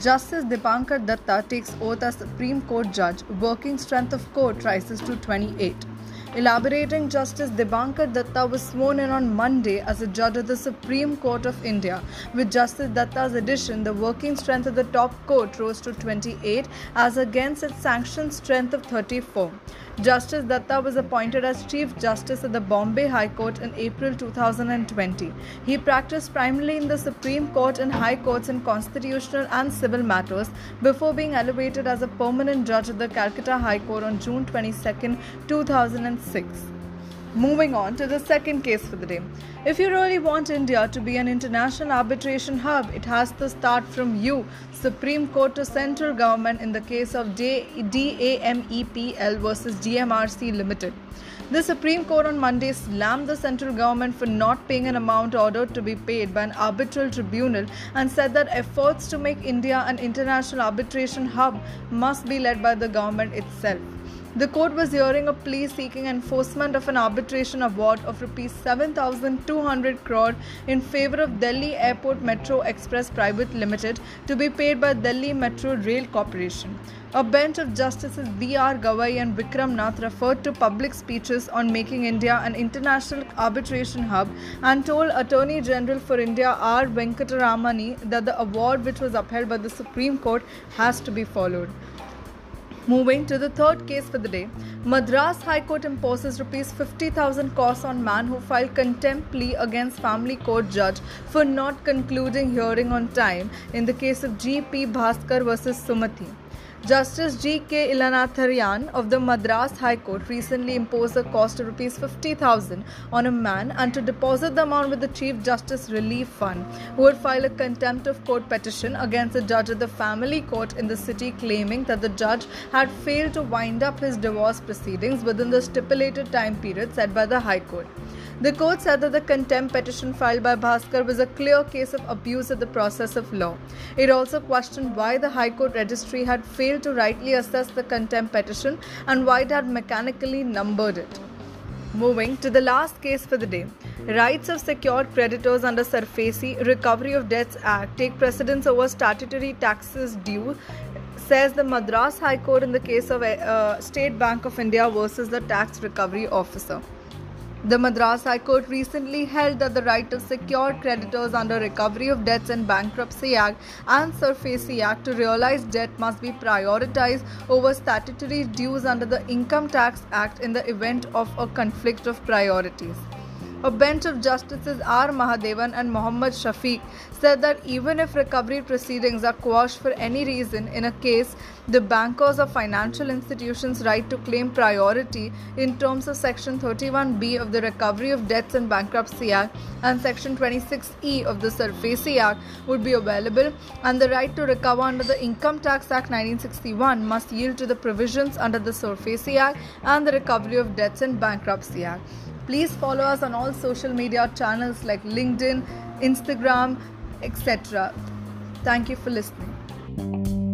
Justice Dipankar Datta takes oath as Supreme Court judge, working strength of court rises to 28. Elaborating, Justice Dipankar Datta was sworn in on Monday as a judge of the Supreme Court of India. With Justice Datta's addition, the working strength of the top court rose to 28 as against its sanctioned strength of 34. Justice Datta was appointed as Chief Justice of the Bombay High Court in April 2020. He practiced primarily in the Supreme Court and High Courts in constitutional and civil matters before being elevated as a permanent judge of the Calcutta High Court on June 22, 2006. Moving on to the second case for the day. If you really want India to be an international arbitration hub, it has to start from you, Supreme Court to central government in the case of DAMEPL versus DMRC Limited. The Supreme Court on Monday slammed the central government for not paying an amount ordered to be paid by an arbitral tribunal and said that efforts to make India an international arbitration hub must be led by the government itself. The court was hearing a plea seeking enforcement of an arbitration award of rupees 7200 crore in favor of Delhi Airport Metro Express Private Limited to be paid by Delhi Metro Rail Corporation. A bench of Justices B.R. Gavai and Vikram Nath referred to public speeches on making India an international arbitration hub and told Attorney General for India R. Venkataramani that the award which was upheld by the Supreme Court has to be followed. Moving to the third case for the day, Madras High Court imposes rupees 50,000 costs on man who filed contempt plea against family court judge for not concluding hearing on time in the case of G.P. Bhaskar versus Sumati. Justice G. K. Ilanthiraiyan of the Madras High Court recently imposed a cost of rupees 50,000 on a man and to deposit the amount with the Chief Justice Relief Fund, who would file a contempt of court petition against the judge at the family court in the city, claiming that the judge had failed to wind up his divorce proceedings within the stipulated time period set by the High Court. The court said that the contempt petition filed by Bhaskar was a clear case of abuse of the process of law. It also questioned why the High Court registry had failed to rightly assess the contempt petition and why it had mechanically numbered it. Moving to the last case for the day. Rights of secured creditors under SARFAESI Recovery of Debts Act take precedence over statutory taxes due, says the Madras High Court in the case of uh, State Bank of India versus the tax recovery officer. The Madras High Court recently held that the right of secured creditors under Recovery of Debts and Bankruptcy Act and SARFAESI Act to realize debt must be prioritized over statutory dues under the Income Tax Act in the event of a conflict of priorities. A bench of Justices R. Mahadevan and Mohammad Shafiq said that even if recovery proceedings are quashed for any reason in a case, the bankers or financial institutions' right to claim priority in terms of Section 31B of the Recovery of Debts and Bankruptcy Act and Section 26E of the SARFAESI Act would be available, and the right to recover under the Income Tax Act 1961 must yield to the provisions under the SARFAESI Act and the Recovery of Debts and Bankruptcy Act. Please follow us on all social media channels like LinkedIn, Instagram, etc. Thank you for listening.